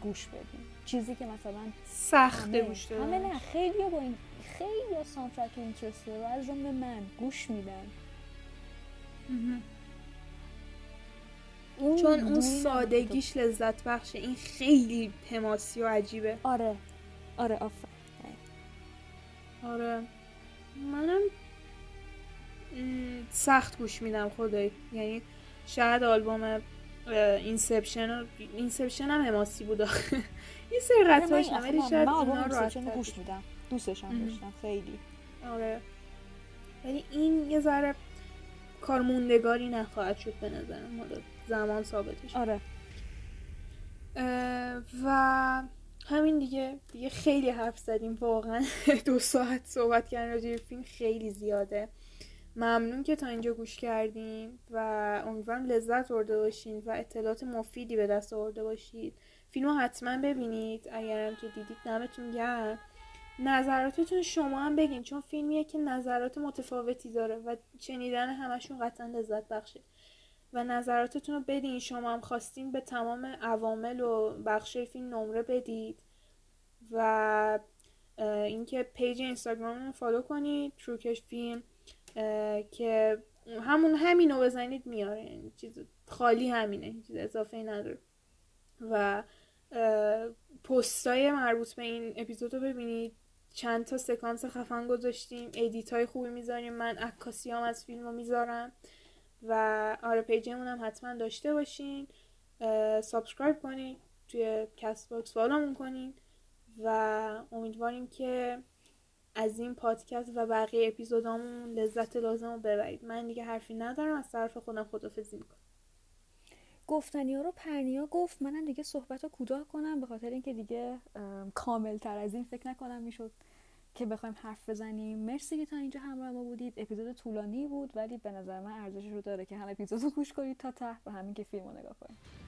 گوش بدین چیزی که مثلا سخته گوش همه نه خیلی با این خیلی از soundtrack رو از جمله من گوش میدن. اون چون اون سادگیش لذت بخشه این خیلی حماسی و عجیبه. آره. آره آفر آره. منم سخت گوش میدم خدایی. یعنی شاید آلبوم Inception Inception هم حماسی بود یه سری قطعاش نه ولی شاید من آلبوم گوش میدم. دوستش هم مهم. داشتم خیلی. آره. ولی این یه ذره کارموندگاری نخواهد شد به نظرم. حالا زمان ثابتش. آره. و همین دیگه. دیگه خیلی حرف زدیم. واقعا [laughs] دو ساعت صحبت کردن راجع فیلم خیلی زیاده. ممنون که تا اینجا گوش کردین و امیدوارم لذت برده باشین و اطلاعات مفیدی به دست آورده باشید. فیلم رو حتما ببینید. اگرم که دیدید دمتون گرم. نظراتتون شما هم بگین چون فیلمیه که نظرات متفاوتی داره و شنیدن همشون قطعا لذت بخشه. و نظراتتون رو بدین شما هم خواستین به تمام عوامل و بخش فیلم نمره بدید و اینکه page اینستاگرام رو follow کنید تروکش فیلم که همون همینو بزنید میاره. یعنی چیز خالی همینه چیز اضافه نداره. و پستای مربوط به این اپیزود رو ببینید. چند تا سکانس خفن گذاشتیم. edit های خوبی می‌ذاریم. من عکاسی هم از فیلم رو می‌ذارم. و آره page مون هم حتما داشته باشین. subscribe کنید توی Castbox follow مون کنین. و امیدواریم که از این پادکست و بقیه اپیزودامون لذت لازم رو ببرید. من دیگه حرفی ندارم. از طرف خودم خدافزی می‌کنم. گفتنی ها رو پرنیا گفت. منم دیگه صحبت رو کوتاه کنم به خاطر اینکه دیگه کامل تر از این فکر نکنم می‌شد که بخوایم حرف بزنیم. مرسی که تا اینجا همراه ما بودید. اپیزود طولانی بود ولی به نظر من ارزشش رو داره که هم اپیزود رو گوش کنید تا ته. و همین که فیلم رو نگاه کنید.